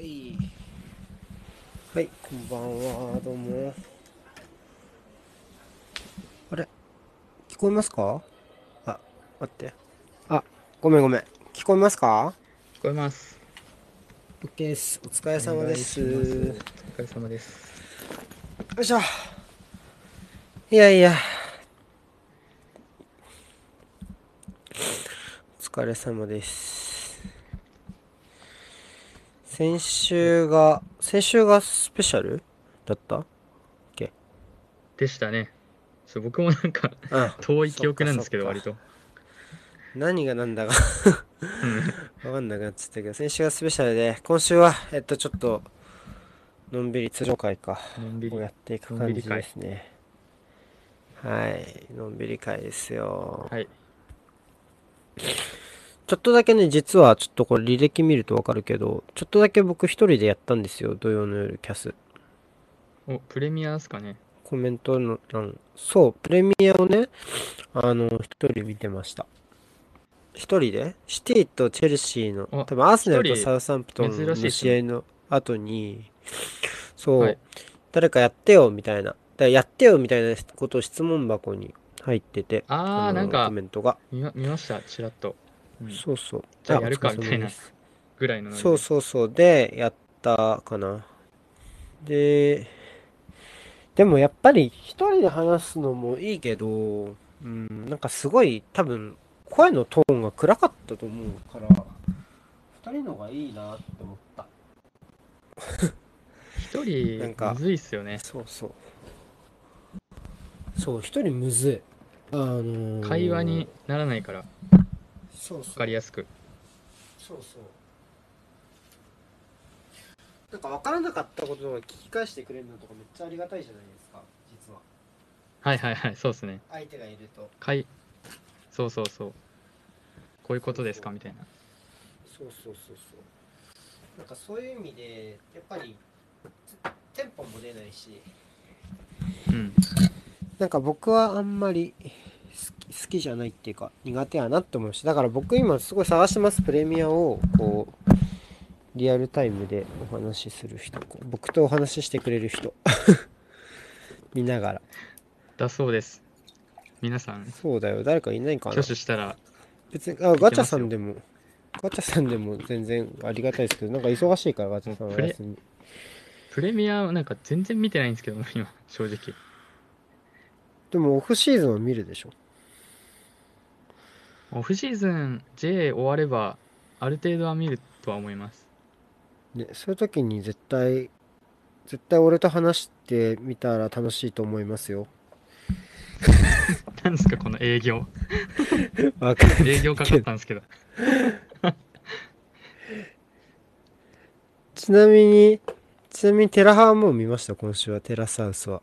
はい。はい、こんばんは。どうも。あれ聞こえますか？あ、待って。あ、ごめんごめん。聞こえますか？聞こえます。?OK です。お疲れ様です。お疲れ様です。いしょ。いやいや。お疲れ様です。先週が、先週がスペシャル？だった？でしたね。そう僕もなんかうん。遠い記憶なんですけど、そっかそっ割と。何が何だかうんわかんなくなっちゃったけど、先週がスペシャルで、今週は、えっと、ちょっと、のんびり通常会か、のんびりをやっていく感じですね。はい、のんびり会ですよ。はい。ちょっとだけね、実は、ちょっとこれ履歴見るとわかるけど、ちょっとだけ僕一人でやったんですよ、土曜の夜キャス。お、プレミアですかね。コメントの欄。そう、プレミアをね、あの、一人見てました。一人で？シティとチェルシーの、あ多分アーセナルとサウサンプトンの試合の後に、そう、はい誰かやってよ、みたいな。だやってよ、みたいなことを質問箱に入ってて、あー、のなんかコメントが。見ま見ました、ちらっと。うんそうそう。じゃあやるかみたいなですぐらいのそうそうそう。で、やったかな。で、でもやっぱり一人で話すのもいいけど、うん、なんかすごい多分声のトーンが暗かったと思うから、二人のがいいなって思った。一人、なんかむずいっすよね。そうそう。そう、一人むずい。あのー会話にならないから、そうそうわかりやすく。そうそう。なんか分からなかったことを聞き返してくれるのとかめっちゃありがたいじゃないですか、実は。はいはいはい、そうですね。相手がいると。かい、そうそうそう。こういうことですかみたいな。そうそうそうそう。なんかそういう意味で、やっぱり、テンポも出ないし、うん。なんか僕はあんまり好き好きじゃないっていうか、苦手やなって思いました。だから僕今すごい探してます、プレミアを、こう、リアルタイムでお話しする人、こう僕とお話ししてくれる人。見ながら。だそうです。皆さん、そうだよ、誰かいないかな？挙手したら、別に、あ、ガチャさんでも、ガチャさんでも全然ありがたいですけど、なんか忙しいからガチャさんはプレ休み。プレミアなんか全然見てないんですけど、今、正直。でもオフシーズンは見るでしょ。オフシーズン J 終われば、ある程度は見るとは思います。ね、そういう時に絶対、絶対俺と話してみたら楽しいと思いますよ。なんですか、この営業。営業かかったんですけど。ちなみに、ちなみにテラハはもう見ました、今週は、テラサウスは。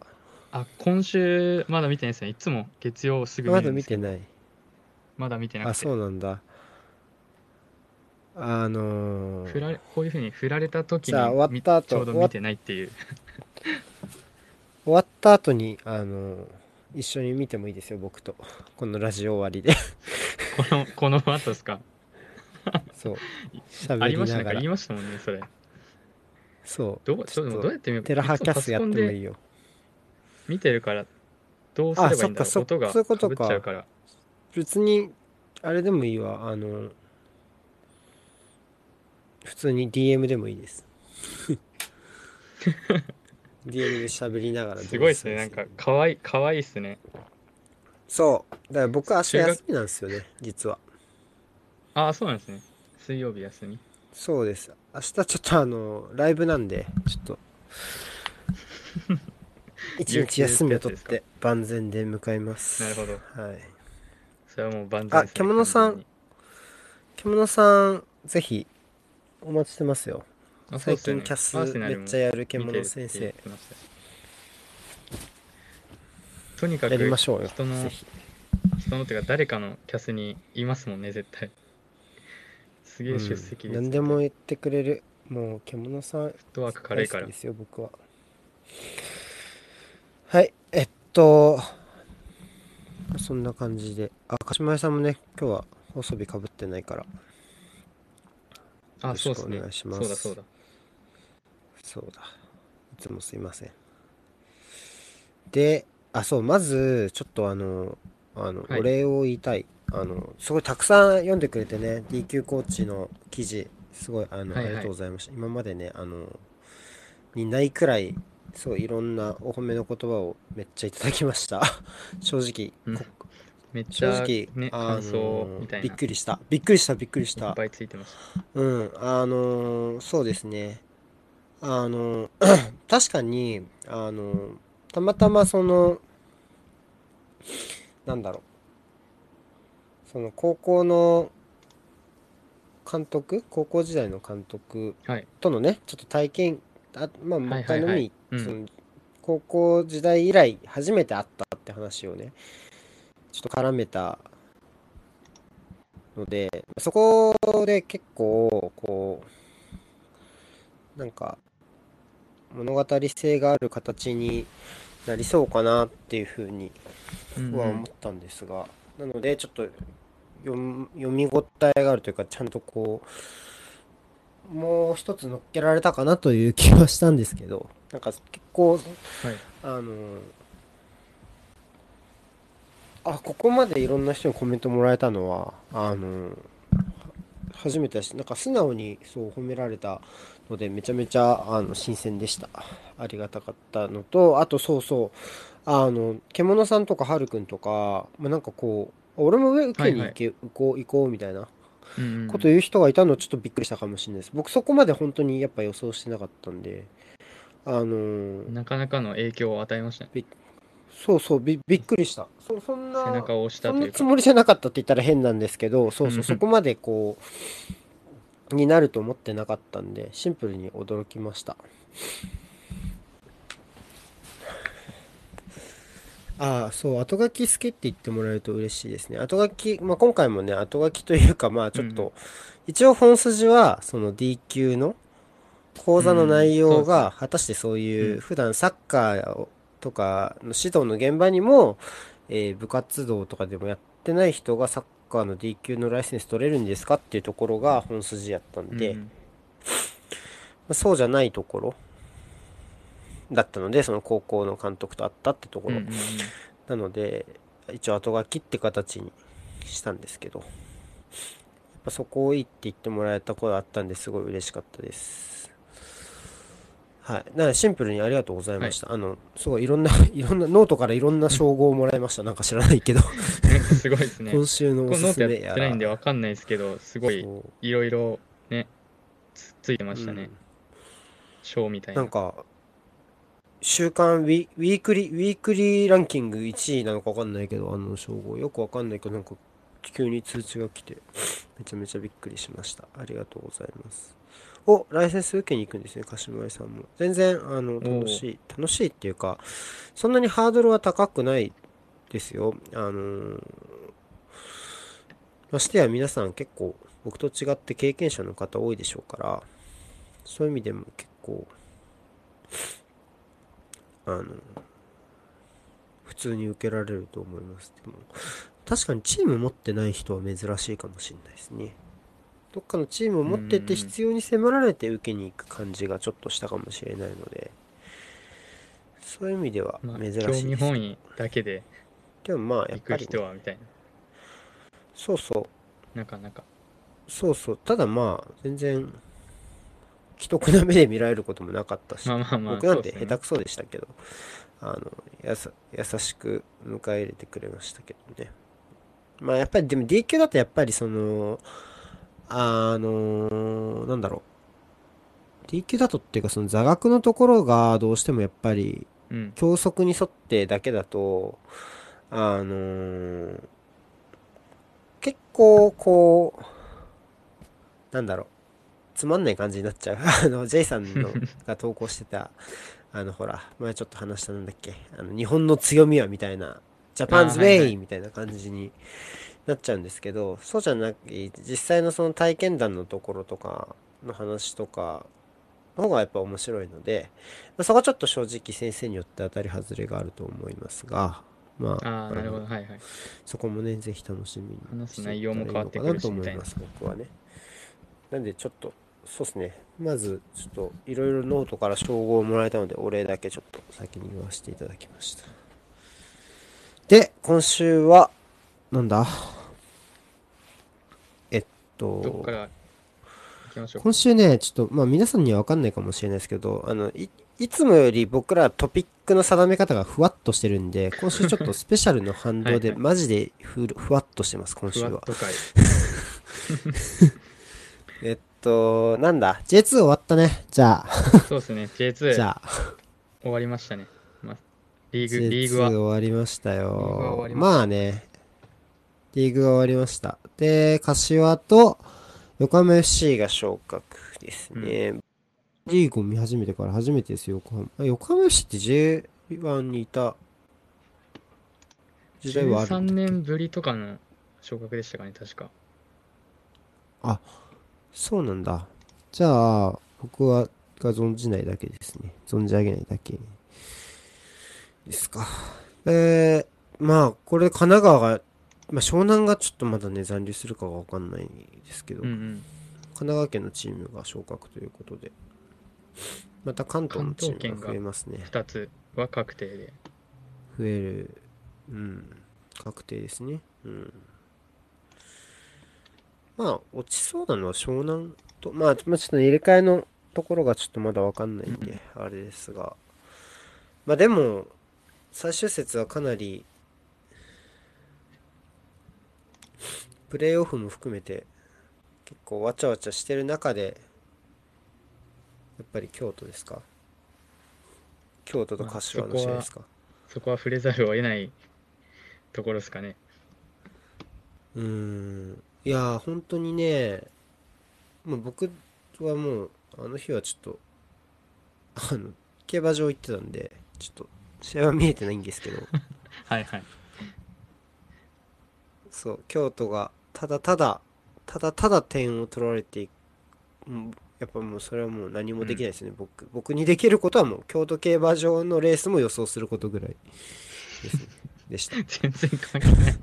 あ、今週、まだ見てないですね。いつも月曜すぐま見るんですけどだ見てない。まだ見てなあ、くて。そうなんだ。あのー振られこういうふうに振られた時にじゃあ終わみった後ちょうど見てないっていう。終わった後に、あのー一緒に見てもいいですよ、僕と。このラジオ終わりで。この、この後ですか？そう。あ喋りましたなんかりながら言いましたもんね、それ。そう。どう、ちょっとどうどうやって見よう？テラハキャスやってもいいよ。よ。見てるから、どうすればいいんだろう？あそっかそ音がそういうことか被っちゃうから。別に、あれでもいいわ。あの、普通に DM でもいいです。DM で喋りながら。すごいですね。なんか、かわいい、かわいいっすね。そう。だから僕は明日休みなんですよね、実は。ああ、そうなんですね。水曜日休み。そうです。明日ちょっとあの、ライブなんで、ちょっと、一日休みを取って万全で向かいます。なるほど。はい。それはもう万全ですね獣さん獣さん、ぜひ、お待ちしてますよ。最あそうっすよね近キャスアーセナルもめっちゃやる見てる獣先って言っ生てましたよとにかくやりましょうよ。人のぜひ。人のっていうか誰かのキャスにいますもんね絶対すげえ出席率、うん何でも言ってくれる。もう、獣さん、フットワーク軽いからですよ、僕は。はい、えっと、そんな感じで。あ、鹿島屋さんもね、今日は放送日かぶってないから。よあそうですね願いしますそうだそうだそうだ。いつもすいません。で、あ、そう、まず、ちょっとあの、あの、はいお礼を言いたい。あの、すごいたくさん読んでくれてね、DQ コーチの記事、すごい、あの、はいはいありがとうございました。今までね、あの、にないくらい、すごいいろんなお褒めの言葉をめっちゃいただきました。正直、うんこめっちゃ正直、ね、あ感想のみたいな。びっくりした。びっくりした、びっくりし。いったぱいついてました。うん、あのーそうですね。あの 確かに、あのたまたまその、なんだろう。その高校の監督、高校時代の監督はい。とのね、ちょっと体験、あまあ、もう一回飲みに、うん。その高校時代以来初めて会ったって話をね、ちょっと絡めたので、そこで結構、こう、なんか、物語性がある形になりそうかなっていうふうにうんは思ったんですが、なのでちょっと読み応えがあるというかちゃんとこうもう一つ乗っけられたかなという気はしたんですけどなんか結構はい。あのあここまでいろんな人にコメントもらえたのはあの初めてだしなんか素直にそう褒められたのでめちゃめちゃあの新鮮でしたありがたかったのとあとそうそうあの獣さんとかはるくんとか、まあ、なんかこう俺も上受けに行け、行こう行こうみたいなこと言う人がいたのはちょっとびっくりしたかもしれないです。僕そこまで本当にやっぱ予想してなかったんであのなかなかの影響を与えましたね。そうそうびびっくりした。そそんな背中を押したというか。もりじゃなかったって言ったら変なんですけどそううんそうそこまでこうになると思ってなかったんでシンプルに驚きましたああそう後書き好きって言ってもらえると嬉しいですね。後書き、まあ、今回もね後書きというかまあちょっと、うん。一応本筋はその D 級の講座の内容が果たしてそういううん。普段サッカーとかの指導の現場にも、えー部活動とかでもやってない人がサッカーの D 級のライセンス取れるんですかっていうところが本筋やったんで、うん。まあそうじゃないところだったのでその高校の監督と会ったってところ、うんうんうん。なので一応後書きって形にしたんですけど。やっぱそこをいいって言ってもらえたことあったんですごい嬉しかったです。はい。なのでシンプルにありがとうございました、あのすごいいろんな いろんなノートからいろんな称号をもらいました。なんか知らないけど。すごいですね。今週のおすこのノートやすめやら。ってないんでわかんないですけど、すごいいろいろね、つついてましたね。うん。賞みたいな。なんか週間ウィウィークリーウィークリーランキング1位なのか分かんないけどあの称号。よく分かんないけどなんか急に通知が来てめちゃめちゃびっくりしました。ありがとうございます。おライセンス受けに行くんですね鹿島井さんも。全然あの楽しい楽しいっていうかそんなにハードルは高くないですよ。あのーましてや皆さん結構僕と違って経験者の方多いでしょうからそういう意味でも結構あの普通に受けられると思いますでも確かにチーム持ってない人は珍しいかもしれないですね。どっかのチームを持っててうん。必要に迫られて受けに行く感じがちょっとしたかもしれないのでそういう意味ではまあ、珍しい興です。けど、味本位だけででもまあやっ行くぱり。ね、人はみたいな。そうそう。なかなか。そうそう。ただまあ全然既得な目で見られることもなかったしまあまあまあ、僕なんて下手くそでしたけど、あのやさ優しく迎え入れてくれましたけどね。まあやっぱりでも D 級だとやっぱりそのあのなんだろう。D 級だとっていうかその座学のところがどうしてもやっぱりうん。教則に沿ってだけだとあの結構こうなんだろうつまんない感じになっちゃう。あの J さんの が投稿してたあのほら前ちょっと話したなんだっけ？あの日本の強みはみたいなジャパンズウェイみたいな感じになっちゃうんですけどそうじゃなく実際のその体験談のところとかの話とかの方がやっぱ面白いので、まあ、そこはちょっと正直先生によって当たり外れがあると思いますがまあああ、なるほど。のはいはい。そこもねぜひ楽しみに話い内容もったらいいのかなと思います僕はね。なんでちょっとそうですね。まず、ちょっと、いろいろノートから称号をもらえたので、お礼だけちょっと先に言わせていただきました。で、今週は、なんだ？えっと。今週ね、ちょっと、まあ皆さんにはわかんないかもしれないですけど、あの、い、いつもより僕らトピックの定め方がふわっとしてるんで、今週ちょっとスペシャルの反動で、マジでふふわっとしてます、今週は。ふわっと と、なんだ ?J2 終わったね。じゃあ、そうですね。じ J2 ゃあ。終わりましたね。まあ、リーグ、J2 リーグは終わりましたよまあね、リーグが終わりました。で、柏と横浜 FC が昇格ですね。リーグを見始めてから初めてですよ、横浜。あ横浜 FC って J1 にいた時代はある13んだっけ？年ぶりとかの昇格でしたかね、確か。そうなんだ。じゃあ、僕はが存じないだけですね。存じ上げないだけですか。えー、まあ、これ神奈川が、まあ湘南がちょっとまだね、残留するかがわかんないですけど、うんう神ん。奈川県のチームが昇格ということで、また関東のチームが増えますね。2つは確定で。増える、うん、確定ですね。うん。まあ、落ちそうなのは湘南と、まあ、まあ、ちょっとね入れ替えのところがちょっとまだわかんないんで、あれですが。まあでも、最終節はかなり、プレーオフも含めて、結構わちゃわちゃしてる中で、やっぱり京都ですか？京都と柏の試合ですか？そこは触れざるを得ないところですかね。うーんいやー本当にねもう僕はもうあの日はちょっとあの競馬場行ってたんでちょっと試合は見えてないんですけど。はいはい。そう京都がただただただただ点を取られていくうんやっぱもうそれはもう何もできないですね、僕僕にできることはもう京都競馬場のレースも予想することぐらいです、ね、でした。全然関係ない。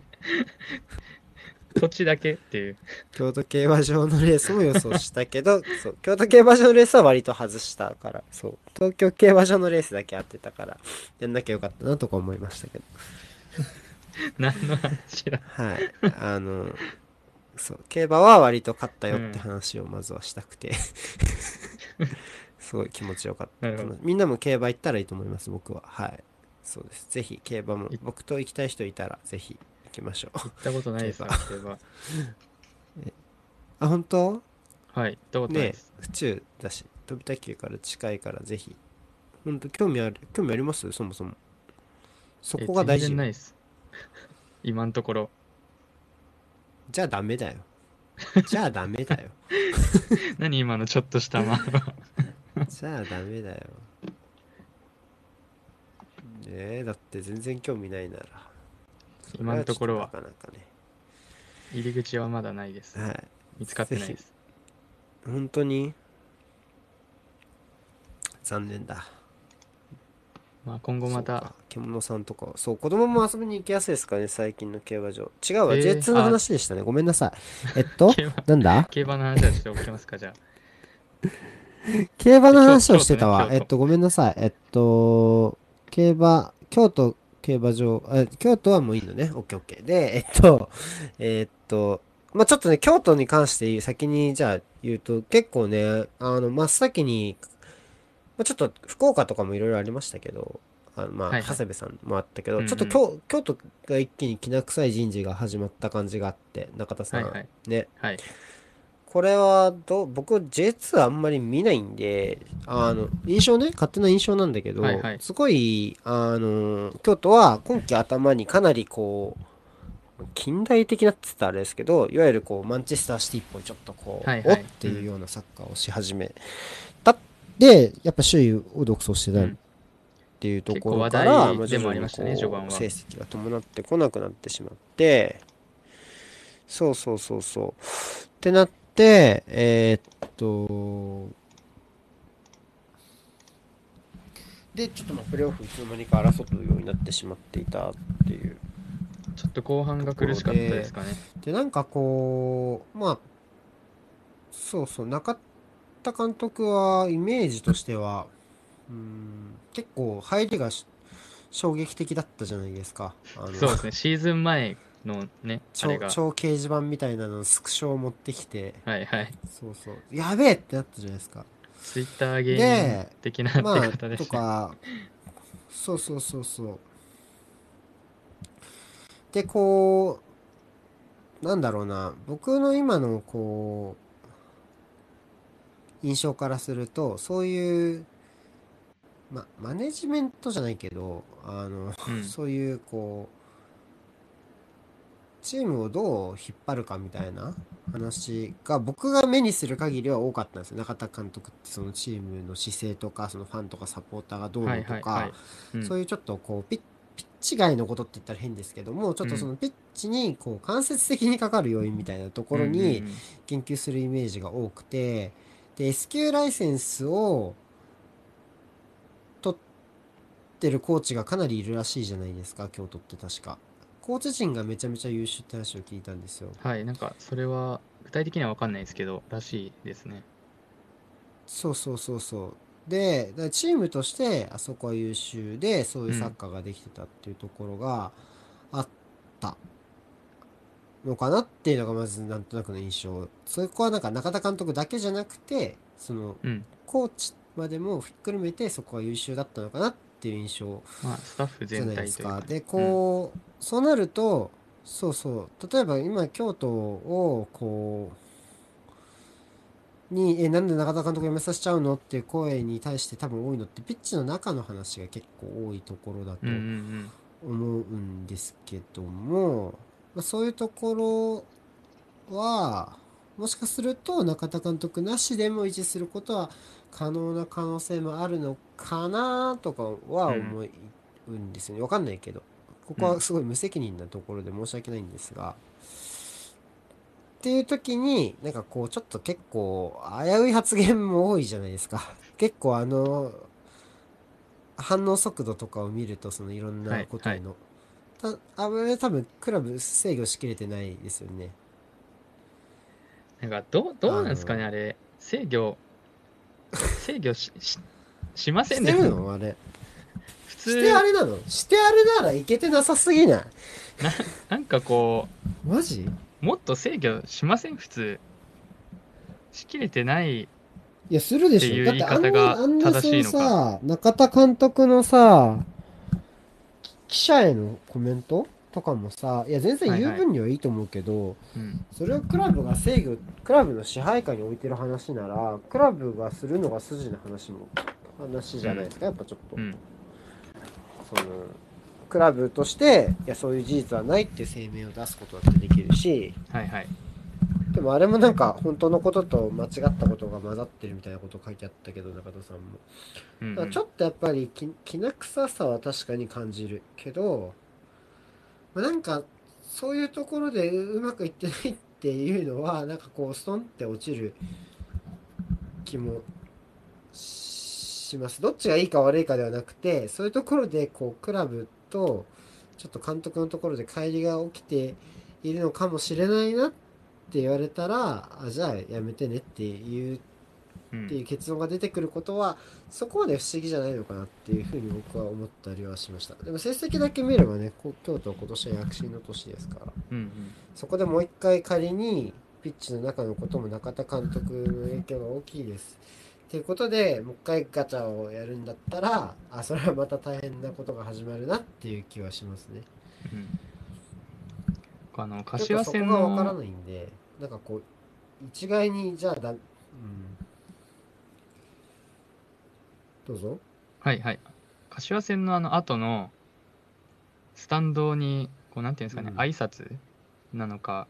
土地だけっていう。京都競馬場のレースも予想したけど、そう、京都競馬場のレースは割と外したから、そう、東京競馬場のレースだけ当てたから、やんなきゃよかったなとか思いましたけど。何の話だ。はい。あの、そう、競馬は割と勝ったよって話をまずはしたくて、すごい気持ちよかった。みんなも競馬行ったらいいと思います、僕は。はい。そうです。ぜひ競馬もい、僕と行きたい人いたら、ぜひ行きましょう。行ったことないですよ、競競馬。あ、本当？はい、行ったことないねです。府中だし飛びた球から近いからぜひほんと興味ある興味あります？そもそもそこが大え全事然ないです。今のところ。じゃあダメだよ じゃあダメだよ 何今のちょっとした間は。じゃあダメだよねえだって全然興味ないなら今のところは。なかなか入り口はまだないです。ねはい。見つかってないです。本当に？残念だ。まあ今後また。獣さんとか。そう子供も遊びに行きやすいですかね最近の競馬場。違うわ、えー J2 の話でしたね。ごめんなさい。えっと？なんだ？競馬の話はちょっと置きますか、じゃあ。競馬の話をしてたわ。ね。えっと、ごめんなさい。えっと、競馬、京都競馬場、あ京都はもういいのね。オッケーオッケー。で、えっと、えっと、まあ、ちょっとね、京都に関して言う先にじゃあ言うと、結構ね、あの、真っ先に、まあ、ちょっと福岡とかもいろいろありましたけど、あのまあ、はいはい長谷部さんもあったけど、うんうんちょっと京京都が一気にきな臭い人事が始まった感じがあって、中田さん、はいはいね。はい。これはどう、僕 J2 あんまり見ないんで、あの、印象ね、勝手な印象なんだけど、はいはいすごい、あの、京都は今季頭にかなりこう、近代的なって言ったらあれですけど、いわゆるこう、マンチェスターシティっぽいちょっとこう、はいはいおっていうようなサッカーをし始めた。で、やっぱ首位を独走してたっていうところから、あ徐々にこう序盤は成績が伴ってこなくなってしまって、そうそうそうそう。ってなって、えーっと、で、ちょっとまあプレーオフいつの間にか争うようになってしまっていたっていう。ちょっと後半が苦しかったですかね。で、なんかこう、まあ、そうそう、中田監督はイメージとしては、うん、結構入りがし衝撃的だったじゃないですか。あのそうですね、シーズン前のね、あ超れが。超掲示板みたいなのスクショを持ってきて、はいはい。そうそう、やべえってなったじゃないですか。ツイッター芸人で的なまあ、出方ですね。とか、そうそうそうそう。で、こう、なんだろうな、僕の今のこう、印象からすると、そういう、ま、マネジメントじゃないけど、あの、うんそういうこう、チームをどう引っ張るかみたいな話が僕が目にする限りは多かったんですよ。中田監督ってそのチームの姿勢とか、そのファンとかサポーターがどうはのとか、そういうちょっとこうピッ、ピッチ外のことって言ったら変ですけども、ちょっとそのピッチにこう間接的にかかる要因みたいなところに研究するイメージが多くて、で、S q ライセンスを取ってるコーチがかなりいるらしいじゃないですか、京都って確か。コーチ陣がめちゃめちゃ優秀って話を聞いたんですよ。はい、なんかそれは具体的には分かんないですけど、らしいですね。そうそうそうそう。で、チームとしてあそこは優秀で、そういうサッカーができてたっていうところがあったのかなっていうのがまずなんとなくの印象。そこはなんか中田監督だけじゃなくて、そのうん。コーチまでもひっくるめてそこは優秀だったのかなっていう印象まあ、スタッフじゃ全ないですか。体というか。で、こう、そうなると、そうそう、例えば今、京都を、こう、に、え、なんで中田監督辞めさせちゃうのっていう声に対して多分多いのって、ピッチの中の話が結構多いところだとうんうんうん。思うんですけども、まあ、そういうところは、もしかすると中田監督なしでも維持することは可能な可能性もあるのかなとかは思うんですよね。わかんないけど。ここはすごい無責任なところで申し訳ないんですが。っていう時に、なんかこう、ちょっと結構危うい発言も多いじゃないですか。結構あの、反応速度とかを見ると、そのいろんなことへの。たあれ多分クラブ制御しきれてないですよね。なんかどう、どうなんですかね、ああれ。制御、制御し、し、しませしてんね。るの？あれ。普通してあれなの？してあれならいけてなさすぎない？なんかこマジ？う、もっと制御しません、普通。しきれてない。いや、するでしょ。だってあんな、あんなそのさ、中田監督のさ、記者へのコメント？とかもさ、いや、全然言う分にはいいと思うけど、うん。それをクラブが制御、クラブの支配下に置いてる話なら、クラブがするのが筋の話も、話じゃないですか、やっぱちょっと。うん。そのクラブとしていやそういう事実はないって声明を出すことだってできるしはいはい。でもあれもなんか本当のことと間違ったことが混ざってるみたいなこと書いてあったけど中田さんもうんうんちょっとやっぱりききな臭さは確かに感じるけど、まあなんかそういうところでうまくいってないっていうのはなんかこうストンって落ちる気もします。どっちがいいか悪いかではなくてそういうところでこうクラブとちょっと監督のところで乖離が起きているのかもしれないなって言われたらあじゃあやめてねっていうっていう結論が出てくることはそこまで不思議じゃないのかなっていうふうに僕は思ったりはしました。でも成績だけ見ればねこ京都は今年は躍進の年ですから。うんうん。そこでもう一回仮にピッチの中のことも中田監督の影響が大きいです。っていうことでもう一回ガチャをやるんだったらあそれはまた大変なことが始まるなっていう気はしますね。うん。あの柏戦とそこがわからのないんでなんかこう一概にじゃあだうんどうぞ。はいはい。柏戦のあの後のスタンドにこうなんていうんですかね、うん。挨拶なのか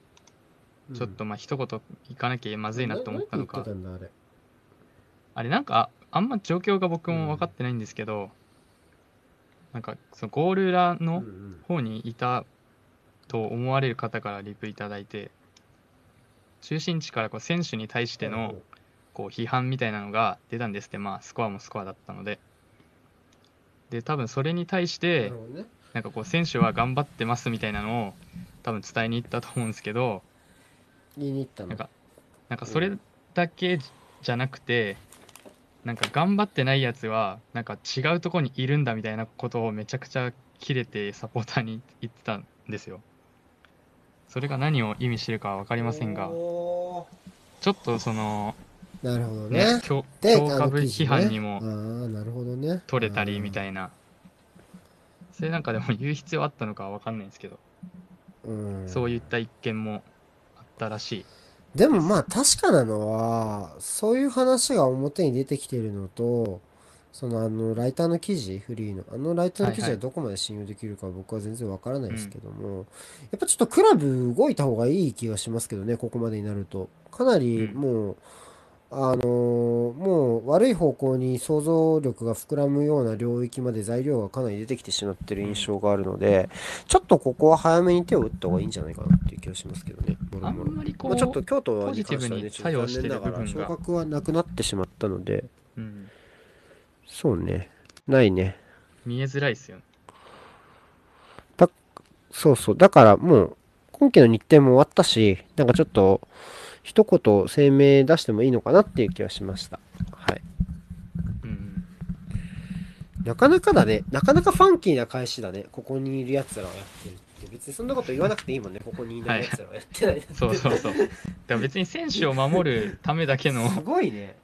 ちょっとまあ一言行かなきゃまずいなと思ったのか、な何言ってたんだあれ。あれなんかあんま状況が僕も分かってないんですけど、なんかそのゴール裏うんうのん。方にいたと思われる方からリプいただいて中心地からこう選手に対してのこう批判みたいなのが出たんですって。まあスコアもスコアだったので。で多分それに対しなてなんかこう選手は頑張ってますみたいなのを多分伝えに行ったと思うんですけど。言いに行ったの？なんかなんかそれだけじゃなくてなんか頑張ってないやつはなんか違うとこにいるんだみたいなことをめちゃくちゃキレてサポーターに言ってたんですよ。それが何を意味してるかは分かりませんがおちょっとそのーなるほどね。ね強で強批判にもね。なるほどね。取れたりみたいいなそれなんかでも言う必要あったのかは分かんないんですけど。うん。そういった一件もあったらしい。でもまあ確かなのは、そういう話が表に出てきてるのと、そのあのライターの記事、フリーの、あのライターの記事はいははい。どこまで信用できるか僕は全然わからないですけども、やっぱちょっとクラブ動いた方がいい気がしますけどね、ここまでになると。かなりうん。もう、あのーもう悪い方向に想像力が膨らむような領域まで材料がかなり出てきてしまってる印象があるので、ちょっとここは早めに手を打った方がいいんじゃないかなっていう気がしますけどね。もろあんもろまりこう、まあ、ちょっと京都にポジティブ関してはね、にちょっと残作用してる念ながら昇格はなくなってしまったので、うん、そうね。ないね。見えづらいですよねそうそう。だからもう、今期の日程も終わったし、なんかちょっと、一言声明出してもいいのかなっていう気はしました。はい。うんなかなかだね。なかなかファンキーな返しだね。ここにいる奴らはやってるって。別にそんなこと言わなくていいもんね。ここにいる奴らはやってない。そうそうそうだから別に選手を守るためだけの すごいね。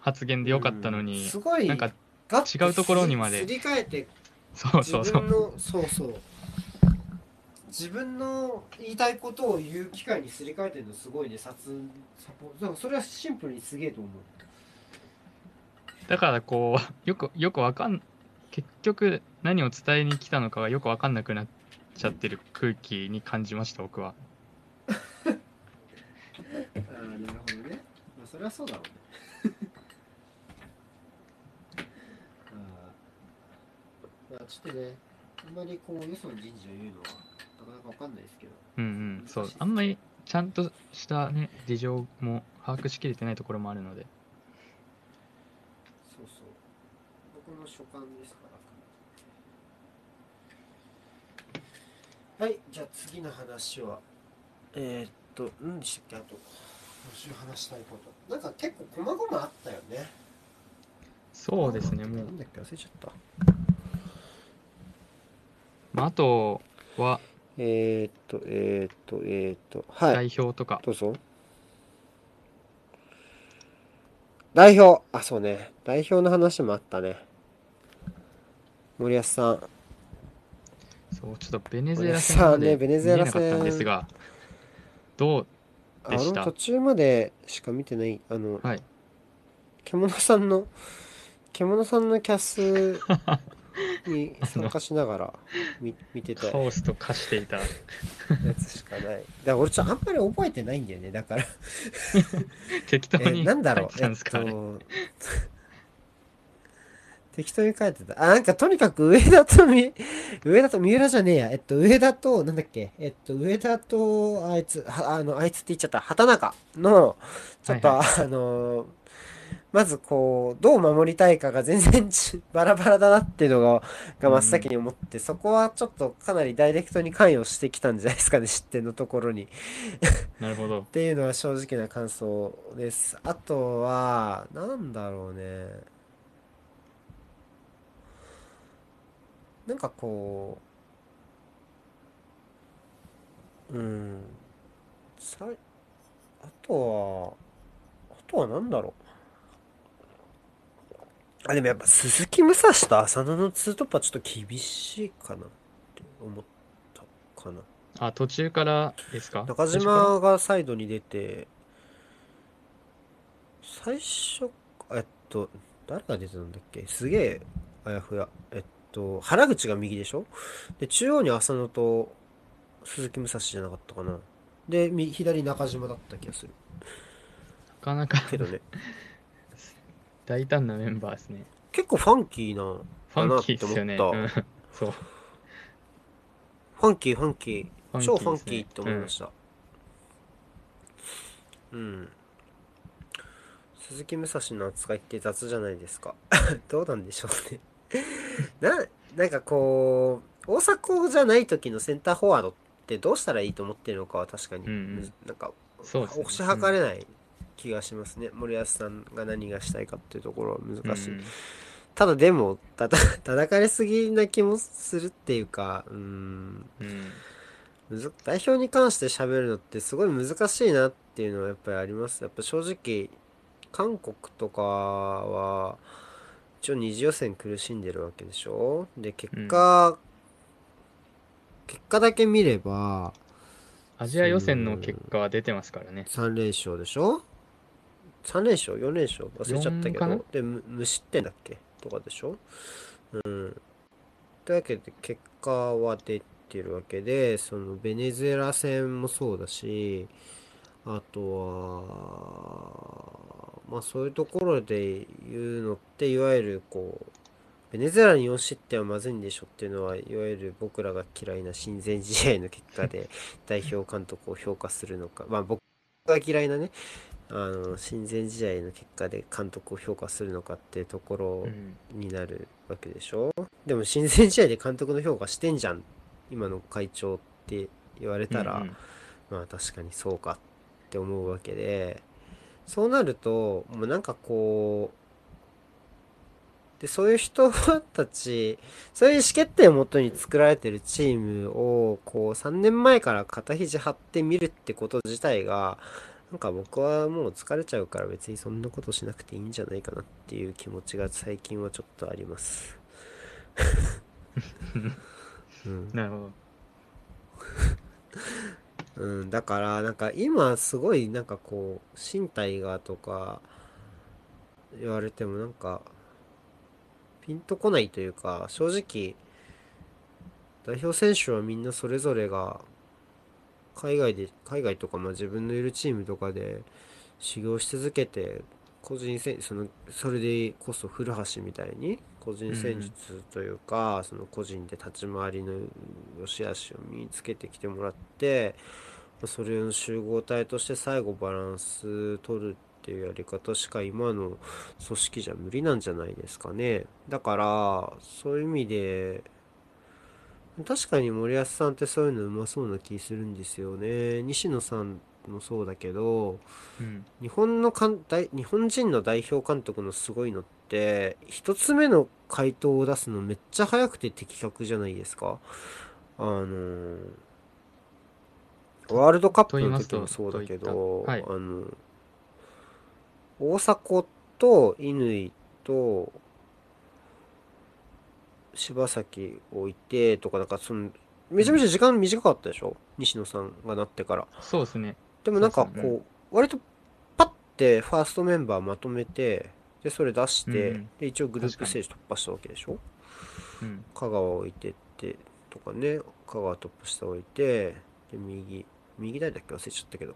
発言でよかったのうんにすごい、なんか違うところにまですり替えてそう自そうそう分のそうそう自分の言いたいことを言う機会にすり替えてるのすごいねサツサポだからそれはシンプルにすげえと思う。だからこう よくよくわかん結局何を伝えに来たのかがよくわかんなくなっちゃってる空気に感じました僕は。ああなるほどね。まあそれはそうだろうね。あー。まあちょっとねあんまりこうよその人事を言うのはわかんないですけど。うんうん。そう。あんまりちゃんとしたね事情も把握しきれてないところもあるので。そうそう。僕の所感ですから。はいじゃあ次の話は。えー、っと何でしたっけ？あと今週話したいこと。なんか結構細々あったよね。そうですねもう。なんだっけ？忘れちゃった。まあ、あとはえー、っとえー、っとえー、っとはい。代表とか、どうぞ。代表。あそうね。代表の話もあったね。森保さん。そうちょっとベネズエラ戦までさあねベネズエラ戦。見えなかったんですがどうあでした？俺も途中までしか見てないあの、はい。獣さんの獣さんのキャスに参加しながら見見てたやカオスと化していた。つしかない。だから俺ちょっとあんまり覚えてないんだよね。だから。え適当になんだろう。書いてたんですか、えっねと適当に書いてた。あなんかとにかく上田とみ上田と三浦じゃねえや。えっと上田となんだっけ。えっと上田とあいつはあのあいつって言っちゃった。畑中のちょっと、はいあのまずこうどう守りたいかが全然ち バラバラだなっていうのがが真っ先に思って、そこはちょっとかなりダイレクトに関与してきたんじゃないですかね失点のところに なるほどっていうのは正直な感想です。あとは、なんだろうね。なんかこう、うん。さい、あとは、あとはなんだろう。あ、でもやっぱ鈴木武蔵と浅野のツートップはちょっと厳しいかなって思ったかな。あ途中からですか？中島がサイドに出て、最初、えっと、誰が出てたんだっけ？すげえ、あやふや。えっと、原口が右でしょ？で、中央に浅野と鈴木武蔵じゃなかったかな。で、右左中島だった気がする。なかなかけどね、大胆なメンバーですね結構ファンキーな、ファンキーですよね、かうん そうファンキー、ファンキー。ファンキー超ファンキーって思いました。うん。鈴木武蔵の扱いって雑じゃないですか。どうなんでしょうね。な、なんかこう、大迫じゃない時のセンターフォワードってどうしたらいいと思ってるのかは確かに、うんうんなんか、ね推し量れない気がしますね。森保さんが何がしたいかっていうところは難しい。うんただでも、たた、叩かれすぎな気もするっていうか、うーん、うん代表に関して喋るのってすごい難しいなっていうのはやっぱりあります。やっぱ正直、韓国とかは、一応二次予選苦しんでるわけでしょ？で、結果、結果だけ見れば、アジア予選の結果は出てますからね。3連勝でしょ？?3 連勝 ?4 連勝？忘れちゃったけ4かな？ど。で、無無失点だっけ？とかでしょ？うん。というわけで、結果は出てるわけで、そのベネズエラ戦もそうだし、あとは、まあそういうところで言うのって、いわゆるこう、ベネズエラに4失点はまずいんでしょっていうのは、いわゆる僕らが嫌いな親善試合の結果で 代表監督を評価するのか、まあ僕が嫌いなね、あの、親善試合の結果で監督を評価するのかっていうところうん。になるわけでしょ？でも親善試合で監督の評価してんじゃん、今の会長って言われたら、うんうん。まあ確かにそうかって思うわけで、そうなると、もうなんかこう、で、そういう人たち、そういう意思決定をもとに作られてるチームを、こう3年前から肩肘張ってみるってこと自体が、なんか僕はもう疲れちゃうから別にそんなことしなくていいんじゃないかなっていう気持ちが最近はちょっとあります。うん。なるほど。うん、だから、なんか今すごいなんかこう、身体がとか言われてもなんか、ピンとこないというか、正直、代表選手はみんなそれぞれが、海外で、海外とかまあ自分のいるチームとかで修行し続けて、個人戦、その、それでこそ古橋みたいに、個人戦術というか、その個人で立ち回りの良し悪しを身につけてきてもらって、それの集合体として最後バランス取るっていうやり方しか今の組織じゃ無理なんじゃないですかね。だから、そういう意味で、確かに森保さんってそういうのうまそうな気するんですよね。西野さんもそうだけど、うん日本のかん代日本人の代表監督のすごいのって、一つ目の回答を出すのめっちゃ早くて的確じゃないですか。あのーワールドカップの時もそうだけど、と言いあの、大迫と乾と柴崎を置いてとか、なんかその、めちゃめちゃ時間短かったでしょ？西野さんがなってから。そうですね。でもなんかそうですねこう、割とパッてファーストメンバーまとめて、で、それ出して、うんうんで、一応グループステージ突破したわけでしょ？うん。香川置いてって、とかね、香川トップ下置いて、で、右、右誰だっけ？忘れちゃったけど。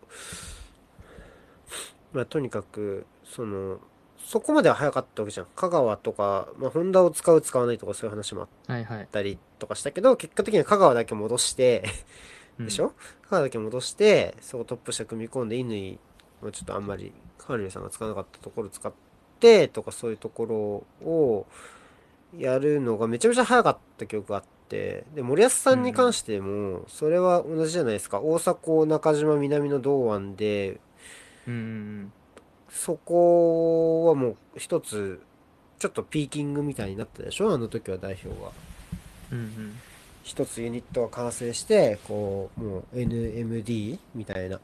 まあ、とにかく、その、そこまでは早かったわけじゃん。香川とか、まあ、ホンダを使う使わないとかそういう話もあっはいはい。たりとかしたけど、結果的には香川だけ戻して、うんでしょ？香川だけ戻して、そこトップ下組み込んで、乾はちょっとあんまり、カールさんが使わなかったところ使って、とかそういうところをやるのがめちゃめちゃ早かった記憶があって、で、森保さんに関しても、それは同じじゃないですか。大迫、中島、南の堂安で、うんうんそこはもう一つ、ちょっとピーキングみたいになったでしょ？あの時は代表が。うん。うんうん。一つユニットが完成して、こう、もう NMD みたいな、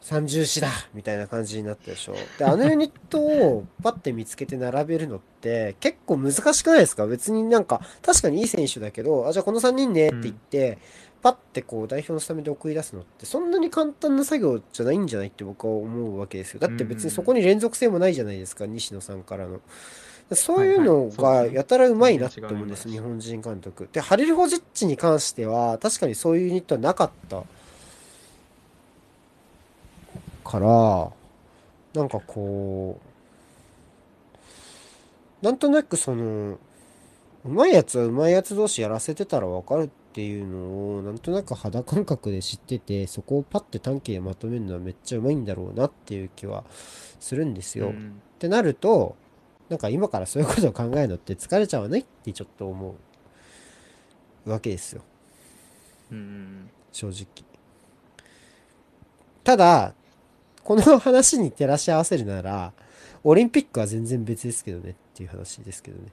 三重視だみたいな感じになったでしょ？で、あのユニットをパッて見つけて並べるのって結構難しくないですか？別になんか、確かにいい選手だけど、あ、じゃあこの3人ねって言って、パッてこう代表のスタメンで送り出すのってそんなに簡単な作業じゃないんじゃないって僕は思うわけですよ。だって別にそこに連続性もないじゃないですか、西野さんからの。そういうのがやたらうまいなって思うんです、日本人監督。で、ハリル・ホジッチに関しては、確かにそういうユニットはなかった。から、なんかこう、なんとなくその、うまいやつはうまいやつ同士やらせてたらわかるっていうのを、なんとなく肌感覚で知ってて、そこをパッて短期でまとめるのはめっちゃうまいんだろうなっていう気はするんですよ。うんってなると、なんか今からそういうことを考えるのって疲れちゃわないってちょっと思うわけですよ。うんうん正直。ただ、この話に照らし合わせるなら、オリンピックは全然別ですけどねっていう話ですけどね。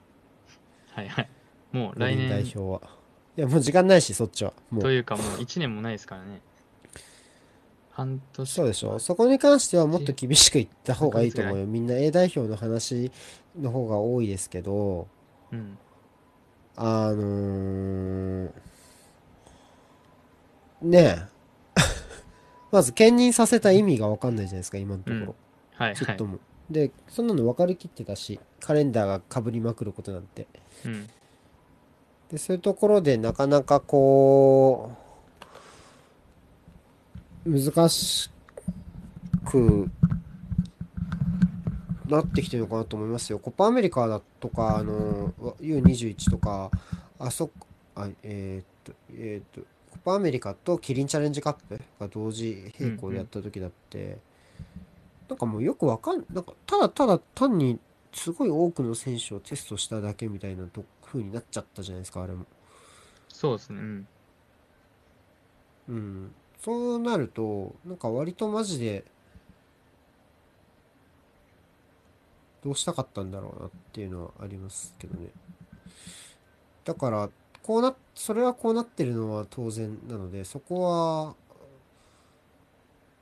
はいはい。もう来五輪代年表は。いや、もう時間ないし、そっちは。もう。というかもう1年もないですからね。半年。そうでしょ。そこに関してはもっと厳しく言った方がいいと思うよ。みんな A 代表の話の方が多いですけど、うん。あのー、ねえ。まず兼任させた意味がわかんないじゃないですか、今のところ。はいはいちょっと。も。で、そんなの分かりきってたし、カレンダーが被りまくることなんて。うん。で、そういうところでなかなかこう、難しくなってきてるのかなと思いますよ。コパアメリカだとか、あの、U21 とか、あそこ、あ、えーっと、えーっと、コパアメリカとキリンチャレンジカップが同時並行でやった時だって、なんかもうよくわかん、なんかただただ単にすごい多くの選手をテストしただけみたいなと風になっちゃったじゃないですか、あれも。そうですね。うん。うん。そうなると、なんか割とマジで、どうしたかったんだろうなっていうのはありますけどね。だから、こうな、それはこうなってるのは当然なので、そこは、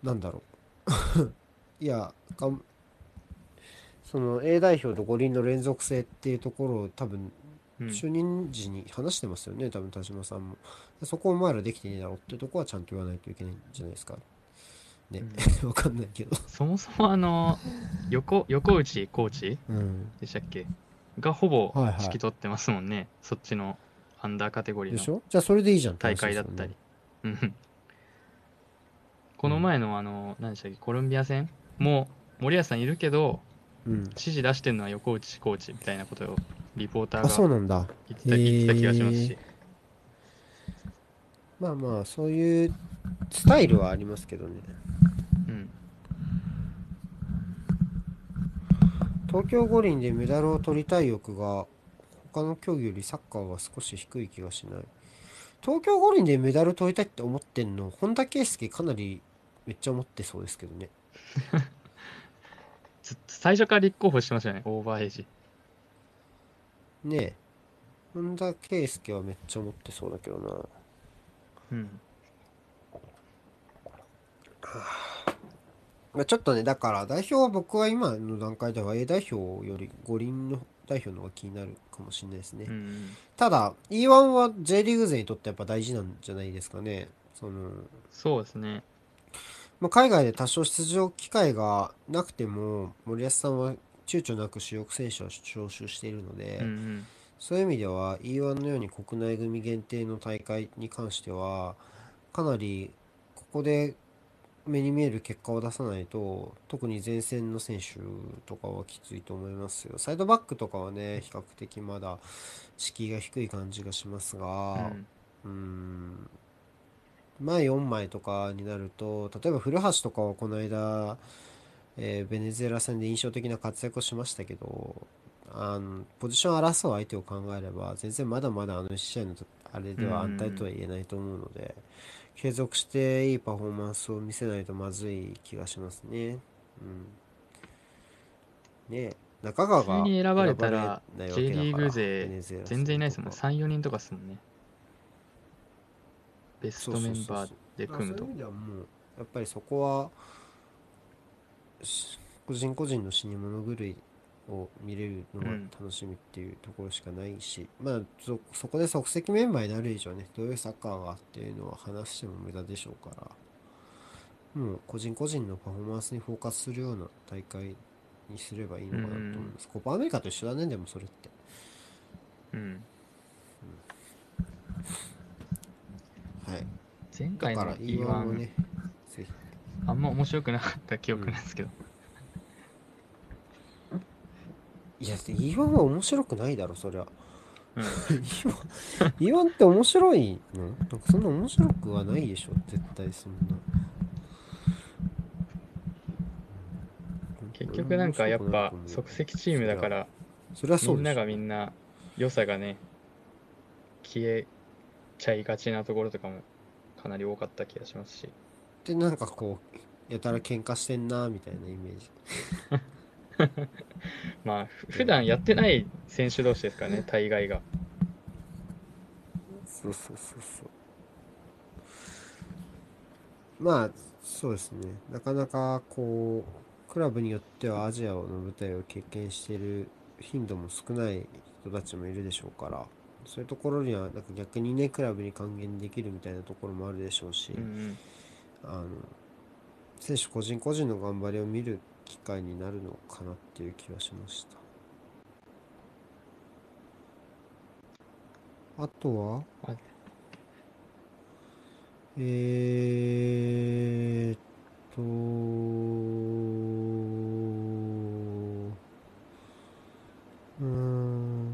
なんだろう。いや、がんその A 代表と五輪の連続性っていうところを多分うん、就任時に話してますよね、多分田島さんも。そこお前らできてねえだろってとこはちゃんと言わないといけないんじゃないですか。ね、わかんないけど。そもそもあの、横、横内コーチうん。でしたっけ？がほぼはいはい指揮取ってますもんね。そっちのアンダーカテゴリーのでしょ？じゃあそれでいいじゃん大会だったり。うん。この前のあの、何でしたっけ、コロンビア戦も森保さんいるけど、うん。指示出してるのは横内コーチみたいなことをリポーターあ、そうがなんだ。言ってた言ってた気がしますし。まあまあ、そういうスタイルはありますけどね。うん。東京五輪でメダルを取りたい欲が他の競技よりサッカーは少し低い気がしない。東京五輪でメダル取りたいって思ってんの、本田圭佑かなりめっちゃ思ってそうですけどね。ず最初から立候補してましたよね、オーバーエイジ。ねえ。本田圭佑はめっちゃ思ってそうだけどな。うん。まあ、ちょっとね、だから代表は僕は今の段階では A 代表より五輪の代表の方が気になるかもしれないですね。うん。ただ、E1 は J リーグ勢にとってやっぱ大事なんじゃないですかね。その、そうですね。まあ、海外で多少出場機会がなくても、森保さんは躊躇なく主力選手を招集しているので、うんうん。そういう意味では E1 のように国内組限定の大会に関しては、かなりここで目に見える結果を出さないと、特に前線の選手とかはきついと思いますよ。サイドバックとかはね、比較的まだ敷居が低い感じがしますが、うんうーん前4枚とかになると、例えば古橋とかはこの間、えーベネズエラ戦で印象的な活躍をしましたけど、あのポジションを争う相手を考えれば、全然まだまだあの1試合のとあれでは安泰とは言えないと思うので、継続していいパフォーマンスを見せないとまずい気がしますね。うん、ねえ中川が選ばれたら J リーグ勢全然いないですもん。戦とか3、4人とかですもんね。ベストメンバーでまあ組むとそういう意。味ではもうやっぱりそこはし個人個人の死に物狂いを見れるのがうん楽しみっていうところしかないし、まあそそこで即席メンバーになる以上ねどういうサッカーがっていうのは話しても無駄でしょうからもう個人個人のパフォーマンスにフォーカスするような大会にすればいいのかなと思います、コパアメリカと一緒だねでもそれって。うん。はい。前回のだから E1 を E1、ねあんま面白くなかった記憶なんですけど。いや E1 は面白くないだろそりゃうん。E1 って面白いの？なんかそんな面白くはないでしょ絶対そんな結局なんかやっぱ即席チームだから、それはそみんでしょがみんな良さがね、消えちゃいがちなところとかもかなり多かった気がしますし。でなんかこうやたら喧嘩してんなみたいなイメージ まあ、ふ普段やってない選手同士ですからね、大概が。そうそうそうそうまあそうですねなかなかこうクラブによってはアジアの舞台を経験している頻度も少ない人たちもいるでしょうからそういうところにはなんか逆にねクラブに還元できるみたいなところもあるでしょうし、うんうん。あの選手個人個人の頑張りを見る機会になるのかなっていう気はしました。あとは？あえーっとうーん。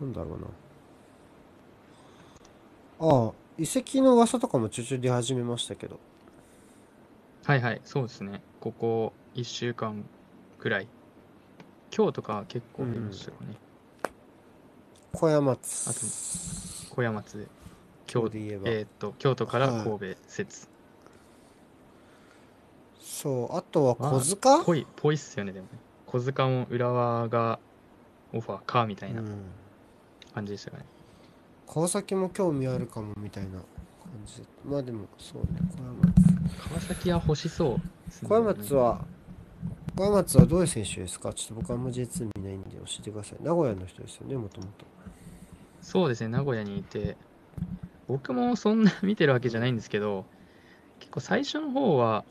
なんだろうなああ遺跡の噂とかもちょいちょい出始めましたけどはいはい、そうですね。ここ1週間くらい。今日とか結構出ましたよね。小山あと津小山津で。京今日で言えば、えーっと、京都からはい神戸説。そうあとはまあ小塚、ぽい、ぽいっすよね、でもね。小塚も浦和がオファーか、みたいなうん、感じでしたかね。川崎も興味あるかもみたいな感じ。でまあでもそうね小山津。川崎は欲しそう。小山津は小山津はどういう選手ですか？ちょっと僕あんま J2 見ないんで教えてください。名古屋の人ですよねもともと。そうですね、名古屋にいて、僕もそんな見てるわけじゃないんですけど、結構最初の方は、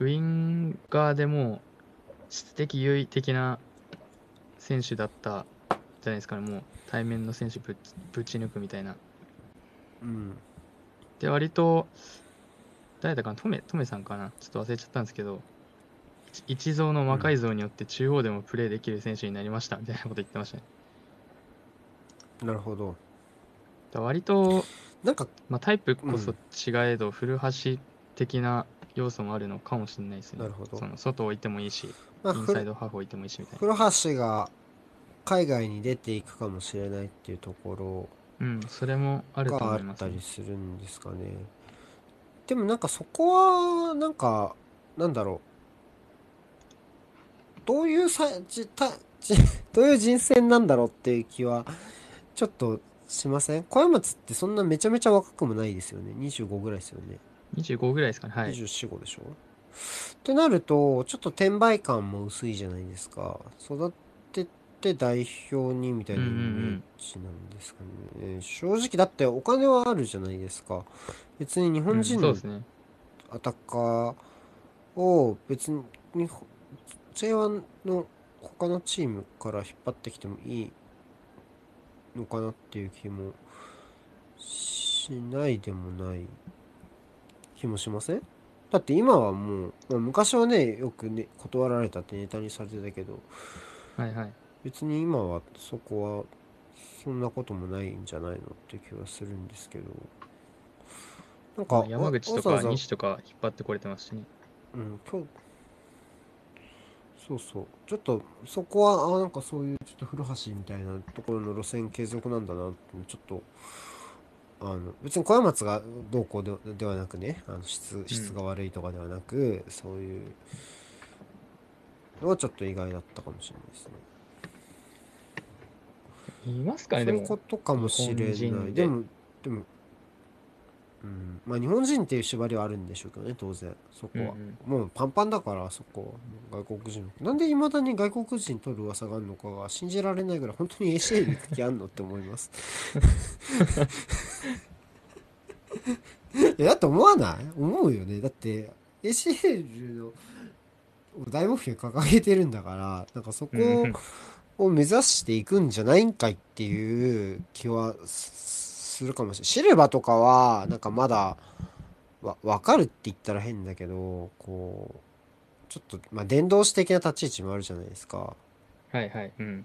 ウィンガーでも質的優位的な選手だったじゃないですかね、もう対面の選手ぶちぶち抜くみたいな。うんで、割と、誰だかな、トメトメさんかな、ちょっと忘れちゃったんですけど、一一蔵の魔改造によって中央でもプレーできる選手になりましたみたいなこと言ってましたね。なるほどだ割となんかまあ、タイプこそ違えど、古橋的な要素もあるのかもしれないですね。なるほどその外置いてもいいし、まあインサイドハーフ置いてもいいしみたいな。古橋が海外に出ていくかもしれないっていうとこうん、それもあるとろがあ思います、たり。するんですかねでもなんかそこはなんかなんだろうどういうさじたじ どういう人選なんだろうっていう気はちょっとしません？小山津ってそんなめちゃめちゃ若くもないですよね25ぐらいですよね25ぐらいですかね。はい。24、5でしょ？ってなると、ちょっと転売感も薄いじゃないですか。育てて代表にみたいなイメージなんですかね。正直だってお金はあるじゃないですか。別に日うん本人の。アタッカーを別に日本 J1 の他のチームから引っ張ってきてもいいのかなっていう気もしないでもない気もしませんだって今はもう、まあ、昔はねよくね断られたってネタにされてたけどはいはい。別に今はそこはそんなこともないんじゃないのって気はするんですけどなんかまあ山口とか西とか引っ張ってこれてますしね。うん、今日、そうそう。ちょっと、そこは、あ、なんかそういう、ちょっと古橋みたいなところの路線継続なんだなって、ちょっと、あの、別に小山津がどうこうでではなくね、あの質、質が悪いとかではなく、そういうのはちょっと意外だったかもしれないですね。いますかね、でもそういうこ。とかもしれ日本ない。人ででも、でも、うん、まあ日本人っていう縛りはあるんでしょうけどね、当然、そこは。うんもうパンパンだから、あそこは。外国人。なんで未だに外国人取る噂があるのかが信じられないぐらい、本当に ACL に行く気あんのって思います。いや、だって思わない？思うよね。だって、ACL の大目標掲げてるんだから、なんかそこうんうんを目指していくんじゃないんかいっていう気はすするかもしれない。シルバとかは、なんかまだ、わ、わかるって言ったら変だけど、こう、ちょっと、まあ、伝道師的な立ち位置もあるじゃないですか。はいはい。うん。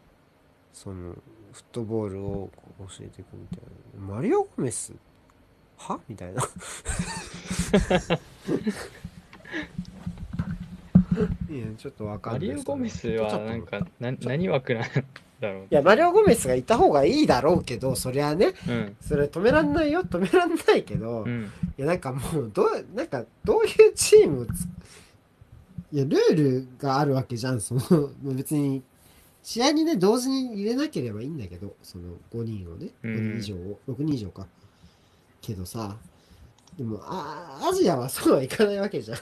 その、フットボールを教えていくみたいな。マリオ・ゴメス？は？みたいな。いや、ちょっとわかんマない。リオ・ゴメスはなんかな何枠なんだろういや、マリオ・ゴメスがいた方がいいだろうけど、そりゃね、うんそれ止めらんないよ、止めらんないけど、いうんや、なんかもう、どう、なんか、どういうチームをつ、いや、ルールがあるわけじゃん、その、もう別に、試合にね、同時に入れなければいいんだけど、その5人をね、うん5人以上を、6人以上か。けどさ、でも、あ、アジアはそうはいかないわけじゃん。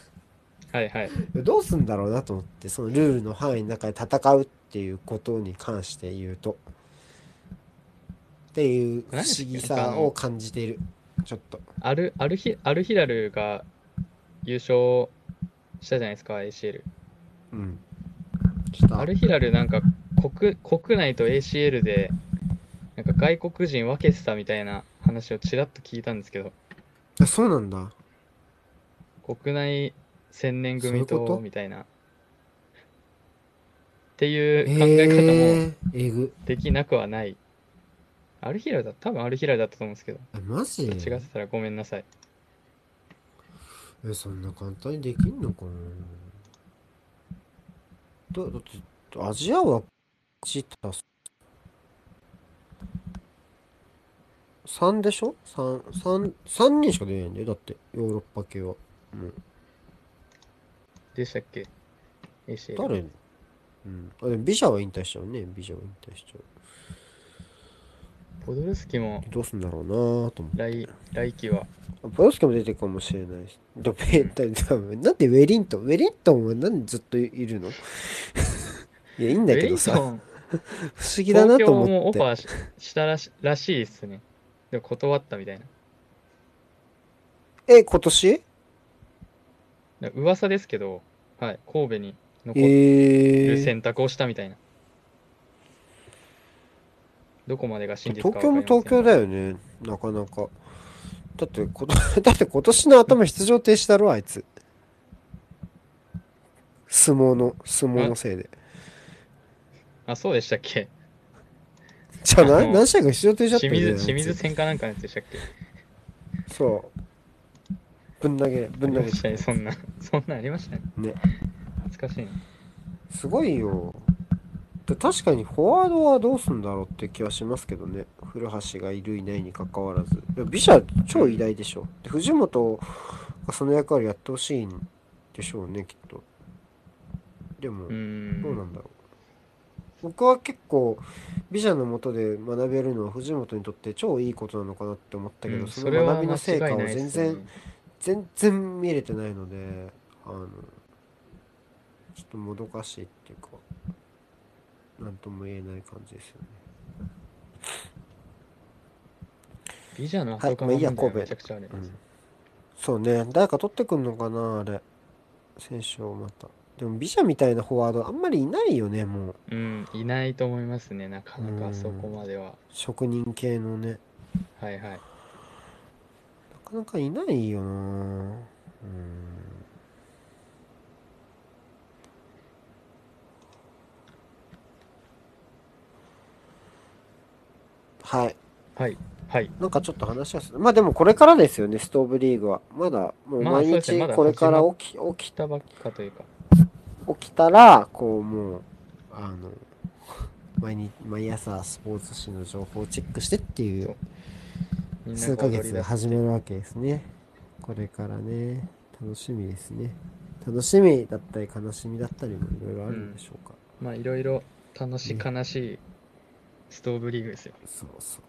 はいはいどうすんだろうなと思って、そのルールの範囲の中で戦うっていうことに関して言うと。っていう不思議さを感じている。ちょっと。アルアルヒアルヒラルが優勝したじゃないですか ACL うん。したアルヒラルなんか国国内と ACL でなんか外国人分けてたみたいな話をちらっと聞いたんですけどあそうなんだ。国内千年組そういうこと？とみたいなっていう考え方もえー、えぐ。できなくはない、アルヒラルだ多分アルヒラルだったと思うんですけどえ、マジ？違ってたらごめんなさいえ、そんな簡単にできんのかな？だ、だって、アジアは、チタ3でしょ ?3、三三人しか出ないんだよ。だって、ヨーロッパ系は。もう。でしたっけ？誰うん。あ、でもビジャは引退しちゃうね。ビジャは引退しちゃう。ポドルスキもどうすんだろうなと思って。来来季はあポロスケも出てるかもしれないし。でもえだだなんでウェリントン？ウェリントンはなんでずっといるの？いや、いいんだけどさ。不思議だなと東京も思って。オファーししたらしらしいっすねでも断ったみたいなえ、今年？だ噂ですけど、はい、神戸に残えー、る選択をしたみたいな、どこまでが真実か東京も東京だだよね。なかなか。だってこ、だって今年の頭出場停止だろ、あいつ。相撲の、相撲のせいで。あそうでしたっけ？じゃあなあの何試合か出場停止だった清よね。水清水戦かなんかのやつでしたっけ？つそう。ぶん投げ、ぶん投げありましたねそんな そんなんありましたねね。懐かしいなすごいよ。で確かにフォワードはどうすんだろうって気はしますけどね。古橋がいるいないに関わらず。ビシャ超偉大でしょ。で藤本がその役割やってほしいんでしょうね、きっと。でも、どうなんんだろう。僕は結構、ビジャの下で学べるのは藤本にとって超いいことなのかなって思ったけど、うんその学びの成果を全然、全然見れてないので、あの、ちょっともどかしいっていうか、なんとも言えない感じですよね。ビジャのはい後まあいいや神戸めちゃくちゃある、うん。そうね、誰か取ってくんのかな、あれ。選手をまた。でも、ビジャみたいなフォワードあんまりいないよね、もう。うんいないと思いますねなかなうんかそこまでは職人系のね。はいはいなかなかいないよなうん。はい。はいはいなんかちょっと話はする。まあでもこれからですよね、ストーブリーグは。まだ、もうまあ毎日そうですねまだこれから起き、起来たばっかというかき、起きたら、こうもう、あの、毎日、毎朝スポーツ紙の情報をチェックしてっていそう数ヶ月始めるわけですね。これからね、楽しみですね。楽しみだったり悲しみだったりもいろいろあるんでしょうか。まあいろいろ楽しいね悲しいストーブリーグですよそうそう。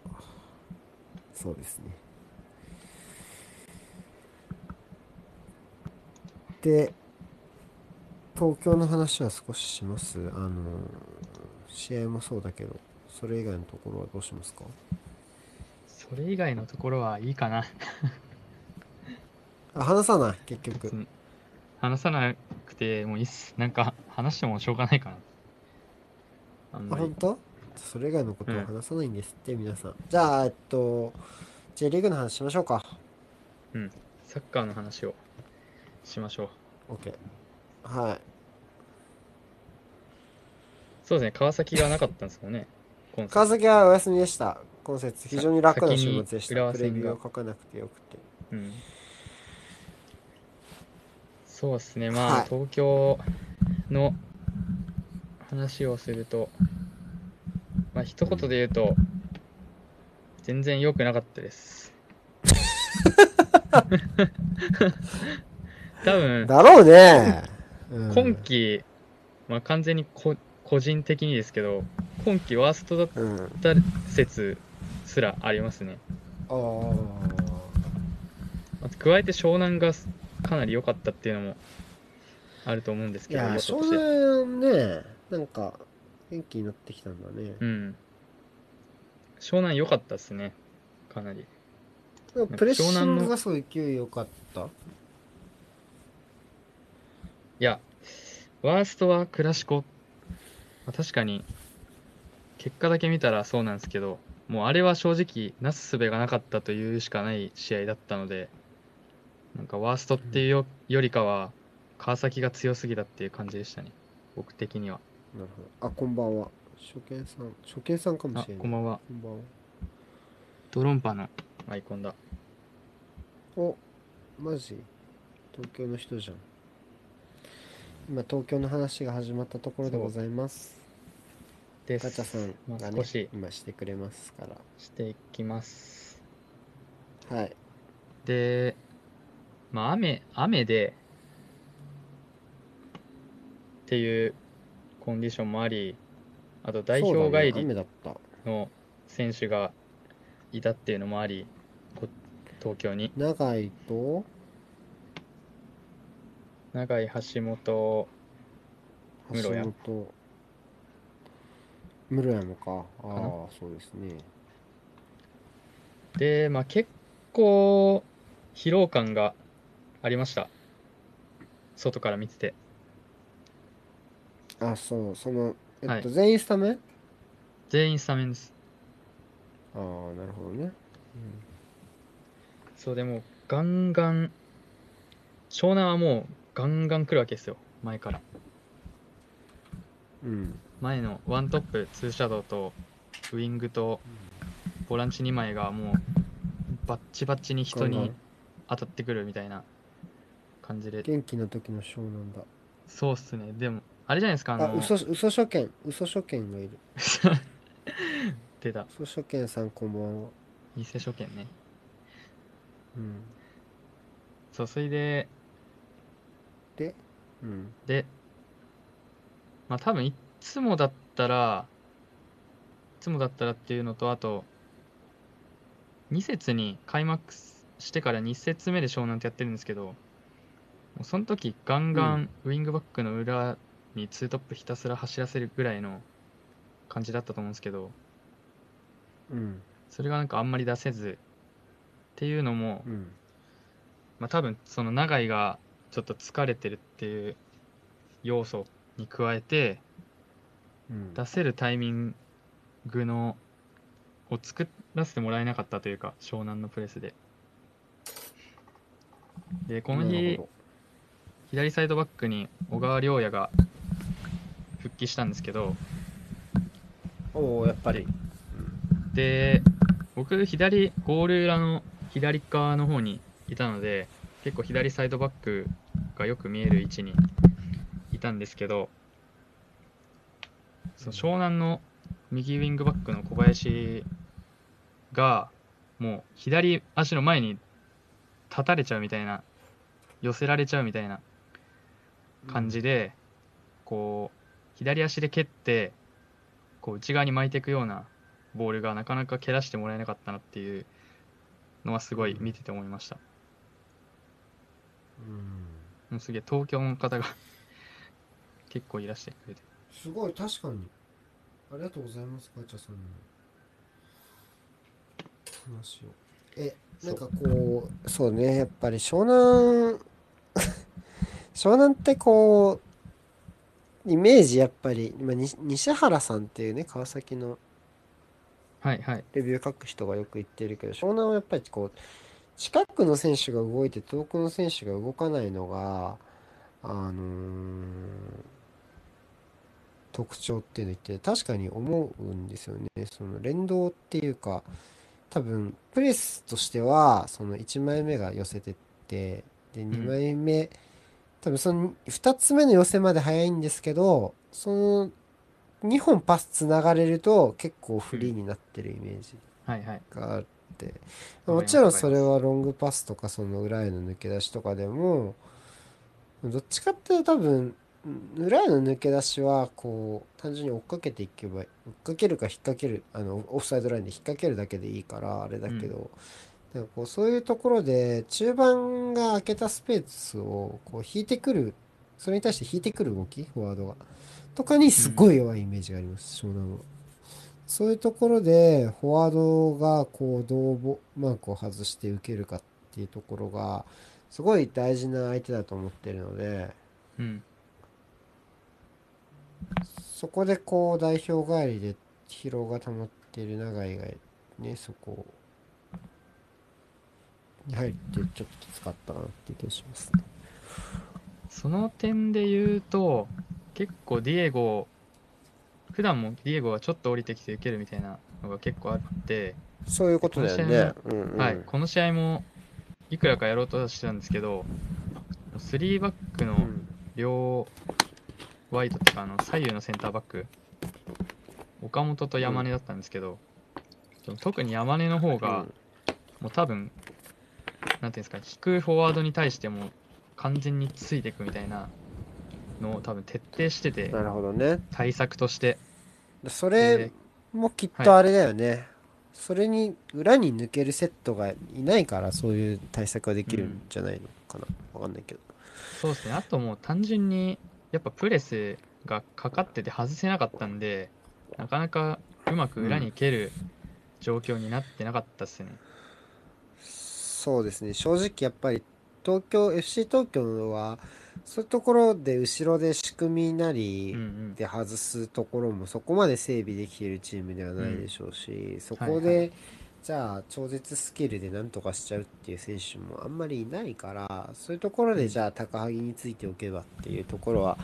そうですね。で、東京の話は少しします。あの、試合もそうだけど、それ以外のところはどうしますか？それ以外のところはいいかなあ、話さない、結局。うん話さなくてもいいっすなんか話してもしょうがないかなあんあ、まり本当？それ以外のことはうん話さないんですって、皆さん。じゃあ、えっと、J リーグの話しましょうか。サッカーの話をしましょう OK。はい。そうですね川崎がなかったんですもんね 川崎はお休みでした。今節、非常に楽な週末でした。プレビューを書かなくてよくて。うんそうですねまあ、はい東京の話をすると、まあ一言で言うと、全然良くなかったです。多分、だろうね。うん今季、まあ完全にこ個人的にですけど、今季ワーストだっうん。すらありますね。ああ。あと加えて湘南がかなり良かったっていうのもあると思うんですけど、いや、湘南ね、なんか、元気になってきたんだね。うん。湘南良かったですね。かなり。プレッシングがすごい勢い良かった？いや、ワーストはクラシコ。まあ確かに、結果だけ見たらそうなんですけど、もうあれは正直、なすすべがなかったというしかない試合だったので、なんかワーストっていうよよりかは、川崎が強すぎたっていう感じでしたね。僕的には。なるほど。あ、こんばんは。初見さん、初見さんかもあしれない。こんばんは。こんばんは。ドロンパのアイコンだ。お、マジ？東京の人じゃん。今、東京の話が始まったところでございます。です。ガチャさんまがねあ少し、今してくれますから。していきます。はい。で、まあ雨、雨で、っていうコンディションもあり、あと代表帰り。の選手がいたっていうのもあり、こ東京に。長井と、長井、橋本、室橋谷本、室山か。ああな、そうですね。で、まあ結構疲労感がありました。外から見てて。あ、そう、その、えっと、はい全員スタメン？全員スタメンです。ああ、なるほどね。そう、でも、ガンガン、湘南はもうガンガン来るわけですよ、前から。うん。うん。前のワントップ、ツーシャドウと、ウイングと、ボランチ2枚がもう、バッチバッチに人に当たってくるみたいな感じで。元気な時の湘南だ。そうっすね。でも、あれじゃないですか、ああ、の、嘘、嘘初見、嘘初見がいる。出た、嘘初見さんこんばんは。偽初見ね。うん。そう、それで、で、うん。で、まあ多分つもだったら、いつもだったらっていうのと、あと、2節に開幕してから2節目で湘南ってやってるんですけど、もうその時ガンガンウィングバックの裏にツートップひたすら走らせるぐらいの感じだったと思うんですけど、うん。それがなんかあんまり出せずっていうのも、うん。まあ多分その永井がちょっと疲れてるっていう要素に加えて、うん。出せるタイミングのを作らせてもらえなかったというか湘南のプレスで。でこの日左サイドバックに小川亮也が復帰したんですけどどおおやっぱり。で僕左ゴール裏の左側の方にいたので結構左サイドバックがよく見える位置にいたんですけどその湘南の右ウィングバックの小林がもう左足の前に立たれちゃうみたいな寄せられちゃうみたいな感じで、こう左足で蹴ってこう内側に巻いていくようなボールがなかなか蹴らしてもらえなかったなっていうのはすごい見てて思いました。うん。すげえ東京の方が 結構いらしてくれて。すごい、確かに。ありがとうございます、ガチャさんの話を。え、なんかこう、そうね、やっぱり湘南、湘南ってこう、イメージやっぱり、まあ、に西原さんっていうね、川崎のはいはい。レビュー書く人がよく言ってるけど、湘南はやっぱりこう、近くの選手が動いて遠くの選手が動かないのが、あのー特徴っていうのって確かに思うんですよね。その連動っていうか、多分プレスとしてはその1枚目が寄せてって、で2枚目多分その2つ目の寄せまで早いんですけど、その2本パスつながれると結構フリーになってるイメージ。があって、もちろんそれはロングパスとかその裏への抜け出しとかでも、どっちかっていうと多分、裏への抜け出しはこう単純に追っかけていけば追っかけるか引っ掛けるあのオフサイドラインで引っ掛けるだけでいいからあれだけど、でもこうそういうところで中盤が空けたスペースをこう引いてくるそれに対して引いてくる動きフォワードがとかにすごい弱いイメージがあります、湘南は。そういうところでフォワードがこうどうボマークを外して受けるかっていうところがすごい大事な相手だと思ってるのでうん。そこでこう代表帰りで疲労が溜まっている永井がねそこに入ってちょっときつかったなって気がしますね。その点で言うと、結構ディエゴ、普段もディエゴがちょっと降りてきて受けるみたいなのが結構あって、そういうことだよね。うんうんはい、この試合もいくらかやろうとしてたんですけど、3バックのうん両ワイドっていうかあの左右のセンターバック、岡本と山根だったんですけど、でも特に山根の方が、もう多分、なんていうんですか、引くフォワードに対しても完全についていくみたいなのを多分徹底しててな、るほどね。対策として。それもきっとあれだよね。それに裏に抜けるセットがいないからそういう対策ができるんじゃないのかな。わかんないけど。そうですね、あともう単純に、やっぱプレスがかかってて外せなかったんで、なかなかうまく裏に蹴る状況になってなかったっすね。そうですね。正直やっぱり東京、FC 東京はそういうところで後ろで仕組みなり、うんうん。で外すところもそこまで整備できているチームではないでしょうし、そこで、はいはじゃあ超絶スキルでなんとかしちゃうっていう選手もあんまりいないからそういうところでじゃあ高萩についておけばっていうところは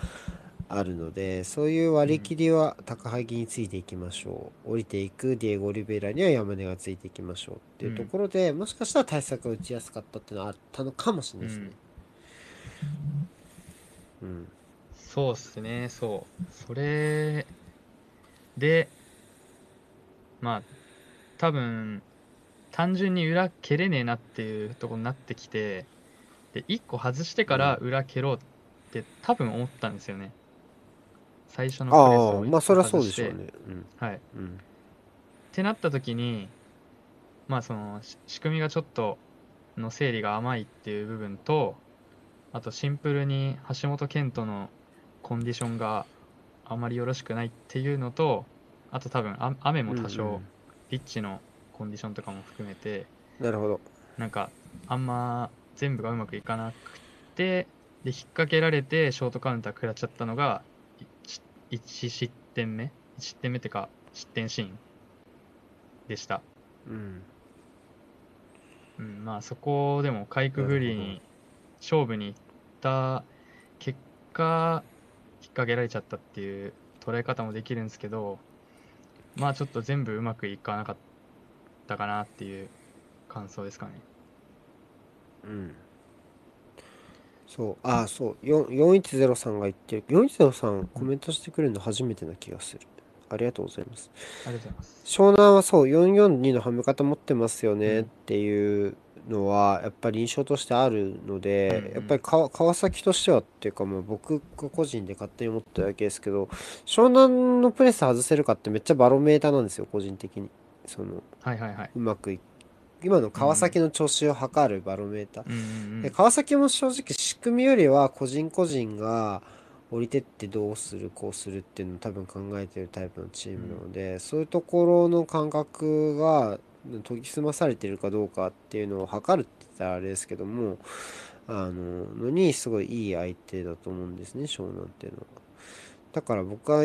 あるのでそういう割り切りは高萩についていきましょう。降りていくディエゴ・オリベイラには山根がついていきましょうっていうところで、もしかしたら対策が打ちやすかったっていうのはあったのかもしれないですね。うん。そうっすね、そう。それで、まあ、多分、単純に裏蹴れねえなっていうところになってきて、で、1個外してから裏蹴ろうって多分思ったんですよね。最初のプレスああをまあそれはそうで外しょうね。うんはい。っうんてなった時に、まあそのし仕組みがちょっとの整理が甘いっていう部分と、あとシンプルに橋本健人のコンディションがあまりよろしくないっていうのと、あと多分あ雨も多少ん、ピッチのコンディションとかも含めて、なるほど。なんかあんま全部がうまくいかなくて、で、引っ掛けられてショートカウンター食らっちゃったのが、1失点目 ?1 失点目ってか、失点シーンでした。うんうん、まあそこでもかいくぐりに勝負に行った結果引っ掛けられちゃったっていう捉え方もできるんですけどまあちょっと全部うまくいかなかったかなっていう感想ですかねうん。そう、ああ、そう、4 4103が言ってる。4103コメントしてくれるの初めてな気がする。ありがとうございます。ありがとうございます湘南はそう、442のはめ方持ってますようんねっていうのは、やっぱり印象としてあるのうんうで、ん。やっぱり川川崎としてはっていうか、まあ僕が個人で勝手に思っただけですけど、湘南のプレス外せるかってめっちゃバロメーターなんですよ、個人的に。その、はいはいはい。うまくい今の川崎の調子を測るバロメーター。うんうんうん。で川崎も正直仕組みよりは個人個人が降りてってどうするこうするっていうのを多分考えてるタイプのチームなので、そういうところの感覚が研ぎ澄まされてるかどうかっていうのを測るって言ったらあれですけどもあののにすごいいい相手だと思うんですね湘南っていうのは。だから僕は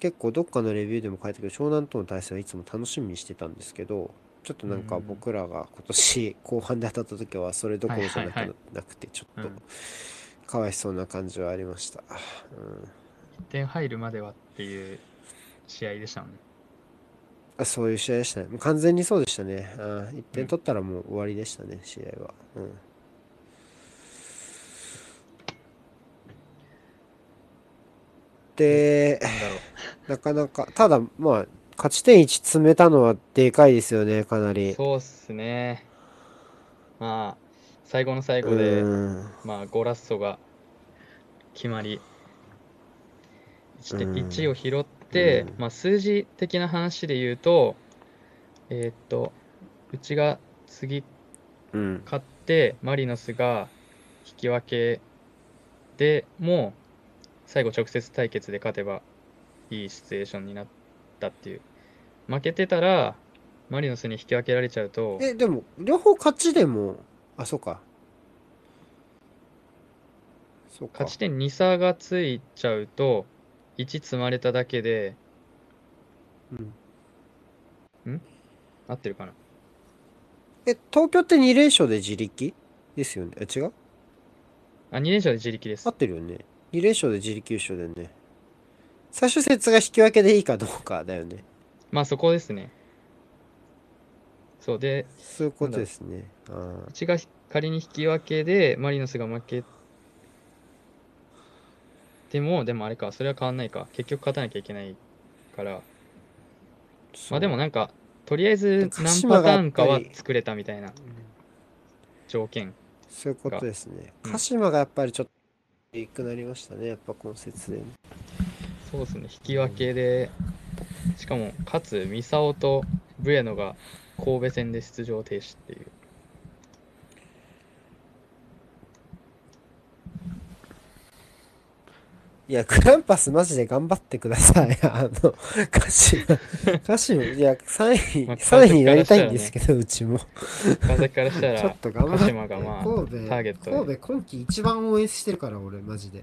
結構どっかのレビューでも書いたけど湘南との対戦はいつも楽しみにしてたんですけどちょっとなんかうん僕らが今年後半で当たった時はそれどころじゃなくてちょっとうん。かわいそうな感じはありました。うん。1点入るまではっていう試合でしたもんねあそういう試合でしたね。もう完全にそうでしたね。あ1うん点取ったらもう終わりでしたね、試合は。うん。で、なかなか、ただ、まあ、勝ち点1詰めたのはでかいですよね、かなり。そうっすね。まあ、最後の最う後で、ん。まあ、ゴラッソが決まり、1, 点うん1を拾って、うんまあ、数字的な話で言うと、えーっと、うちが次うん。勝って、マリノスが引き分けでもう、最後直接対決で勝てばいいシチュエーションになったっていう。負けてたら、マリノスに引き分けられちゃうと、え、でも、両方勝ちでも、あ、そうか。そうか勝ち。点2差がついちゃうと、1積まれただけで、うん。合ってるかな？え、東京って2連勝で自力？ですよね。え、違う？あ、2連勝で自力です合。ってるよね。2連勝で自力優勝だよね。最終節が引き分けでいいかどうかだよね。まあそこですね。そうで、そういうことですね。あうちが仮に引き分けで、マリノスが負けても、でもあれか、それは変わんないか。結局勝たなきゃいけないから。ーまあでもなんか、とりあえず鹿何パターンかは作れたみたいな条件。そういうことですね。うん鹿島がやっぱりちょっといいくなりましたね。やっぱ今節で。そうですね、引き分けで、しかも、かつ、ミサオとブエノが神戸戦で出場停止っていう。いや、グランパスマジで頑張ってください。あの、鹿島、鹿島、いや、3位、まあ3位になりたいんですけど、うちも。川崎からしたちょっら、と頑張って。鹿島がまあ、神戸、ターゲットで神戸今季一番応援してるから、俺、マジで。い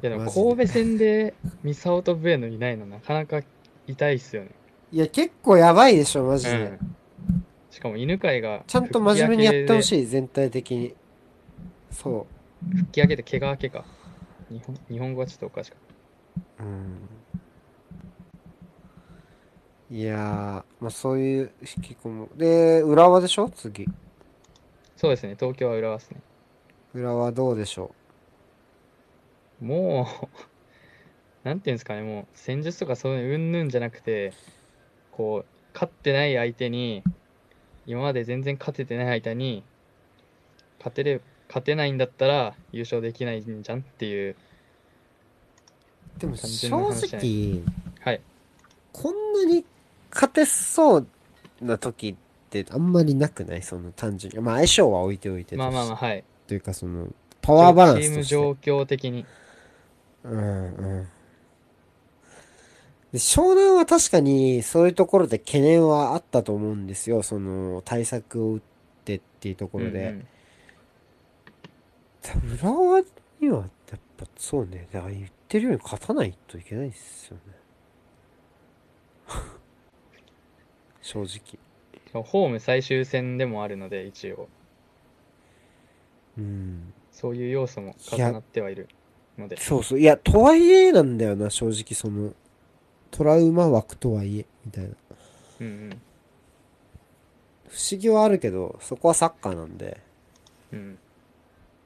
やでも神戸戦でミサオとブエノいないのなかなか痛いっすよね。いや、結構やばいでしょ、マジで。うん。しかも犬飼がちゃんと真面目にやってほい。しい、全体的に。そ復帰明けて怪我明けか。日本日本語はちょっとおかしかっう。うん。いやー、まあそういう引き込む。で、浦和でしょ？次。た。そうですね、東京は浦和ですね。浦和どうでしょもう、なんていうんですかね、もう戦術とかそういううんぬんじゃなくて、こう、勝ってない相手に、今まで全然勝ててない相手に、勝てれ、勝てないんだったら優勝できないんじゃんっていう、う。でも単正直、はい。こんなに勝てそうな時ってあんまりなくない？その単純に。まあ相性は置いておいてまあまあまあ、はい。というかその、パワーバランチームスとして。状況的に。うんうん。で、湘南は確かにそういうところで懸念はあったと思うんですよ。その対策を打ってっていうところで。うんうん浦和にはやっぱそうね。だから言ってるように勝たないといけないですよね。正直。ホーム最終戦でもあるので、一応、うん。そういう要素も重なってはいるので。そうそう。いや、とはいえなんだよな、正直その、トラウマ枠とはいえ、みたいな。うんうん。不思議はあるけど、そこはサッカーなんで。うん。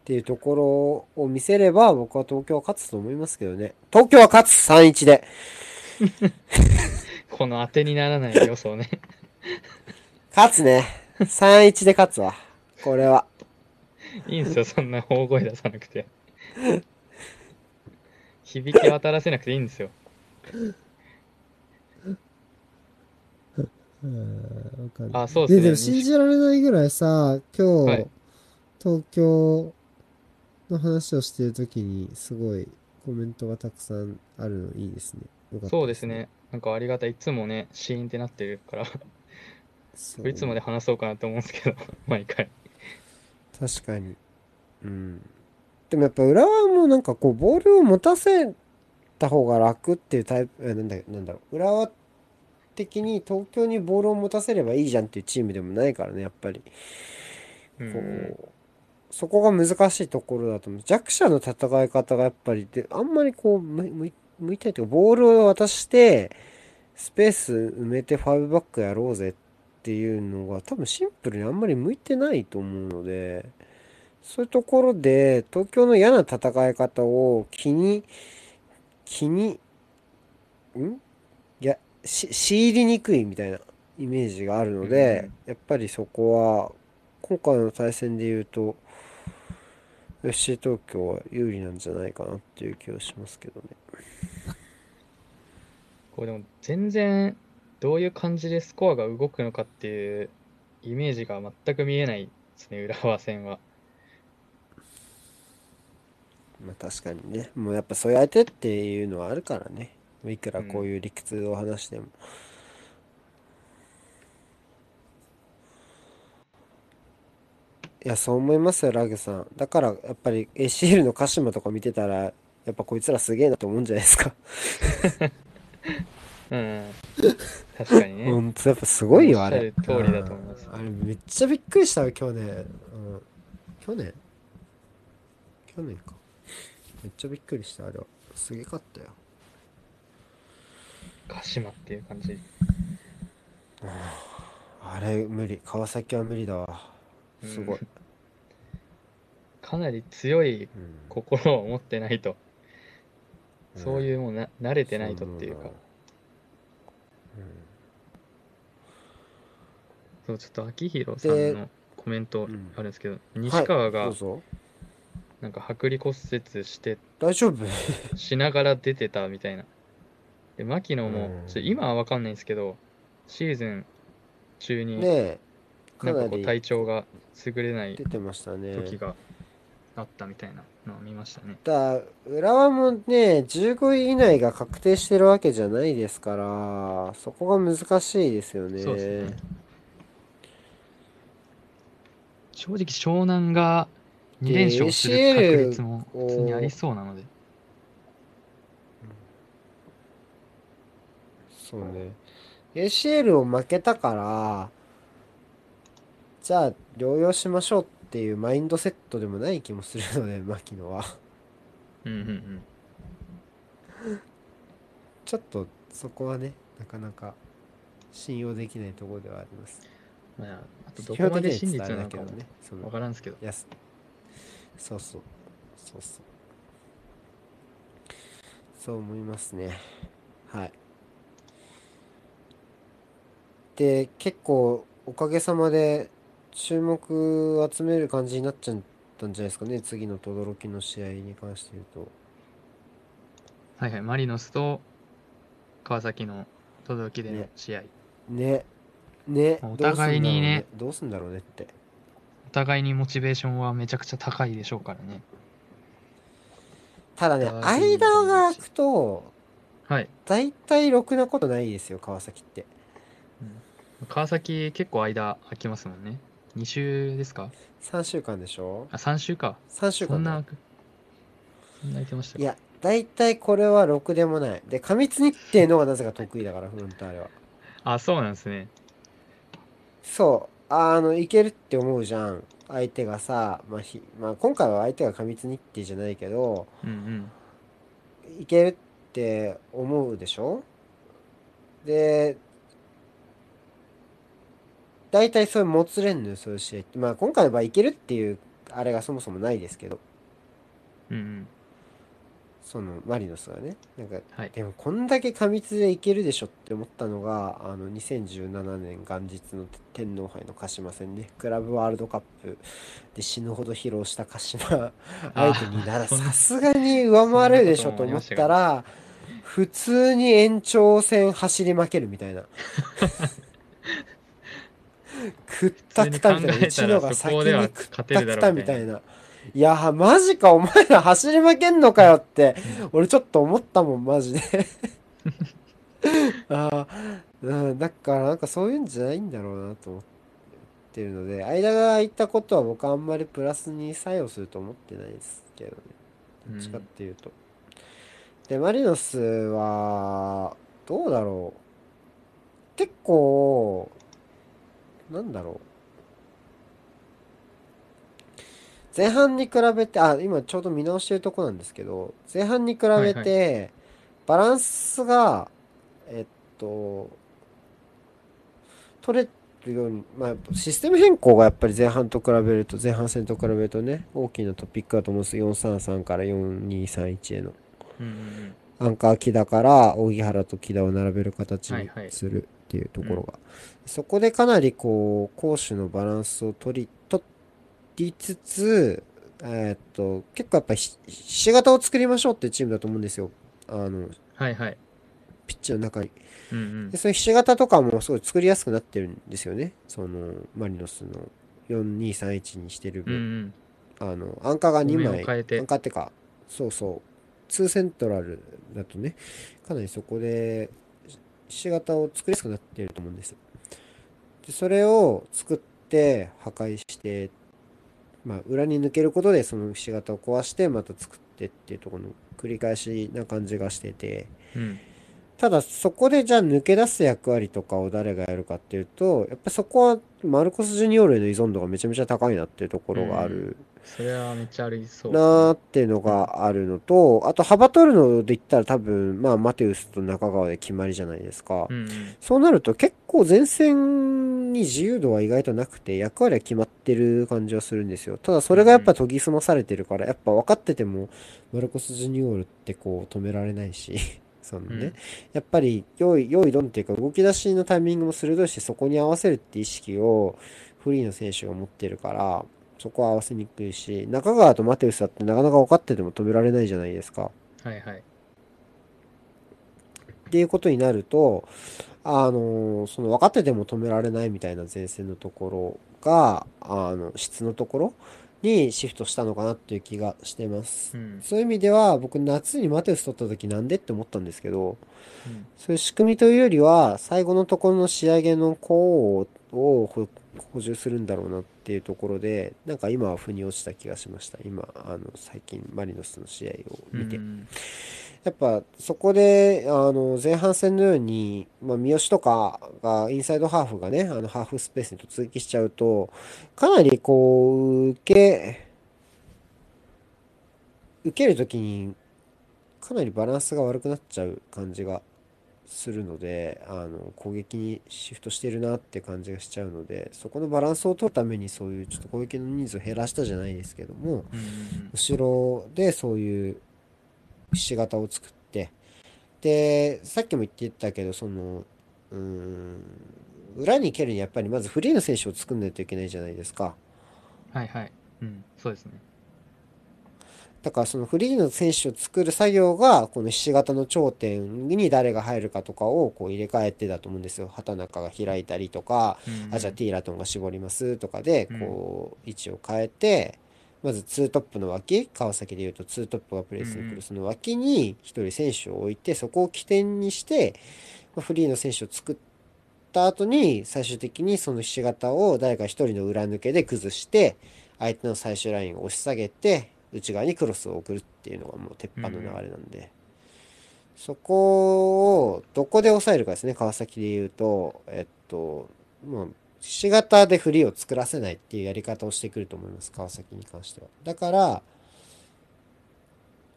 っていうところを見せれば、僕は東京は勝つと思いますけどね。東京は勝つ !3-1 で。この当てにならない予想ね。勝つね。3-1で勝つわ。これは。いいんですよ、そんな大声出さなくて。響き渡らせなくていいんですよ。あ、そうで、でですも信ね。じられないぐらいさ、今日、はい東京の話をしてるときに、すごいコメントがたくさんあるのいいですね。よかったそうですね。なんかありがたい。いつもね、シーンってなってるから、そういつまで話そうかなと思うんですけど、毎回。確かに。うん。でもやっぱ浦和もなんかこう、ボールを持たせた方が楽っていうタイプ、えなんだ、なんだろう。浦和的に東京にボールを持たせればいいじゃんっていうチームでもないからね、やっぱり。うんこう、そこが難しいところだと思う。弱者の戦い方がやっぱりで、あんまりこう、向向い向いというか、ボールを渡して、スペース埋めてファイブバックやろうぜっていうのが多分シンプルにあんまり向いてないと思うので、そういうところで、東京の嫌な戦い方を気に、気に、ん？いや、し、強いりにくいみたいなイメージがあるので、やっぱりそこは、今回の対戦で言うと、FC 東京は有利なんじゃないかなっていう気がしますけどね。これでも全然どういう感じでスコアが動くのかっていうイメージが全く見えないですね、浦和戦は。まあ確かにね。もうやっぱそういう相手っていうのはあるからね。いくらこういう理屈を話しても。いや、そう思いますよ、ラグさん。だから、やっぱり ACL の鹿島とか見てたら、やっぱこいつらすげえなと思うんじゃないですか。うん。確かにね。ほんと、やっぱすごいよ、あれ。おっしゃる通りだと思いますうんあれ、めっちゃびっくりしたよ、去年。うん。去年？去年か。めっちゃびっくりした、あれは。すげかったよ。鹿島っていう感じ。あれ、無理。川崎は無理だわ。すごい。うんかなり強いうん。心を持ってないと、うんそういうもうな慣れてないとっていうか、そうそうちょっと秋広さんのコメントうん。あるんですけど、西川どが。なんか剥離骨折して大丈夫？しながら出てたみたいな。で牧野もうん。ちょ今は分かんないんですけどシーズン中にななんかこうり体調が優れない出てましたね。時があったみたいなのを見ましたね。だ浦和もね、15位以内が確定してるわけじゃないですから、そこが難しいですよね。そうですね正直湘南が2連勝する確率も普通にありそうなので。そうね。ACL を負けたから、じゃあ療養しましょうっていうマインドセットでもない気もするので、牧野は。うんうんうん。ちょっとそこはね、なかなか信用できないところではあります。まあ、あとどこまで真実なのかもね。分からんすけど。いやすそうそうそうそうそう思いますねはいで結構おかげさまで注目を集める感じになっちゃったんじゃないですかね。次の轟の試合に関して言うと。はいはい、マリノスと川崎の轟でのね試合。ね。ね。お互いにね。どうすんだろうね。どうすんだろうねって。お互いにモチベーションはめちゃくちゃ高いでしょうからね。ただね間が空くとはい。大体ろくなことないですよ川崎って。川崎結構間空きますもんね。2週ですか？3週間でしょ？あ、3週か。3週間そんなそんな空いてました？かいや大体これはろくでもない。で過密日程のがなぜか得意だからフロンターレは。あ、そうなんですね。そう。あのいけるって思うじゃん。相手がさ、まあひまあ、今回は相手が過密日程じゃないけどうんうん。いけるって思うでしょ？で大体そういうもつれんのよそういう試合って。まあ今回の場合いけるっていうあれがそもそもないですけど。うんうん。そのマリノスがね。なんかはい。でもこんだけ過密でいけるでしょって思ったのがあの2017年元日の天皇杯の鹿島戦ねクラブワールドカップで死ぬほど披露した鹿島相手にならさすがに上回れるでしょと思ったら普通に延長戦走り負けるみたいな くったくたみたいな。うちのが先にくったくたみたいな。いやマジか。お前ら走り負けんのかよって俺ちょっと思ったもんマジで。ああうんだからなんかそういうんじゃないんだろうなと思ってるので間が空いたことは僕はあんまりプラスに作用すると思ってないですけどね。どっちかっていうと、でマリノスはどうだろう。結構なんだろう。前半に比べて、あ、今ちょうど見直してるとこなんですけど、前半に比べはいて、バランスが、えっと、取れように、まあ、システム変更がやっぱり前半と比べると、前半戦と比べるとね、大きなトピックだと思うんです。433から4231への。うんうんアンカー木田から荻原と木田を並べる形にはいはい。するっていうところが、そこでかなりこう攻守のバランスを取り取りつつ、えーっと結構やっぱりひひし形を作りましょうっていうチームだと思うんですよ。あのはいはい。ピッチの中に。うんうん。で。そういうひし形とかもすごい作りやすくなってるんですよね。そのマリノスの4231にしてるうん分、うん。あのアンカーが2譜面枚アンカーってかそうそう。2セントラルだとねかなりそこでひし形を作りやすくなっていると思うんですでそれを作って破壊してまあ裏に抜けることでそのひし形を壊してまた作ってっていうところの繰り返しな感じがしててうん。ただそこでじゃあ抜け出す役割とかを誰がやるかっていうとやっぱそこはマルコス・ジュニオールへの依存度がめちゃめちゃ高いなっていうところがあるそれはめっちゃありそう。なーっていうのがあるのと、あと幅取るので言ったら多分、まあマテウスと中川で決まりじゃないですか。うんうん。そうなると結構前線に自由度は意外となくて役割は決まってる感じはするんですよ。ただそれがやっぱ研ぎ澄まされてるから、やっぱ分かっててもマルコス・ジュニオールってこう止められないし、そのね、うんやっぱり良い、良いドンっていうか動き出しのタイミングも鋭いし、そこに合わせるって意識をフリーの選手が持ってるから、そこは合わせにくいし、中川とマテウスだってなかなか分かってても止められないじゃないですか。はいはい。っていうことになると、あの、その分かってても止められないみたいな前線のところが、あの、質のところにシフトしたのかなっていう気がしてます。うん。そういう意味では、僕夏にマテウス取った時なんでって思ったんですけど、うんそういう仕組みというよりは、最後のところの仕上げの功をを補補充するんだろうなっていうところで、なんか今は腑に落ちた気がしました。今、あの、最近マリノスの試合を見てう。んやっぱそこで、あの、前半戦のように、まあ、三好とかが、インサイドハーフがね、あの、ハーフスペースに突撃しちゃうと、かなりこう、受け、受けるときに、かなりバランスが悪くなっちゃう感じがするので、あの、攻撃にシフトしてるなって感じがしちゃうので、そこのバランスを取るためにそういうちょっと攻撃の人数を減らしたじゃないですけども、うんうん後ろでそういうひし形を作ってでさっきも言ってたけどそのうーん裏に蹴るにやっぱりまずフリーの選手を作んないといけないじゃないですかはいはい。うん。そうですね。だからそのフリーの選手を作る作業がこのひし形の頂点に誰が入るかとかをこう入れ替えてだと思うんですよ。畑中が開いたりとかうん。うんあじゃあティーラトンが絞りますとかでうん。こう位置を変えてまずツートップの脇川崎でいうとツートップがプレスに来うんうん。るその脇に一人選手を置いてそこを起点にしてまあフリーの選手を作った後に最終的にそのひし形を誰か一人の裏抜けで崩して相手の最終ラインを押し下げて内側にクロスを送るっていうのがもう鉄板の流れなんで、そこをどこで抑えるかですね川崎で言うとえっともうひし形でフリーを作らせないっていうやり方をしてくると思います川崎に関しては。だから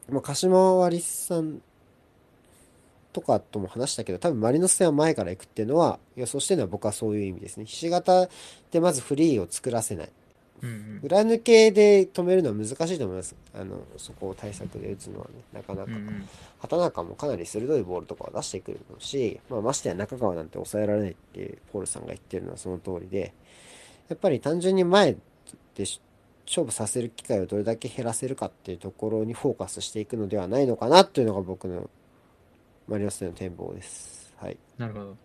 まあ鹿島割りさんとかとも話したけど多分マリノス戦は前から行くっていうのは予想してるのは僕はそういう意味ですね。ひし形でまずフリーを作らせない。うんうん裏抜けで止めるのは難しいと思います。あの、そこを対策で打つのはね、なかなか。うんうん畑中もかなり鋭いボールとかを出してくるし、まあ、ましてや中川なんて抑えられないっていうポールさんが言ってるのはその通りで、やっぱり単純に前でし勝負させる機会をどれだけ減らせるかっていうところにフォーカスしていくのではないのかなというのが僕のマリノスでの展望です。はい。なるほど。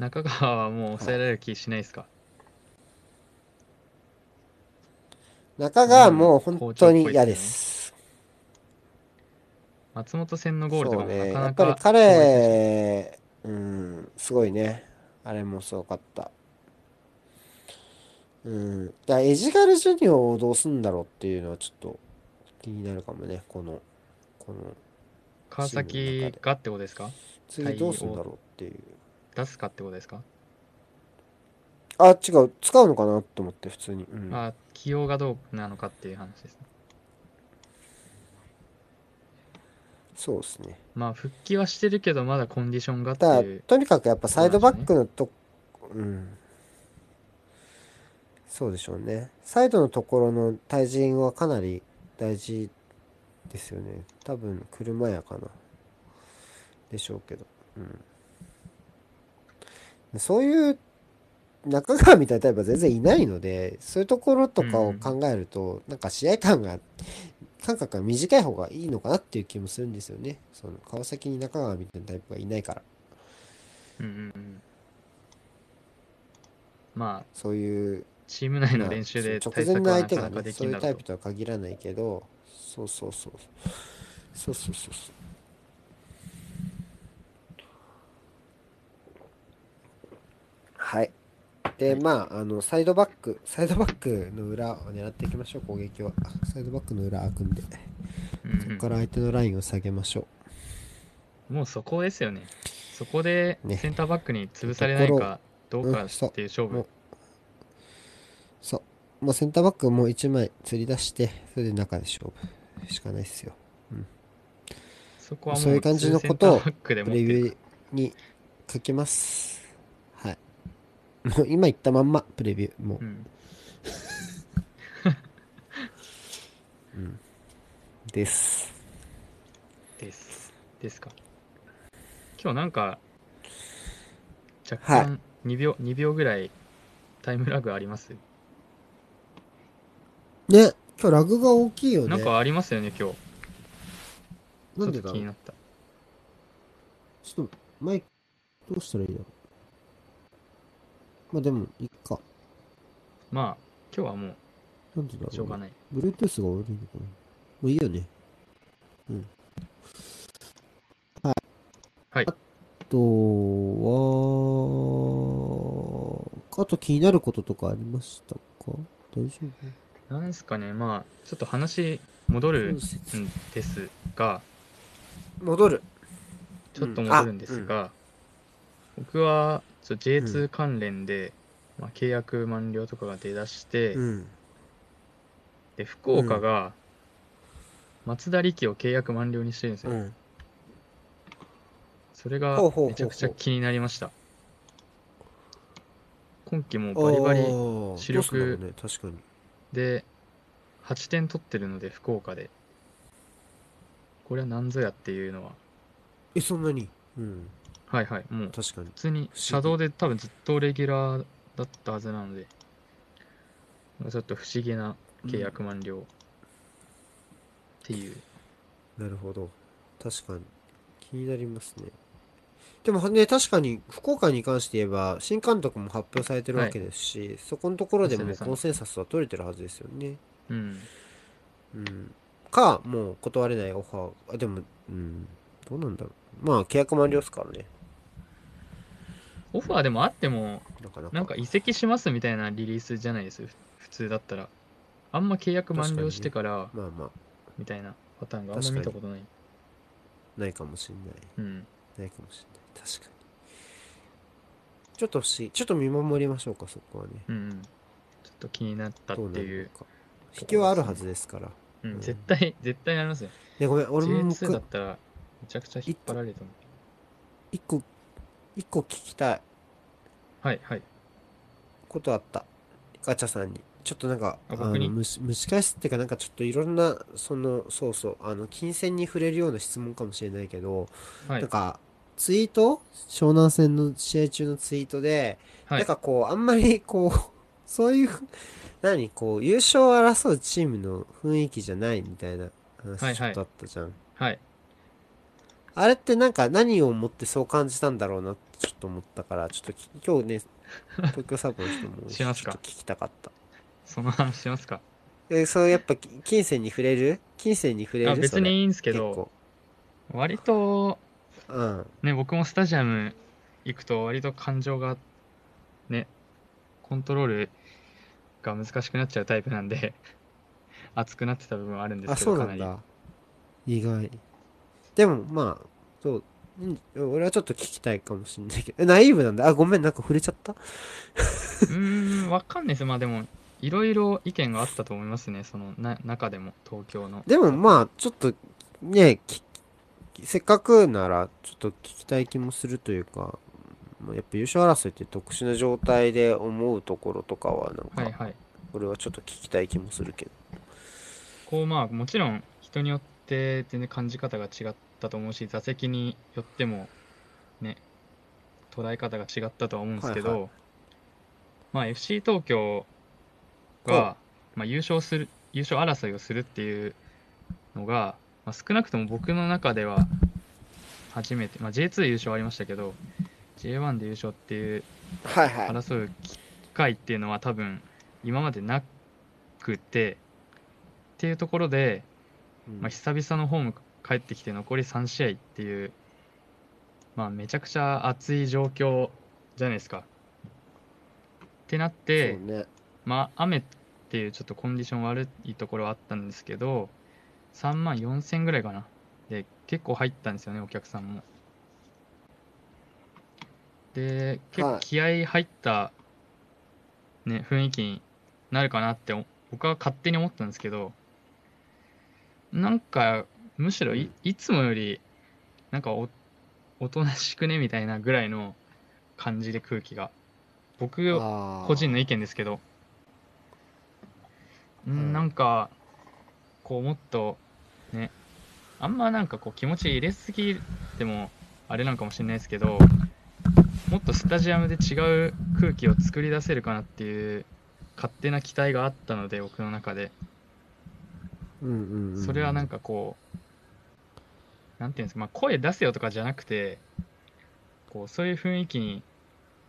中川はもう抑えられる気しないですか、中川はもう本当に嫌です。松本戦のゴールとかうね。なかなかやっぱり彼、うん、すごいね。あれもすごかった。うん。だからエジガルジュニオをどうすんだろうっていうのはちょっと気になるかもね。この、この、川崎がってことですか？次どうすんだろうっていう。出すかってことですか、あ、違う。使うのかなと思って、普通に。うん。あ起用がどうなのかっていう話ですねそうですね。まあ復帰はしてるけどまだコンディションがってだからいうとにかくやっぱサイドバックのと、うん。そうでしょうね。サイドのところの対人はかなり大事ですよね。多分、車やかな。でしょうけど。うん。そういう中川みたいなタイプは全然いないので、そういうところとかを考えると、なんか試合感が、間隔が短い方がいいのかなっていう気もするんですよね。その川崎に中川みたいなタイプがいないから。うんうんうんまあそういう、チーム内の練習で直前の相手がね、そういうタイプとは限らないけど、そうそうそう。そうそうそうそう。はい。で、まあ、あの、サイドバック、サイドバックの裏を狙っていきましょう、攻撃は。サイドバックの裏開くんで、うんそこから相手のラインを下げましょもうそこですよね。そこでね。センターバックに潰されないかどうかっていう勝負、もう。そう。もうセンターバックもう1枚釣り出して、それで中で勝負。しかないですよ。そこはそういう感じのことをレビューに書きます。はい。もう今言ったまんま、プレビュー。もうう、んです。ですですか今日なんか若はい干2秒、2秒ぐらいタイムラグあります？ね、今日ラグが大きいよね。なんかありますよね今日なんでだ気になったちょっと、マイク、どうしたらいいだろう。まあでも、いっか。まあ今日はもなんでだろう、うしょうがない、Bluetooth が悪いのかな。もういいよね。うん。はい。はいあとは、あと気になることとかありましたか？大丈夫？なんですかねまあちょっと話戻るんですですが戻る。ちょっと戻るんですが、僕はちょっと J2 関連で、まあ、契約満了とかが出だして、うん。で福岡が松田力を契約満了にしてるんですよ、うん。それがめちゃくちゃ気になりました。今季もバリバリリ主力ね、確かに。で8点取ってるので福岡で。これは何ぞやっていうのは。え、そんなに？うん。はいはいもう確かに。普通に車道で多分ずっとレギュラーだったはずなのでちょっと不思議な契約満了っていう、なるほど。確かに。気になりますね。でもね、確かに、福岡に関して言えば、新監督も発表されてるわけですし、そこのところでもコンセンサスは取れてるはずですよね。うんうん。か、もう断れないオファー。あ、でも、うん。どうなんだろう。まあ、契約満了ですからね。オファーでもあってもなんか移籍しますみたいなリリースじゃないですふ普通だったらあんま契約満了してからまあまあ、みたいなパターンがあんま見たことないないかもしんない。うんないかもしれない。確かに。ちょっと不思議。ちょっと見守りましょうか、そこはね。うんうんちょっと気になったっていう。引きはあるはずですから。うんうん絶対絶対なりますよね、ごめん、俺も J2 だったらめちゃくちゃ引っ張られると思う一個、一個聞きたい。はいはい。ことあった。ガチャさんに。ちょっとなんか、あ僕に？蒸し蒸し返すっていうか、なんかちょっといろんな、その、そうそう、あの、金銭に触れるような質問かもしれないけど、はい。なんか、ツイート？湘南戦の試合中のツイートで、はい。なんかこう、あんまりこう、そういうふ、何？こう、優勝を争うチームの雰囲気じゃないみたいな話ちょっとあったじゃん。はい。あれってなんか何をもってそう感じたんだろうなってちょっと思ったから、ちょっとき今日ね、東京サブの人もしますか？ちょっと聞きたかった。その話しますか？え、そうやっぱき金銭に触れる？金銭に触れる？あ別にいいんですけど割と。うん。ね僕もスタジアム行くと割と感情がねコントロールが難しくなっちゃうタイプなんで 熱くなってた部分はあるんですあ、けどかなんり。意外。でも、まあ、そう。うん俺はちょっと聞きたいかもしんないけど。え、ナイーブなんだ。あ、ごめん、なんか触れちゃった？うーんわかんないですまあでもいろいろ意見があったと思いますねそのな中でも東京のでもまあ、ちょっと、ね、きせっかくならちょっと聞きたい気もするというか、まあやっぱ優勝争いって特殊な状態で思うところとかはなんか、はいはい。俺はちょっと聞きたい気もするけど。こうまあもちろん人によって全然感じ方が違ったと思うし座席によってもね捉え方が違ったとは思うんですけど、はいはまあ FC 東京が、まあ、優勝する優勝争いをするっていうのが、まあ、少なくとも僕の中では初めて、まあ、J2 優勝はありましたけど J1 で優勝っていう。争う機会っていうのは多分今までなくてっていうところで、うん。まあ、久々のホーム帰ってきて残り3試合っていう、まあ、めちゃくちゃ熱い状況じゃないですか。ってなって、ね。まあ、雨っていうちょっとコンディション悪いところはあったんですけど3万4000ぐらいかなで結構入ったんですよねお客さんもで結構はい気合入った、ね、雰囲気になるかなってお僕は勝手に思ったんですけどなんかむしろい,、うん。いつもよりなんかおおとなしくねみたいなぐらいの感じで空気が。僕個人の意見ですけど、ううん。ん、なんかこうもっとねあんまなんかこう気持ち入れすぎてもあれなんかもしれないですけどもっとスタジアムで違う空気を作り出せるかなっていう勝手な期待があったので僕の中で。うんうんうん、それはなんかこうなんていうんですか、まあ、声出せよとかじゃなくてこうそういう雰囲気に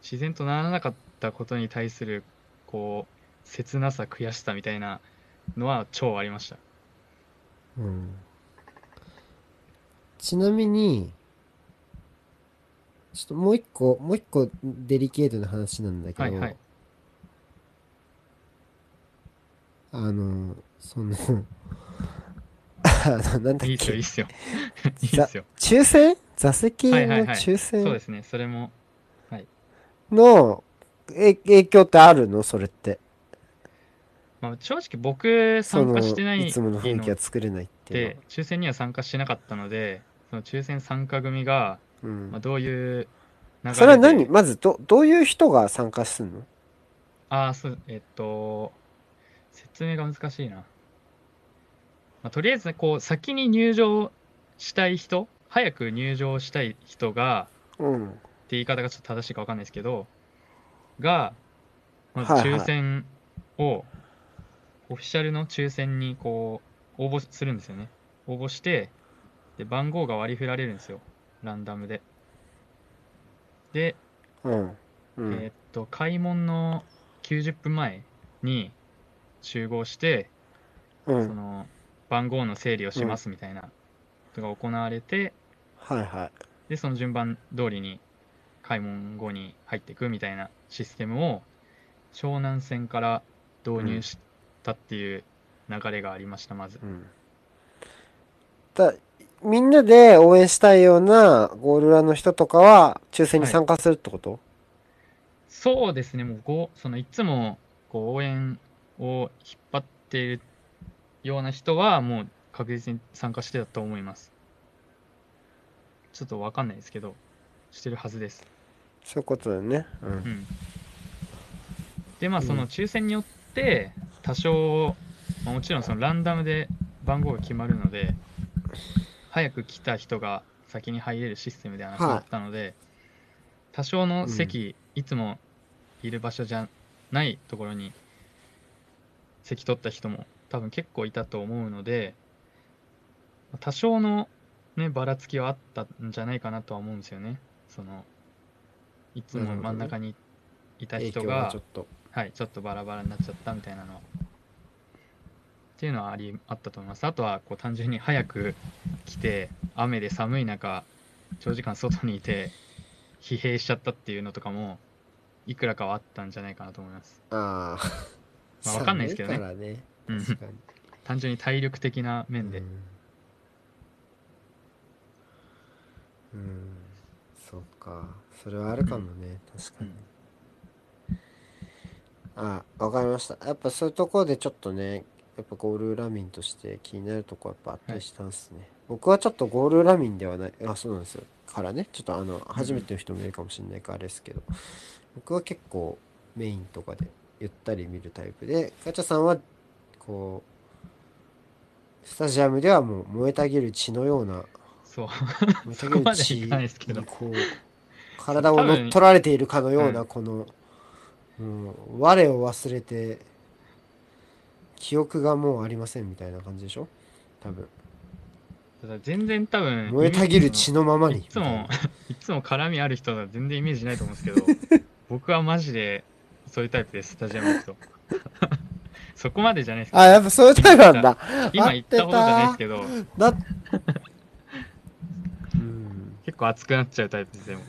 自然とならなかったことに対するこう切なさ悔しさみたいなのは超ありました。うん。ちなみに、ちょっともう一個、もう一個デリケートな話なんだけど、はいはい。あの、その、あの、なんだっいいっすよいいけっ、すよ。いいっすよ。抽選？座席のはいはいはい。抽選？そうですねそれものえ影響ってあるの？それって。まあ、正直僕参加してないいつもの雰囲気のが作れないっていうで抽選には参加しなかったのでその抽選参加組が、の。うん。まあ、どういうそれは何？まずど、どういう人が参加するの？ああ、そう、えっと、説明が難しいな。まあ、とりあえず、こう、先に入場したい人、早く入場したい人が、うん。って言い方がちょっと正しいか分かんないですけど、が、まずはいはい抽選を、オフィシャルの抽選にこう、応募するんですよね。応募して、で、番号が割り振られるんですよ。ランダムで。で、うん。うん。えーっと、開門の90分前に集合して、うん。その番号の整理をしますみたいなことが行われて、はいはい。で、その順番通りに開門後に入っていくみたいなシステムを湘南線から導入したっていう流れがありました、まず。うん。だみんなで応援したいようなゴールラの人とかは抽選に参加するってこと、そうですね、もうごそのいつもこう応援を引っ張っているような人は、もう確実に参加してたと思います。ちょっとわかんないですけど、してるはずです。そういうことだよね。う。うんん。で、まあ、うんその抽選によって、多少、まあ、もちろんそのランダムで番号が決まるので、早く来た人が先に入れるシステムではなかったので、多少の席、いつもいる場所じゃないところに席取った人も多分結構いたと思うので、多少のね、ばらつきはあったんじゃないかなとは思うんですよね。その、いつも真ん中にいた人が、がちょっと。はい、ちょっとバラバラになっちゃったみたいなのは。っていうのはありあったと思います。あとはこう単純に早く来て、雨で寒い中、長時間外にいて、疲弊しちゃったっていうのとかも、いくらかはあったんじゃないかなと思います。ああ。まあわかんないですけどね寒確かに。単純に体力的な面で。うん。うん。そうか。それはあるかもね。確かに。あ、わかりました。やっぱそういうところでちょっとね、やっぱゴール裏民として気になるとこやっぱあったりしたんですね。僕はちょっとゴール裏民ではない、あ、そうなんですよ。からね、ちょっとあの、初めての人もいるかもしれないからあれですけど、僕は結構メインとかでゆったり見るタイプで、ガチャさんは、こう、スタジアムではもう燃えたぎる血のような、そう。燃えたぎる血いかないですけどにこう、体を乗っ取られているかのような、うんこの、うん、我を忘れて、記憶がもうありませんみたいな感じでしょ？多分。ただ全然多分、燃えたぎる血のままに。いつもいつも絡みある人は全然イメージないと思うんですけど、僕はマジでそういうタイプです、スタジアム行くと。そこまでじゃないですあ、やっぱそういうタイプなんだ。今言ったほどじゃないですけど、だうん。結構熱くなっちゃうタイプです、でも。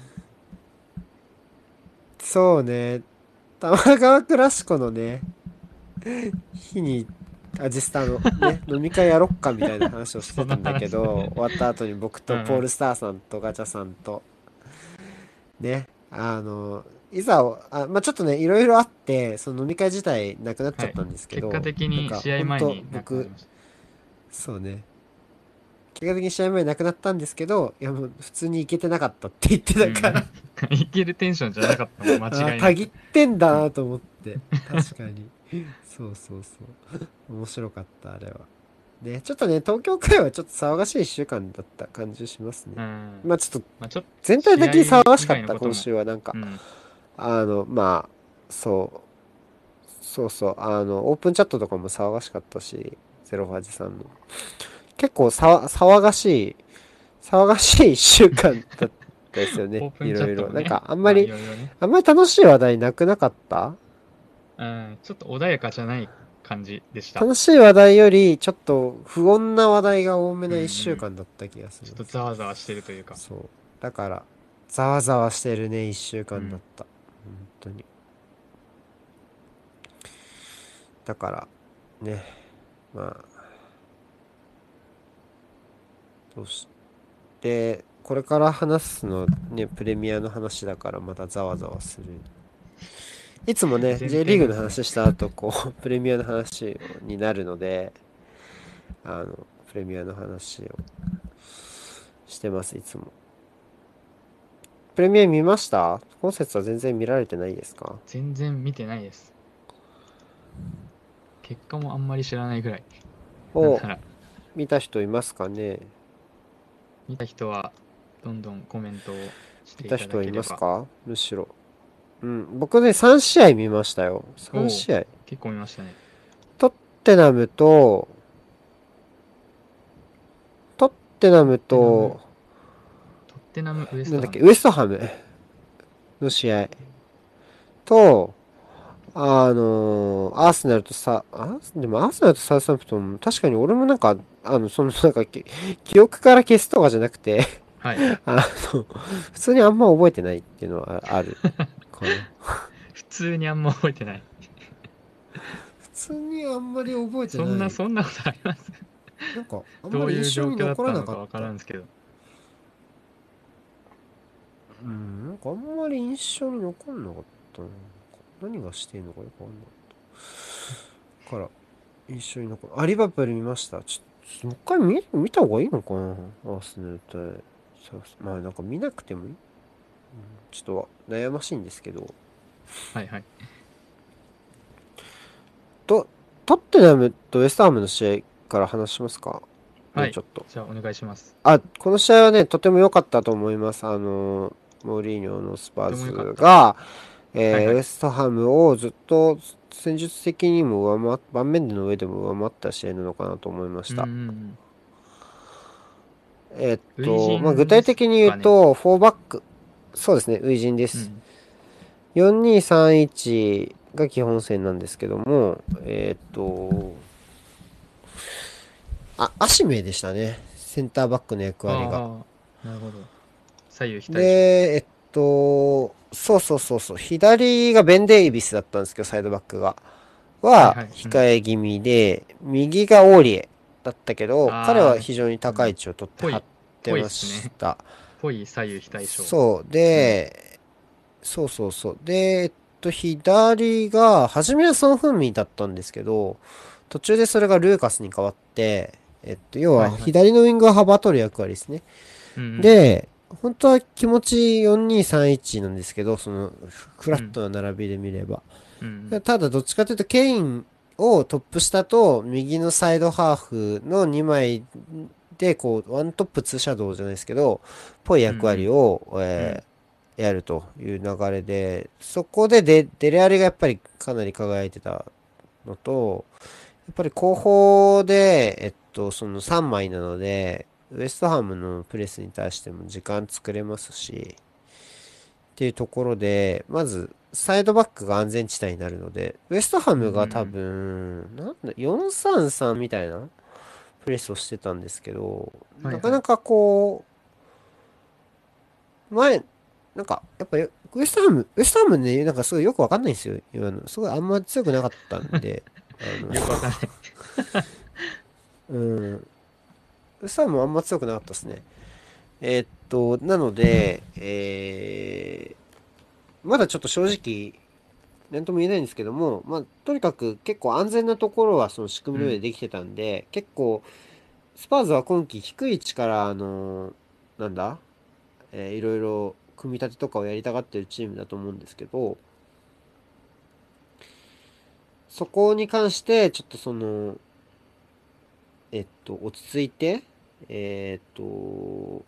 そうね。玉川クラシコのね、日に、アジスタのね、飲み会やろっかみたいな話をしてたんだけど、ね終わった後に僕とポールスターさんとガチャさんと、ね、あの、いざを、あ、まあ、ちょっとね、いろいろあって、その飲み会自体なくなっちゃったんですけど、結果的に試合前に僕。そうね。結果的に試合前なくなったんですけど、いやもう普通に行けてなかったって言ってたから、うん いけるテンションじゃなかったもん間違いあない。たぎってんだなと思って。確かに。そうそうそう。面白かった、あれは。ね、ちょっとね、東京会はちょっと騒がしい一週間だった感じしますね。うん。まあちょっとまあちょっと、全体的に騒がしかった、今週はなんかう。ん。あの、まあ、そう。そうそう。あの、オープンチャットとかも騒がしかったし、ゼロファジさんの。結構さわ騒がしい、騒がしい一週間だったですよね。プンいろいろ。なんか、あんまり、いろいろねあんまり楽しい話題なくなかった？うん、ちょっと穏やかじゃない感じでした。ちょ楽しい話題より、ちょっと不穏な話題が多めな一週間だった気がするっ。とざわざわしてるというか。そう。だから、ざわざわしてるね、一週間だった。本当に。だから、ね、まあ、どうして、これから話すのね、プレミアの話だからまたざわざわする。いつもね、J リーグの話した後、こう、プレミアの話になるので、あの、プレミアの話をしてます、いつも。プレミア見ました？今節は全然見られてないですか？全然見てないです。結果もあんまり知らないぐらい。なんをなら見た人いますかね？見た人はどんどんコメントをして見いたた人はいますだければ。か？むしろ。うん、僕ね、3試合見ましたよ。3試合。結構見ましたね。トッテナムと、トッテナムと、テナムウエストハムなんだっけ、ウエストハム？の試合と、あのーアーセナルとさ、あ？でもアーセナルとサウスハンプトン、確かに俺もなんか、あの、そのなんか、き記憶から消すとかじゃなくて、はい。あの、普通にあんま覚えてないっていうのはああるかな。普通にあんま覚えてない。普通にあんまり覚えてない。そんな、そんなことあります？なんか、あんどまりういう状印象に況だったの残らなかったかわからんですけど。うん、なんかあんまり印象に残んなかったな。何がしてんのかよくわかんなかった。から、印象に残る。あ、リバプール見ました。ちょっと、もう一回見、見た方がいいのかなアーセナル対まあなんか見なくてもいい。うんちょっと悩ましいんですけど。はいはい。と、トッテナムとウェストハムの試合から話しますか？はいちょっと。じゃあお願いします。あ、この試合はね、とても良かったと思います。あの、モーリーニョのスパーズが、えーはいはいウエストハムをずっと戦術的にも上回っ、盤面での上でも上回った試合なのかなと思いました。えーっ初と、陣まあ、具体的に言うと、4バック、そうですね、初陣でうす。ん4231が基本線なんですけども、えーっと、あ、アシメでしたね。センターバックの役割が。なるほど。左右で、えっと、そうそうそうそう、左がベン・デイビスだったんですけど、サイドバックが。ははいはいうん、控え気味で、右がオーリエだったけど、彼は非常に高い位置を取って張ってました。ぽい左右非対称。そう。で、そうそうそう。で、えっと、左が、初めはソン・フンミンだったんですけど、途中でそれがルーカスに変わって、えっと、要はいははい左のウィングが幅取る役割ですね。うんうん、で、本当は気持ち4231なんですけど、そのフラットな並びで見れば。うん。うん、ただどっちかというと、ケインをトップ下と右のサイドハーフの2枚で、こう、ワントップツーシャドウじゃないですけど、ぽい役割を、えーやるという流れで、そこでデデレアリがやっぱりかなり輝いてたのと、やっぱり後方で、えっと、その3枚なので、ウエストハムのプレスに対しても時間作れますし、っていうところで、まず、サイドバックが安全地帯になるので、ウエストハムが多分、なんだ、433みたいなプレスをしてたんですけど、はいはいなかなかこう、前、なんか、やっぱり、ウエストハム、ウエストハムね、なんかすごいよくわかんないんですよ。今の。すごいあんま強くなかったんで、あのよくわかんない。うん。ウエストハムもあんま強くなかったですね。えーっと、なので、えー、まだちょっと正直、なんとも言えないんですけども、まあ、とにかく結構安全なところはその仕組みの上でできてたんで、結構、スパーズは今季低い位置から、あの、なんだ、えーいろいろ組み立てとかをやりたがってるチームだと思うんですけど、そこに関して、ちょっとその、えっと、落ち着いて、えっと、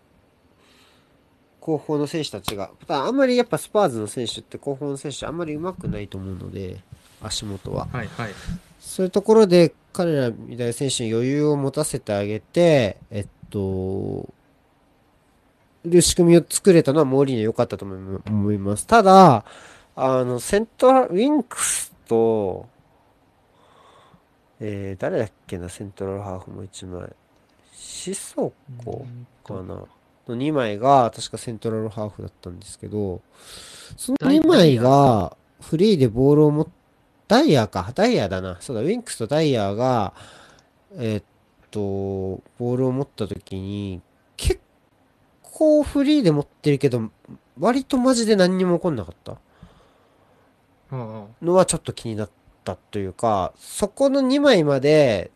後方の選手たちが、ただあんまりやっぱスパーズの選手って後方の選手あんまり上手くないと思うので、足元は。はいはい。そういうところで彼らみたいな選手に余裕を持たせてあげて、えっと、いう仕組みを作れたのはモーリーニョ良かったと思います。ただ、あの、セントラル、ウィンクスと、えー、誰だっけな、セントラルハーフもう一枚。シソコかな？の2枚が確かセントラルハーフだったんですけど、そのダイ2枚がフリーでボールを持っダイヤか、ダイヤだな。そうだ、ウィンクスとダイヤが、えーっと、ボールを持った時に、結構フリーで持ってるけど、割とマジで何にも起こんなかった。のはちょっと気になったというか、そこの2枚まで、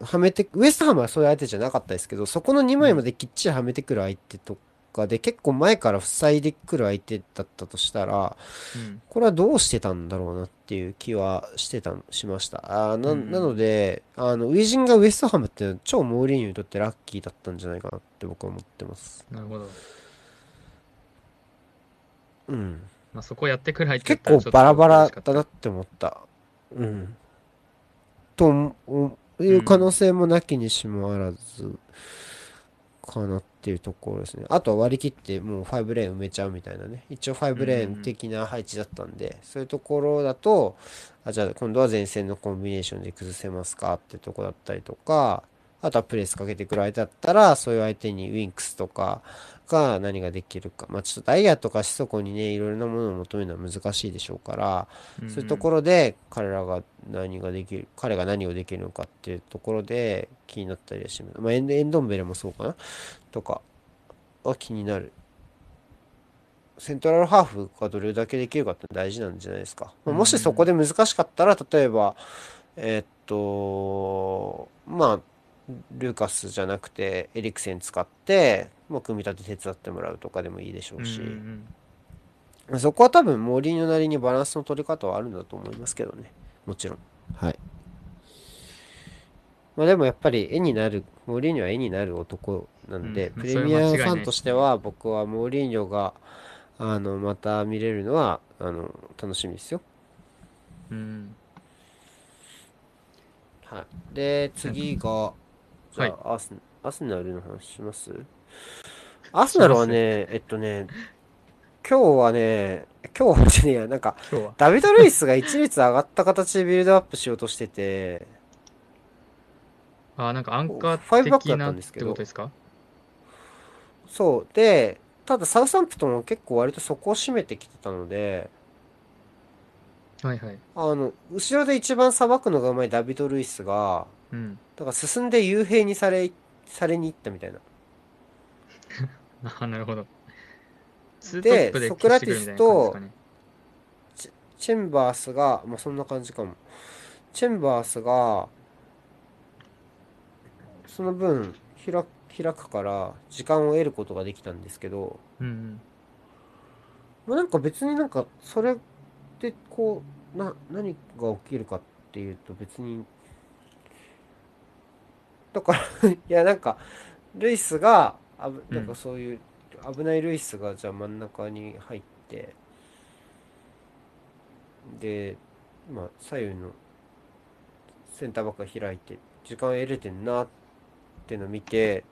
はめて、ウエストハムはそういう相手じゃなかったですけど、そこの2枚まできっちりはめてくる相手とかで、結構前から塞いでくる相手だったとしたら、うん。これはどうしてたんだろうなっていう気はしてた、しました。あーな、うんうんなので、あの、ウィジンがウエストハムって超モーリーニョにとってラッキーだったんじゃないかなって僕は思ってます。なるほど。うん。まあ、そこやってくる相手結構バラバラだなって思った。うん。と思ういう可能性もなきにしもあらず、かなっていうところですね。あとは割り切ってもう5レーン埋めちゃうみたいなね。一応5レーン的な配置だったんで、そういうところだと、あ、じゃあ今度は前線のコンビネーションで崩せますかってとこだったりとか、あとはプレスかけてくる相手だったら、そういう相手にウィンクスとかが何ができるか。まあちょっとダイヤとかシソコにね、いろいろなものを求めるのは難しいでしょうから、そういうところで彼らが何ができる、彼が何をできるのかっていうところで気になったりはします。まあエンエンドンベレもそうかなとかは気になる。セントラルハーフがどれだけできるかって大事なんじゃないですか。まあもしそこで難しかったら、例えば、えーっと、まあ、ルーカスじゃなくてエリクセン使って、もう組み立て手伝ってもらうとかでもいいでしょうし、うんうんそこは多分モーリーニョなりにバランスの取り方はあるんだと思いますけどね。もちろん。はい。まあでもやっぱり絵になる、モーリーニョは絵になる男なんで、うんプレミアそれは間違いないファンとしては僕はモーリーニョが、あの、また見れるのは、あの、楽しみですよ。うんはい。で、次が、じゃはいあ、アス、アスナルの話します？アスナルはね、えっとね、今日はね、今日はじゃねえや、なんか、ダビド・ルイスが一列上がった形でビルドアップしようとしてて、あなんかアンカー的なっったんですけど。てことですか？そう。で、ただサウサンプトンも結構割とそこを締めてきてたので、はいはい。あの、後ろで一番さばくのがうまいダビド・ルイスが、うん。だから進んで幽閉にされ、されに行ったみたいな。あ なるほど。でソクラティスとチェンバースが、まあ、そんな感じかも。チェンバースが、その分開開くから時間を得ることができたんですけど、うん。まあ、なんか別になんかそれでこうな何が起きるかっていうと別にだから いやなんかルイスがあぶなんかそういう危ないルイスがじゃあ真ん中に入ってでまあ左右のセンターバックが開いて時間得れてんなっての見て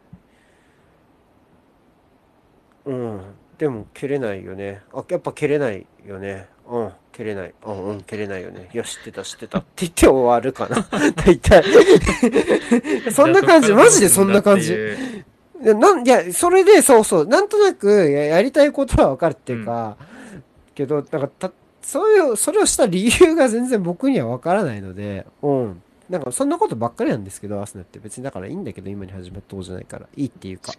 うん。でも蹴れないよね。あやっぱ蹴れないよね。うん蹴れない。うんうん蹴れないよね。いや知ってた知ってたって言って終わるかな。大体。そんな感じ。マジでそんな感じいや、なん、いや、それで、そうそう、なんとなくや、やりたいことはわかるっていうか、けど、なんか、た、そういう、それをした理由が全然僕にはわからないので、うん。なんか、そんなことばっかりなんですけど、アスナって別にだからいいんだけど、今に始めたことじゃないから、いいっていうか。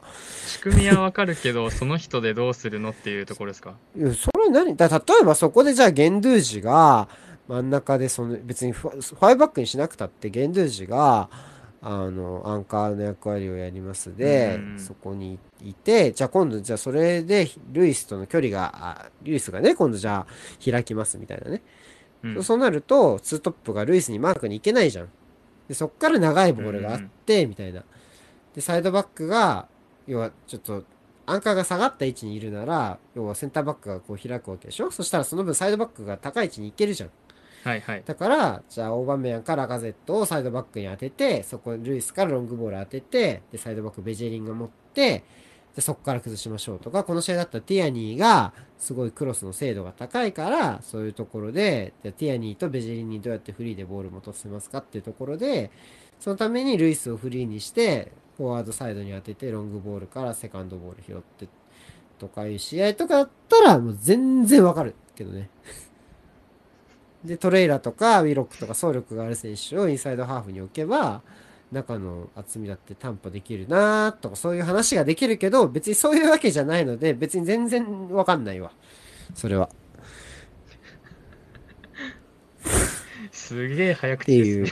仕組みはわかるけど、その人でどうするのっていうところですか？いや、それ何？だ例えばそこでじゃあ、ゲンドゥージが、真ん中で、その、別にファイブバックにしなくたって、ゲンドゥージが、あの、アンカーの役割をやりますでうん、そこにいて、じゃあ今度、じゃあそれで、ルイスとの距離が、あルイスがね、今度じゃあ開きますみたいなね。うんそうなると、ツートップがルイスにマークに行けないじゃん。で、そっから長いボールがあって、みたいな。で、サイドバックが、要はちょっと、アンカーが下がった位置にいるなら、要はセンターバックがこう開くわけでしょ？そしたらその分サイドバックが高い位置に行けるじゃん。はいはい。だから、じゃあ、オーバーメアンからガゼットをサイドバックに当てて、そこ、ルイスからロングボール当てて、で、サイドバックベジェリンが持って、で、そこから崩しましょうとか、この試合だったらティアニーが、すごいクロスの精度が高いから、そういうところで、じゃティアニーとベジェリンにどうやってフリーでボール持たせますかっていうところで、そのためにルイスをフリーにして、フォワードサイドに当てて、ロングボールからセカンドボール拾って、とかいう試合とかだったら、もう全然わかるけどね。で、トレイラとかウィロックとか走力がある選手をインサイドハーフに置けば、中の厚みだって担保できるなとかそういう話ができるけど、別にそういうわけじゃないので、別に全然わかんないわ。それは。すげえ早っていうね。。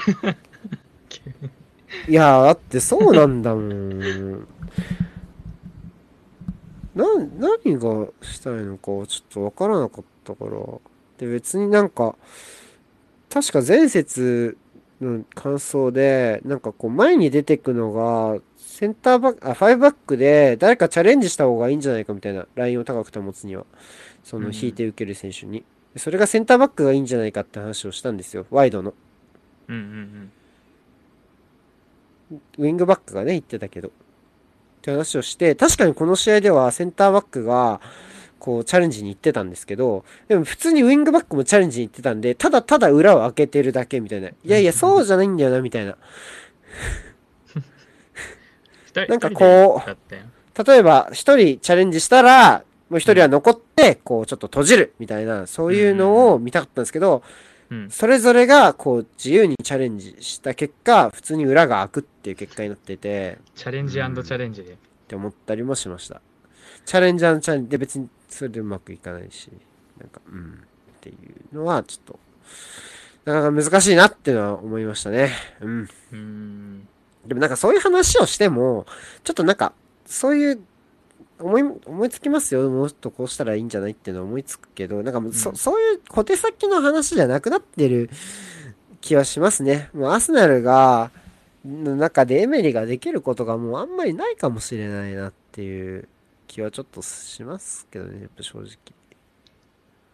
いやー、だってそうなんだもん。な、何がしたいのかちょっとわからなかったから。で、別になんか、確か前節の感想で、なんかこう前に出てくのが、センターバック、あ、ファイブバックで誰かチャレンジした方がいいんじゃないかみたいな、ラインを高く保つには。そのうん引いて受ける選手に。でそれがセンターバックがいいんじゃないかって話をしたんですよ。ワイドの。うんうんウィングバックがね、言ってたけど。って話をして、確かにこの試合ではセンターバックが、こう、チャレンジに行ってたんですけど、でも普通にウィングバックもチャレンジに行ってたんで、ただただ裏を開けてるだけみたいな。いやいや、そうじゃないんだよな、みたいな。うん。なんかこう。例えば、一人チャレンジしたら、もう一人は残って、こう、ちょっと閉じる、みたいな、そういうのを見たかったんですけど、うん。それぞれが、こう、自由にチャレンジした結果、普通に裏が開くっていう結果になってて、チャレンジチャレンジで。って思ったりもしました。チャレンジャーのチャレンジで別にそれでうまくいかないし、なんか、うん、っていうのはちょっと、なかなか難しいなっていうのは思いましたね。うん。うーん。でもなんかそういう話をしても、ちょっとなんか、そういう、思い、思いつきますよ。もっとこうしたらいいんじゃないっていうのは思いつくけど、なんかもうそ、うんそういう小手先の話じゃなくなってる気はしますね。もうアスナルが、の中でエメリができることがもうあんまりないかもしれないなっていう気はちょっとしますけどね、やっぱ正直。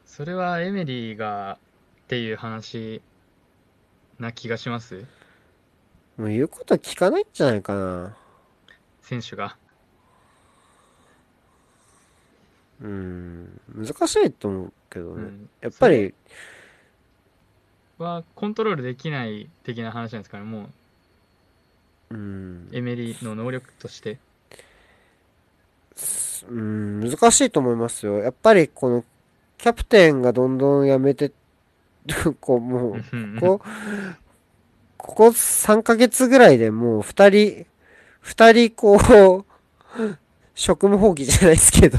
それはエメリーがっていう話な気がします？もう言うこと聞かないんじゃないかな。選手が。うん、難しいと思うけどね。うんやっぱり、はコントロールできない的な話なんですかね。もううん。エメリーの能力として。うん、難しいと思いますよ。やっぱりこのキャプテンがどんどん辞めて、こうもう、ここ、ここ3ヶ月ぐらいでもう2人、2人こう、職務放棄じゃないですけど、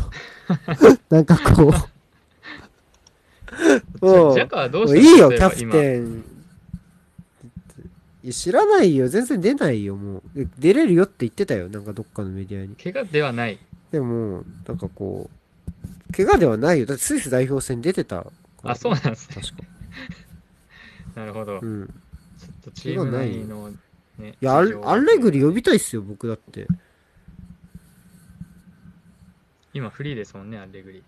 なんかこう、もういいよ、キャプテン。知らないよ。全然出ないよ、もう。え出れるよって言ってたよ。なんかどっかのメディアに。怪我ではない。でも、なんかこう、怪我ではないよ。だってスイス代表戦出てた。あ、そうなんですね。確か。なるほど。ちょうん。っとチーム内のね。いや、アレグリ呼びたいっすよ、僕だって。今フリーですもんね、アレグリ。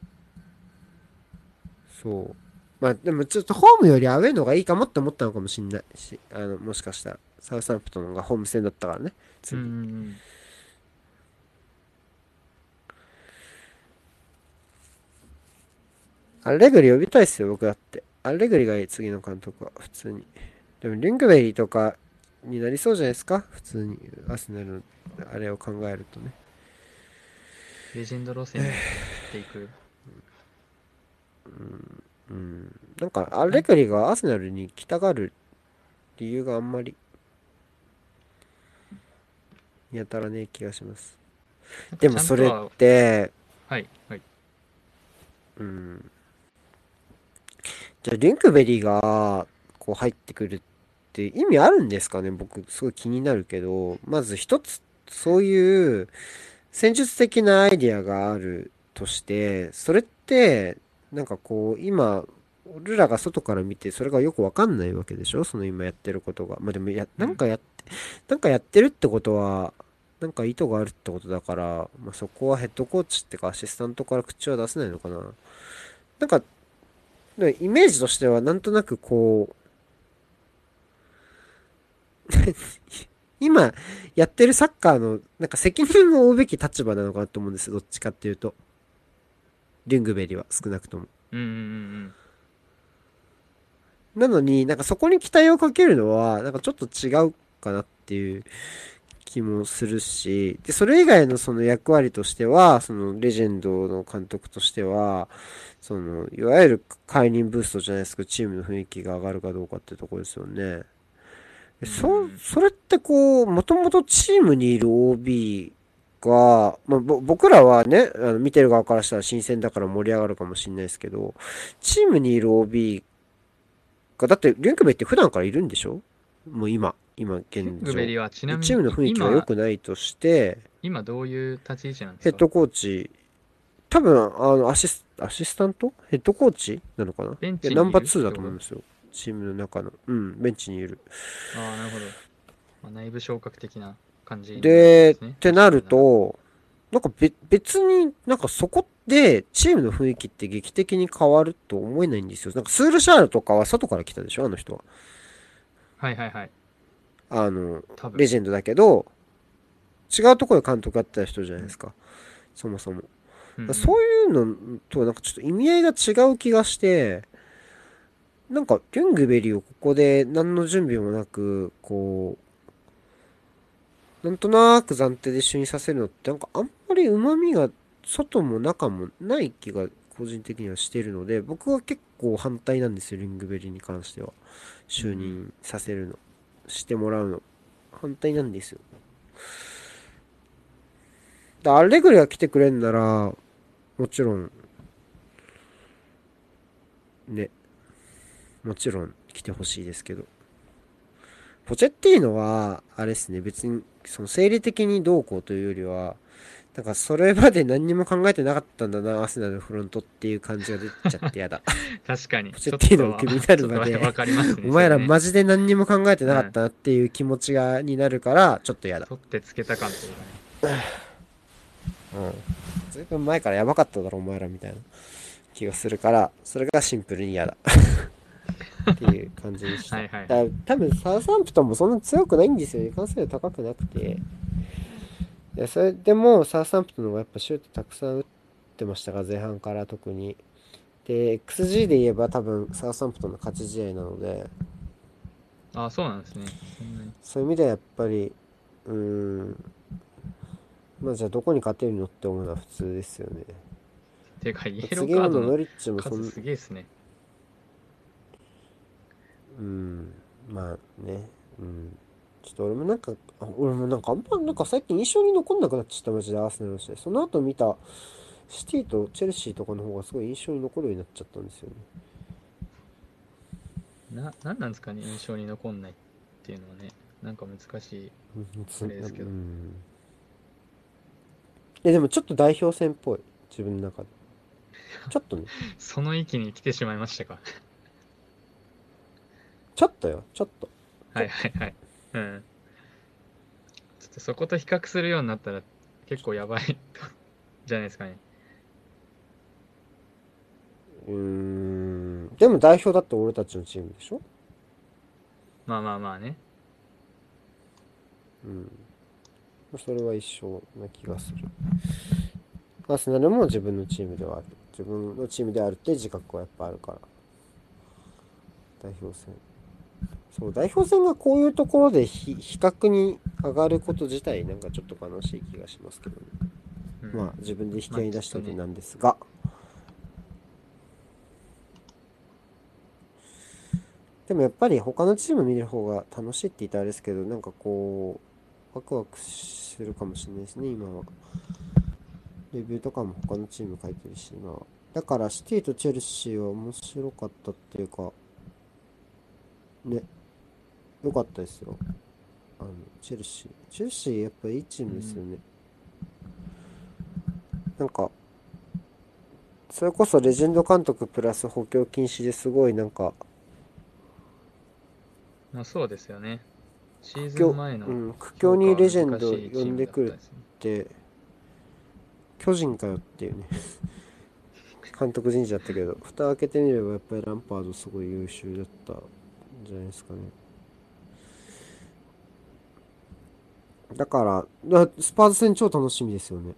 そう。まあ、でもちょっとホームよりアウェーの方がいいかもって思ったのかもしんないし、あの、もしかしたら、サウサンプトンがホーム戦だったからね。うん次。うんうん。アレグリ呼びたいっすよ、僕だって。アレグリがいい、次の監督は、普通に。でも、リングベリーとかになりそうじゃないですか？普通に。アーセナルのあれを考えるとね。レジェンド路線でいく。うん。なんか、アレグリがアーセナルに来たがる理由があんまり、見当たらねえ気がします。でも、それって、はい、はい。うん。じゃあ、リュングベリが、こう入ってくるって意味あるんですかね？僕、すごい気になるけど、まず一つ、そういう戦術的なアイディアがあるとして、それって、なんかこう、今、俺らが外から見て、それがよくわかんないわけでしょ？その今やってることが。まあでもや、なんかやって、なんかやってるってことは、なんか意図があるってことだから、まあそこはヘッドコーチってかアシスタントから口は出せないのかな？なんか、ねイメージとしてはなんとなくこう、今やってるサッカーの、なんか責任を負うべき立場なのかなと思うんですよ。どっちかっていうと。リングベリーは少なくとも。うんうんうんなのになんかそこに期待をかけるのは、なんかちょっと違うかなっていう気もするし、で、それ以外のその役割としては、そのレジェンドの監督としては、その、いわゆる解任ブーストじゃないですか、チームの雰囲気が上がるかどうかってところですよね。でそ、それってこう、もともとチームにいる OB が、まあ、ぼ僕らはね、あの見てる側からしたら新鮮だから盛り上がるかもしれないですけど、チームにいる OB が、だって、リンクベって普段からいるんでしょ？もう今、今現うん。グベリ状。チームの雰囲気が良くないとして、今、今どういう立ち位置なんですか？ヘッドコーチ、多分、あの、アシス、アシスタント？ヘッドコーチなのかな？ナンバー2だと思いますよ。チームの中の。うん、ベンチにいる。ああ、なるほど。まあ、内部昇格的な感じ、で、ねってなる、と、なんかべ別になんかそこでチームの雰囲気って劇的に変わると思えないんですよ。なんかスールシャールとかは外から来たでしょ？あの人は。はいはいはい。あの、レジェンドだけど、違うところで監督やってた人じゃないですか。そもそも。うんうんそういうのとなんかちょっと意味合いが違う気がして、なんか、リュングベリーをここで何の準備もなく、こう、なんとなく暫定で一緒にさせるのって、なんかあんまり旨味が外も中もない気が個人的にはしているので、僕は結構反対なんですよ、リングベリーに関しては。就任させるの、してもらうの。反対なんですよ。だアレグリが来てくれんなら、もちろん、ね、もちろん来てほしいですけど。ポチェッティーノは、あれですね、別に、その生理的にどうこうというよりは、なんかそれまで何にも考えてなかったんだな、アスナルのフロントっていう感じが出ちゃってやだ。確かに。ポチェッティーノをクビになるまでちょっとわかりますね。お前らマジで何にも考えてなかったなっていう気持ちが、になるから、ちょっとやだ。取ってつけた感とかね。うん。ずいぶん前からやばかっただろ、お前らみたいな気がするから、それがシンプルに嫌だ。っていう感じでした。はいはい多分サウサンプトンもそんな強くないんですよね。完成度高くなくて。いや、それでもサウサンプトンの方がやっぱシュートたくさん打ってましたが、前半から特に。で、XG で言えば多分サウサンプトンの勝ち試合なので、ああ、そうなんですね。そういう意味ではやっぱり、うーん、まあじゃあどこに勝てるのって思うのは普通ですよね。てか、イエロー次カードののノリッチもそん数すげえですね。うん、まあね、うん。ちょっと俺もなんか、あ俺もなんかあんまなんか最近印象に残んなくなっちゃったマジでアーセナルの試合。その後見たシティとチェルシーとかの方がすごい印象に残るようになっちゃったんですよね。な、なんなんですかね、印象に残んないっていうのはね。なんか難しい。ですけどうんえ、でもちょっと代表戦っぽい。自分の中で。ちょっとね。その域に来てしまいましたか。ちょっとよ。ちょっと。はいはいはい。うん。ちょっとそこと比較するようになったら結構やばい じゃないですかね。うーん。でも代表だって俺たちのチームでしょ？まあまあまあね。うん。それは一緒な気がする。アーセナルも自分のチームではある。自分のチームであるって自覚はやっぱあるから。代表戦。そう、代表戦がこういうところで比比較に上がること自体なんかちょっと悲しい気がしますけどね。うんまあ自分で引き合いに出したいなんですが。でもやっぱり他のチーム見る方が楽しいって言ったらあれですけど、なんかこう、ワクワクするかもしれないですね、今は。レビューとかも他のチーム書いてるし、今は。だからシティとチェルシーは面白かったっていうか、ね、良かったですよ。あの、チェルシー。チェルシーやっぱいいチームですよね。なんか、それこそレジェンド監督プラス補強禁止ですごいなんか、まあそうですよね。シーズ苦境ン前のうん、苦境にレジェンド呼んでくるって、巨人かよっていうね、監督人事だったけど、蓋開けてみればやっぱりランパードすごい優秀だったんじゃないですかね。だから、だスパーズ戦超楽しみですよね。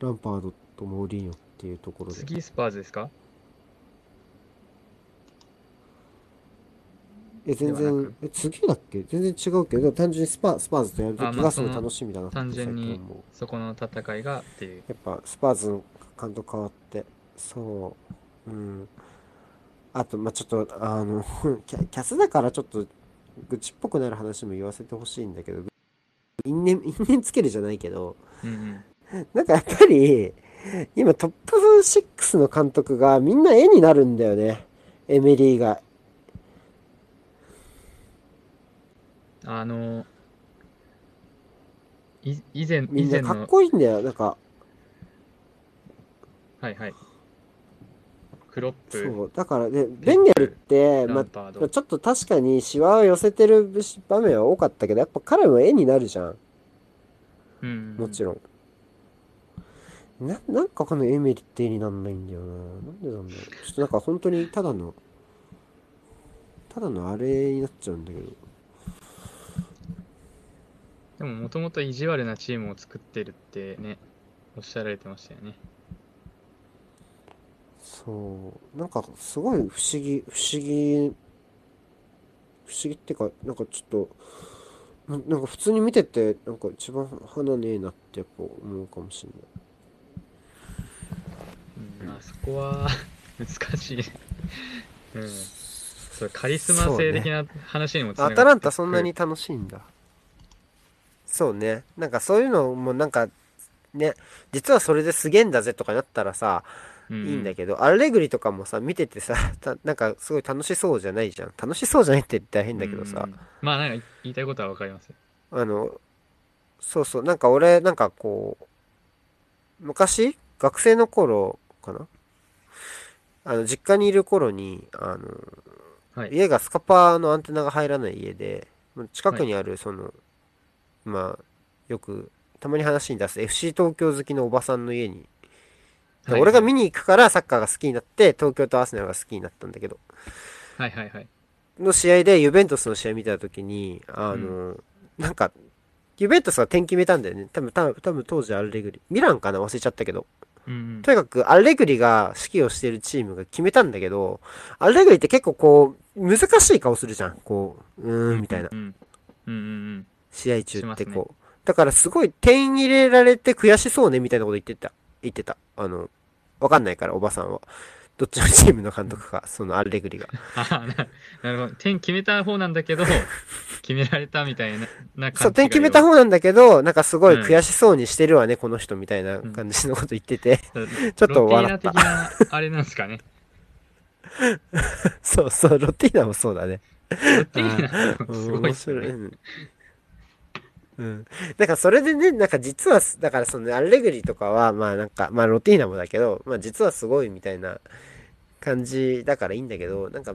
ランパードとモーリーニョっていうところで。次スパーズですか？え、全然、え、次だっけ？全然違うけど、単純にスパ、スパーズとやるとあまあきがすごい楽しみだなって単純にそこの戦いがっていう。やっぱスパーズの監督変わって、そう、うん。あと、まあ、ちょっと、あの、キャ、キャスだからちょっと、愚痴っぽくなる話も言わせてほしいんだけど、因縁、因縁つけるじゃないけど、うんうん。なんかやっぱり、今トップ6の監督がみんな絵になるんだよね。エメリーが。あの、い以前、みんなかっ以前の、こいいんだよ。なんか、はいはい。クロップ、そう。だからね、ベンゲルって、まちょっと確かにシワを寄せてる場面は多かったけど、やっぱ彼も絵になるじゃん。うんうんもちろん。な、なんかこのエメリって絵になんないんだよな。なんでなんだろう。ちょっとなんか本当にただの、ただのあれになっちゃうんだけど。でももともと意地悪なチームを作ってるってね、おっしゃられてましたよね。そう。なんかすごい不思議、不思議、不思議ってか、なんかちょっと、ななんか普通に見てて、なんか一番花ねえなってやっぱ思うかもしれない。うん、あそこは 難しい。うん。それカリスマ性的な話にもつながってアタランタそんなに楽しいんだ。そうね。なんかそういうのもなんか、ね、実はそれですげえんだぜとかなったらさ、いいいんだけど、アレグリとかもさ、見ててさ、たなんかすごい楽しそうじゃないじゃん。楽しそうじゃないって言ったら変だけどさ、うんまあなんか言いたいことはわかりますよ。あの、そうそう、なんか俺、なんかこう、昔学生の頃かな？あの、実家にいる頃に、あの、はい。家がスカパーのアンテナが入らない家で、近くにある、その、まあ、よく、たまに話に出す FC 東京好きのおばさんの家に、はい俺が見に行くからサッカーが好きになって、東京とアーセナルが好きになったんだけど、はいはいはい。の試合でユベントスの試合見たときに、あの、なんか、ユベントスが点決めたんだよね。多分、多分、多分当時アルレグリ。ミランかな？忘れちゃったけど。うんうんとにかく、アルレグリが指揮をしているチームが決めたんだけど、アルレグリって結構こう、難しい顔するじゃん。こう、うーん、みたいなう。んうんうんうん。試合中ってこう。だからすごい点入れられて悔しそうね、みたいなこと言ってた。言ってた。あの、わかんないから、おばさんは。どっちのチームの監督か、そのアルレグリが。あななるほど。点決めた方なんだけど、決められたみたいななそう、点決めた方なんだけど、なんかすごい悔しそうにしてるわね、この人みたいな感じのこと言ってて、ちょっと笑ったロティーナ的な、あれなんですかね。そうそう、ロティーナもそうだね。ロティーナもすごい面ですよ白い。ね。うん。うん。だからそれでね、なんか実は、だからそのアレグリとかは、まあなんか、まあロティーナもだけど、まあ実はすごいみたいな感じだからいいんだけど、なんか、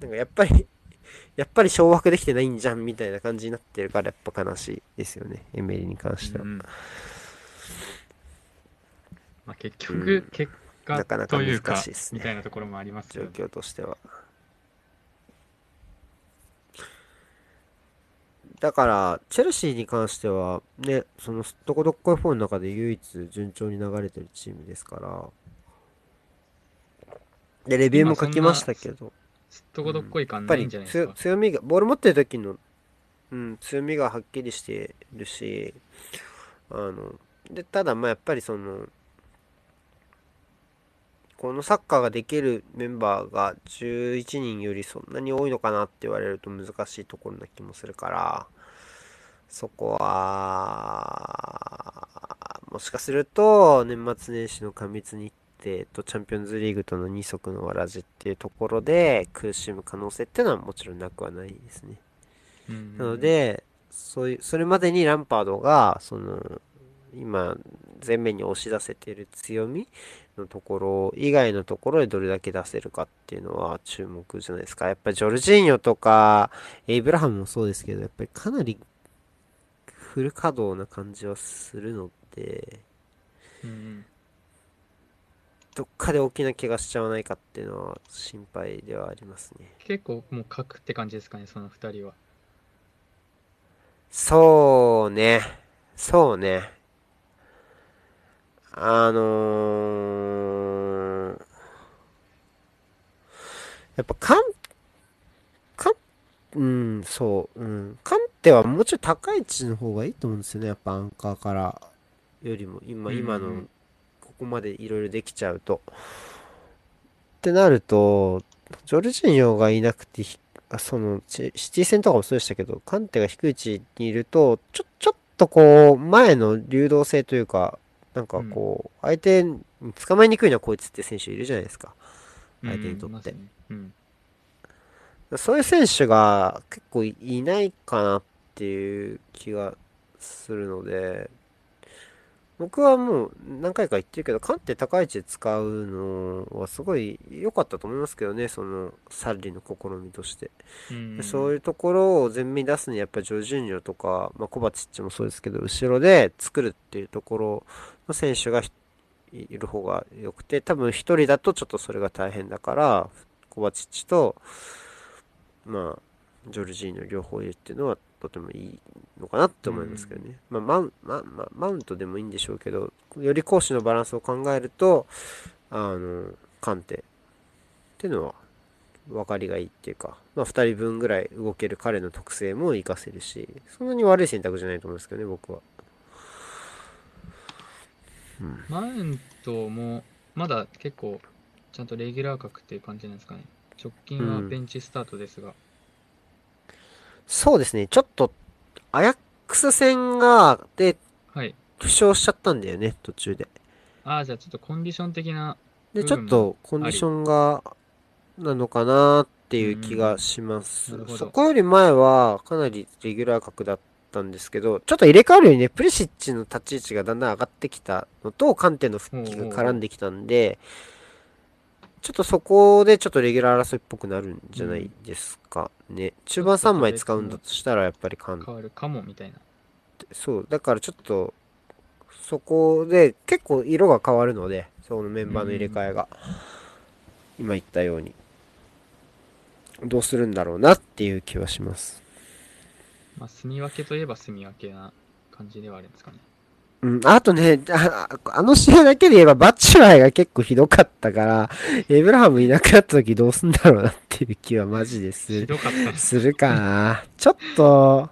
なんかやっぱり、やっぱり掌握できてないんじゃんみたいな感じになってるからやっぱ悲しいですよね。エメリに関してはう。んまあ、結うん局、結果なかなかというか難しいですねみたいなところもあります状よね。況としては。だから、チェルシーに関しては、ね、その、どこどっこい4の中で唯一順調に流れてるチームですから。で、レビューも書きましたけど、すっとこどっこい感やっぱりないんじゃないです強か。強みが、ボール持ってる時の、うん、強みがはっきりしてるし、あの、で、ただまあやっぱりその、このサッカーができるメンバーが11人よりそんなに多いのかなって言われると難しいところな気もするから、そこは、もしかすると年末年始の過密日程とチャンピオンズリーグとの二足のわらじっていうところで苦しむ可能性っていうのはもちろんなくはないですね。うんなの、で、そういう、それまでにランパードが、その、今、前面に押し出せている強みのところ以外のところでどれだけ出せるかっていうのは注目じゃないですか。やっぱりジョルジーニョとか、エイブラハムもそうですけど、やっぱりかなりフル稼働な感じはするので、うんどっかで大きな怪我しちゃわないかっていうのは心配ではありますね。結構もう書くって感じですかね、その二人は。そうね。そうね。あのー、やっぱカン、カン、うん、そう、うん。カンテはもうちょい高い位置の方がいいと思うんですよね。やっぱアンカーからよりも、今、うん今の、ここまでいろいろできちゃうと。ってなると、ジョルジーニョがいなくてその、チシティ戦とかもそうでしたけど、カンテが低い位置にいると、ちょ、ちょっとこう、前の流動性というか、なんかこう、相手に捕まえにくいのはこいつって選手いるじゃないですか。相手にとってうんうん。そういう選手が結構いいないかなっていう気がするので、僕はもう何回か言ってるけど、カンテ高い位置で使うのはすごい良かったと思いますけどね、そのサリの試みとして。そういうところを前面に出すにはやっぱりジョルジュニョとか、まあ、コバチッチもそうですけど、後ろで作るっていうところの選手がひいる方が良くて、多分一人だとちょっとそれが大変だから、コバチッチと、まあ、ジョルジーニョ両方いるっていうのはとてもいいのかなって思いますけどね。まあ、マウン、まあ、まあ、マウントでもいいんでしょうけど、より攻守のバランスを考えると、あの、カンテっていうのは分かりがいいっていうか、まあ、2人分ぐらい動ける彼の特性も活かせるし、そんなに悪い選択じゃないと思うんですけどね、僕は。マウントもまだ結構ちゃんとレギュラー格っていう感じなんですかね。直近はうんベンチスタートですが。そうですね、ちょっと、アヤックス戦が、で、はい。負傷しちゃったんだよね、途中で。ああ、じゃあちょっとコンディション的な、で、うんちょっとコンディションが、なのかなっていう気がしますうんなるほ。どそこより前は、かなりレギュラー格だったんですけど、ちょっと入れ替わるようにね、プリシッチの立ち位置がだんだん上がってきたのと、カンテの復帰が絡んできたんで、ちょっとそこでちょっとレギュラー争いっぽくなるんじゃないですかね。中盤3枚使うんだとしたら、やっぱり変わるかもみたいな。そう、だからちょっと、そこで結構色が変わるので、そのメンバーの入れ替えが。今言ったように。どうするんだろうなっていう気はします。まあ、住み分けといえば住み分けな感じではあるんですかね。うん、あとね、ああの試合だけで言えばバッチュライが結構ひどかったから、エブラハムいなくなった時どうすんだろうなっていう気はマジですひどかった。するかな。ちょっと、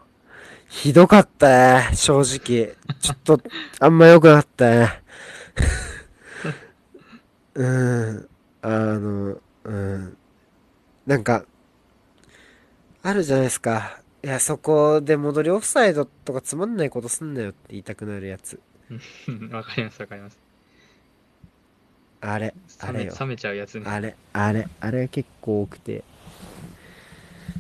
ひどかったね、正直。ちょっと、あんま良くなったね。うん、あの、うん。なんか、あるじゃないですか。いや、そこで戻りオフサイドとかつまんないことすんなよって言いたくなるやつ。う んわかりますわかります。あれ、あれよ。冷め冷めちゃうやつね。あれ、あれ、あれ結構多くて。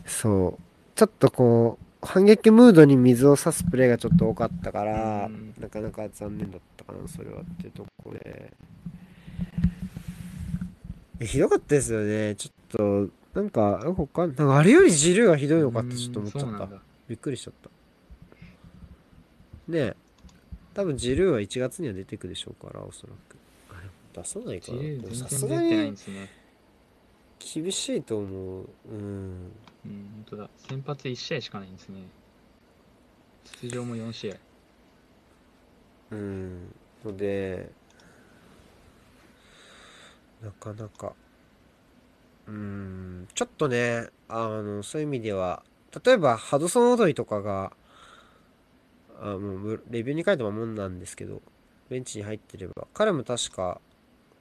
そう。ちょっとこう、反撃ムードに水を差すプレーがちょっと多かったから、うんなかなか残念だったかな、それはっていうところで。えひどかったですよね。ちょっと、なんか、なんか他なんかあれよりジルーがひどいのかってちょっと思っちゃった。びっくりしちゃった。ねえ。多分ジルーは1月には出てくでしょうから、おそらく。出さないかな。さ全すがに。厳しいと思う。うん。うん、本当だ。先発1試合しかないんですね。出場も4試合。うん。ので、なかなか、うん、ちょっとね、あの、そういう意味では、例えば、ハドソン・オドイとかが、あもうレビューに書いたもんなんですけど、ベンチに入ってれば、彼も確か、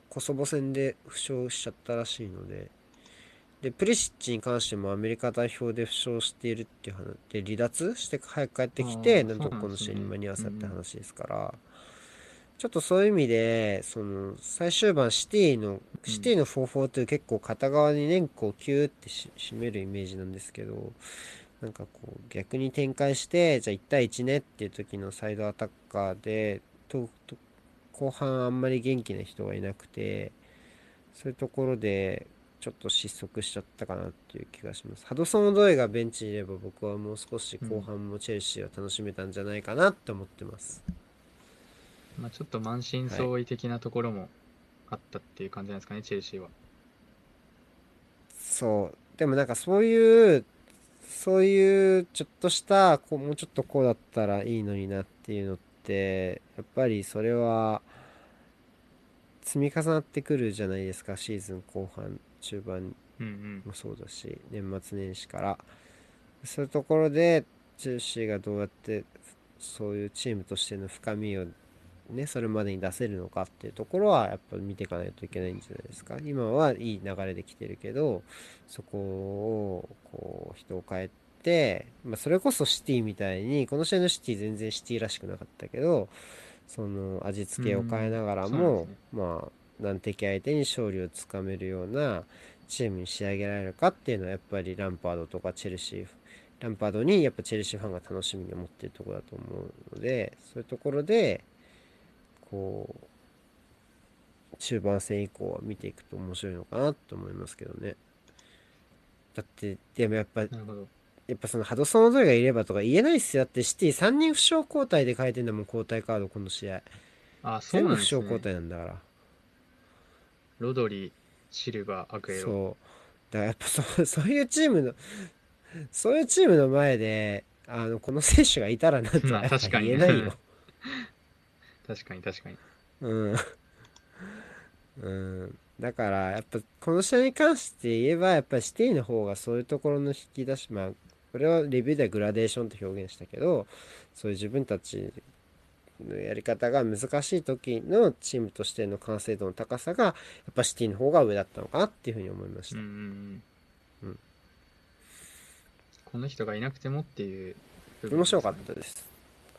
コソボ戦で負傷しちゃったらしいので、で、プリシッチに関してもアメリカ代表で負傷しているっていう話で、離脱して早く帰ってきて、なんとこの試合に間に合わせたって話ですから、ちょっとそういう意味で、その、最終盤シティの、シティの4-4-2結構片側にね、こうキューってし締めるイメージなんですけど、なんかこう逆に展開して、じゃあ1対1ねっていう時のサイドアタッカーで、と、と後半あんまり元気な人がいなくて、そういうところで、ちょっと失速しちゃったかなっていう気がします。ハドソン・オドイがベンチにいれば僕はもう少し後半もチェルシーを楽しめたんじゃないかなって思ってます。まあ、ちょっと満身創痍的なところもあったっていう感じなんですかね、チェルシーは。そう。でもなんかそういう、そういうちょっとした、こう、もうちょっとこうだったらいいのになっていうのって、やっぱりそれは積み重なってくるじゃないですか、シーズン後半、中盤うんうん。もそうだし、年末年始から。そういうところで、チェルシーがどうやってそういうチームとしての深みをね、それまでに出せるのかっていうところはやっぱ見ていかないといけないんじゃないですか。今はいい流れで来てるけど、そこをこう人を変えて、まあ、それこそシティみたいに、この試合のシティ全然シティらしくなかったけど、その味付けを変えながらもね、まあ難敵相手に勝利をつかめるようなチームに仕上げられるかっていうのはやっぱりランパードとかチェルシーランパードにやっぱチェルシーファンが楽しみに思ってるところだと思うのでそういうところでこう中盤戦以降は見ていくと面白いのかなと思いますけどねだってでもやっぱ。やっぱそのハドソン・オドイがいればとか言えないっすよだってシティ3人負傷交代で変えてんだもん交代カードこの試合あ、そう全部負なんですね。傷交代なんだからロドリ、シルバー、アクエロ。そう。だからやっぱそう、そういうチームの、そういうチームの前で、あの、この選手がいたらなんとまあは言えないよ。確かに確かに。うん。うん。だから、やっぱ、この試合に関して言えば、やっぱりシティの方がそういうところの引き出し、まあ、これはレビューではグラデーションと表現したけど、そういう自分たちのやり方が難しい時のチームとしての完成度の高さが、やっぱシティの方が上だったのかなっていうふうに思いました。うんうんうん。うんこの人がいなくてもっていう部分面白かったです。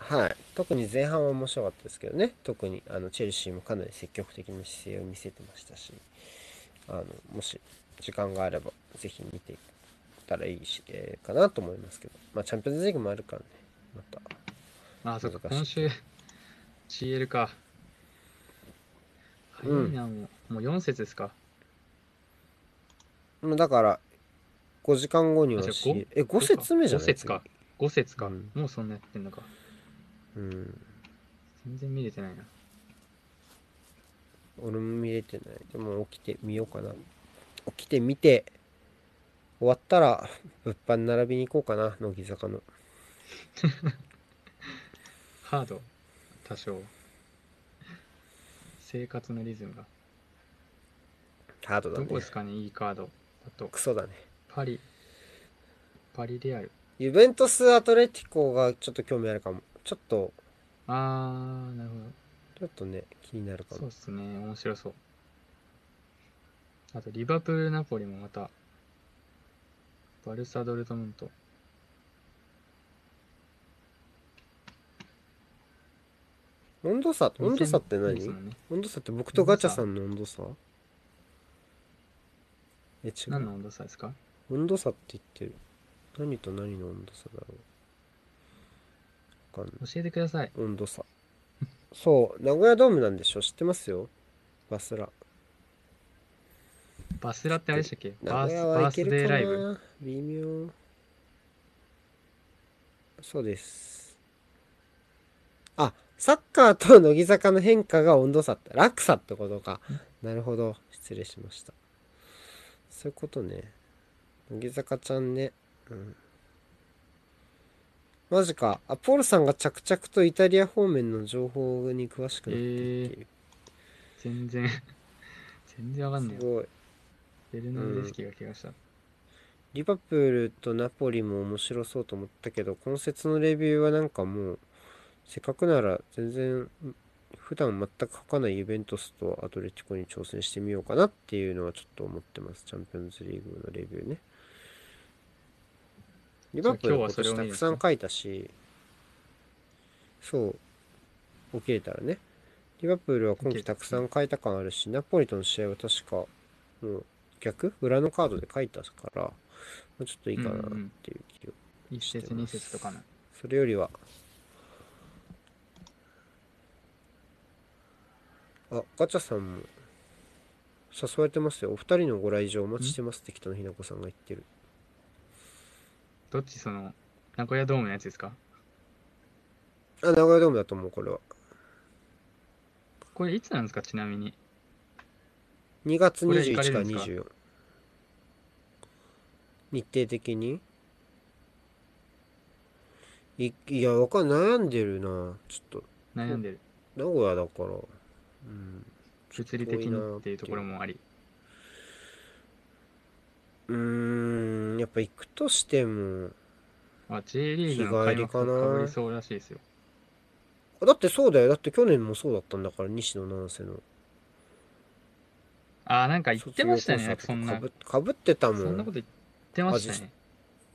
はい。特に前半は面白かったですけどね。特にあのチェルシーもかなり積極的な姿勢を見せてましたし、あのもし時間があればぜひ見ていったらいいし、えーかなと思いますけど、まあチャンピオンズリーグもあるからね。また。ね。あ、そっか、今週 CL か。早いな、もう。もう4節ですか。もうだから5時間後にはあじゃあ C え5節目じゃない？5節か。5節か、うんもうそんなやってんのか。次うん。全然見れてないな。俺も見れてない。でも起きてみようかな。起きてみて、終わったら物販並びに行こうかな、乃木坂の。ハード、多少。生活のリズムが。ハードだねどこで。すかね、いいカード。あと、クソだね。パリ、パリレアル。ユベントス・アトレティコがちょっと興味あるかも。ちょっと、あー、なるほど。ちょっとね、気になるかもそうっ。すね、面白そう。あと、リバプール、ナポリもまた、バルサ・ドルトムント。温度差、温度差？って何？ですもんね温度差って僕とガチャさんの温度差？え、違う。何の温度差ですか？温度差って言ってる。何と何の温度差だろうわかんない教えてください。温度差。そう名古屋ドームなんでしょ？知ってますよ？バスラ。バスラってあれでしたっけ？名バース古屋はいバースけるかデーライブ。な微妙。そうです。あサッカーと乃木坂の変化が温度差って落差ってことか。なるほど。失礼しました。そういうことね。乃木坂ちゃんね。うんマジか。あポールさんが着々とイタリア方面の情報に詳しくなっていっている、全然、全然わかんないよ。すごい。ベルナルデスキが怪我した。リバプールとナポリも面白そうと思ったけど今節のレビューはなんかもうせっかくなら全然普段全く書かないユベントスとアトレティコに挑戦してみようかなっていうのはちょっと思ってます。チャンピオンズリーグのレビューねリバプール今年たくさん書いたしそう起きれたらね。リバプールは今季た。くさん書いた感あるしナポリとの試合は確かもう逆裏のカードで書いたから、まあ、ちょっといいかなっていう気を、一節二節とかの。それよりはあガチャさんも誘われてますよ。お二人のご来場お待ちしてますって北野ひな子さんが言ってるどっちその、名古屋ドームのやつですか？あ名古屋ドームだと思うこれは。これいつなんですか？ちなみに。2月これ行かれ21からるんですか24日程的に？いいやわかん悩んでるな。ちょっと。悩んでる。名古屋だから。うん。物理的にっていうところもあり。うーんやっぱ行くとしても。あ、J リーグの開幕とかぶりそうらしいですよ。あだってそうだよ。だって去年もそうだったんだから西野七瀬の。あ、なんか言ってましたね。そんな、業コンサートか。ぶかぶってたもん。そんなこと言ってましたね。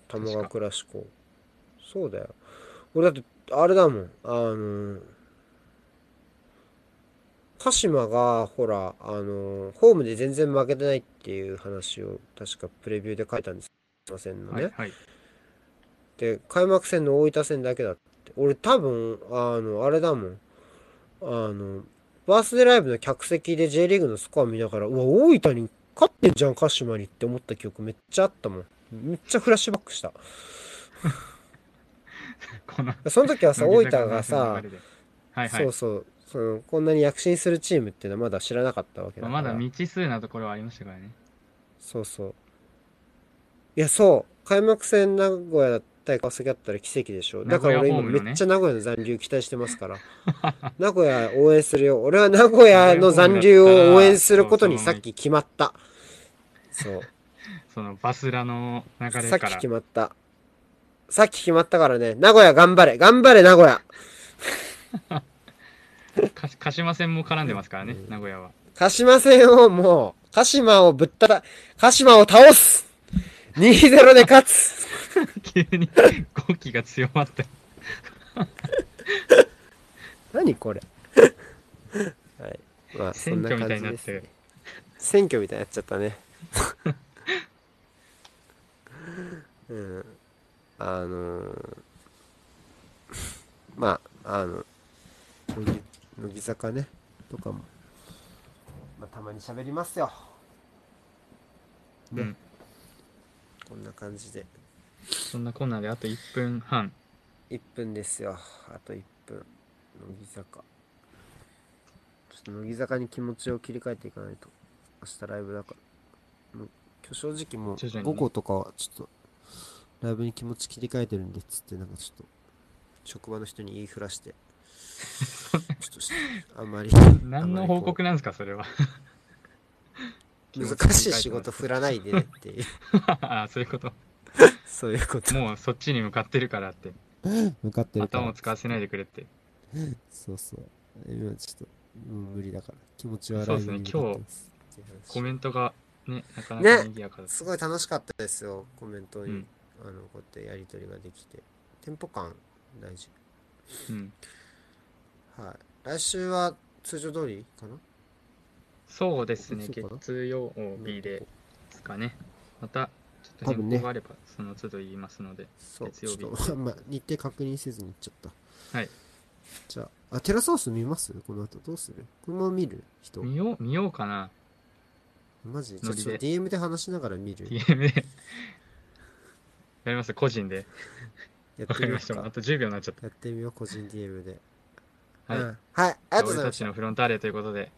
玉川クラシコそうだよ。俺だってあれだもん。あの鹿島がほらあのホームで全然負けてないっていう話を確かプレビューで書いたんです。すいませんのね、はい、はい。で開幕戦の大分戦だけだって。俺多分あのあれだもん。あのバースデーライブの客席で J リーグのスコア見ながらうわ大分に勝ってんじゃん鹿島にって思った記憶めっちゃあったもん。めっちゃフラッシュバックした。その時はさ大分がさはいはい。そう。そうそのこんなに躍進するチームっていうのはまだ知らなかったわけだから。まだ未知数なところはありましたからね。そうそう。いやそう。開幕戦名古屋対川崎だったら奇跡でしょだから俺今めっちゃ名古屋の残留期待してますから。名古屋応援するよ。俺は名古屋の残留を応援することにさっき決まった。そう。そのバスラの流れさっきから決まった。さっき決まったからね。名古屋頑張れ。頑張れ名古屋 か鹿島戦も絡んでますからね、うん。名古屋は。鹿島戦をもう鹿島をぶったた鹿島を倒す。2-0で勝つ。急に語気が強まった。何これ。はい。まあそんな選挙みた感じです、いになってる。ね、。選挙みたいになっちゃったね。うん。あのー まああの乃木坂ね。とかも、まあ、たまに喋りますよ。ね、うん。こんな感じで。そんなこんなであと1分半。1分ですよ。あと1分。乃木坂。ちょっと乃木坂に気持ちを切り替えていかないと。明日ライブだから。もう今日正直もう午後とかはちょっとライブに気持ち切り替えてるんでっつってなんかちょっと職場の人に言いふらしてあんまり何の報告なんですか、それは。難しい仕事振らないでねっていうああ、そういうこと。そういうこともうそっちに向かってるからって。向かって頭を使わせないでくれって。そうそう今ちょっともう無理だから気持ちはそうですねライブに向かってますっていう話コメントがね、なかなか賑やかだった。すごい楽しかったですよコメントに、うんあのこうやってやり取りができてテンポ感大事うん。はい来週は通常通りかな？そうですね、月曜日でですかね。また、ちょっ多分ね変更があればその都度言いますので。そう、月曜日まあ、日程確認せずに行っちゃった。はい。じゃあ、あ、テラスハウス見ます？この後どうする？このまま見る人見よう、見ようかな。マジ？でちょっと DM で話しながら見る DM で。やります？個人で。やっわかりました。てみようかあ。と10秒になっちゃっやってみよう、個人 DM で。た。はい。うんはい、ありがとうございた俺たち。のフロンターレということで、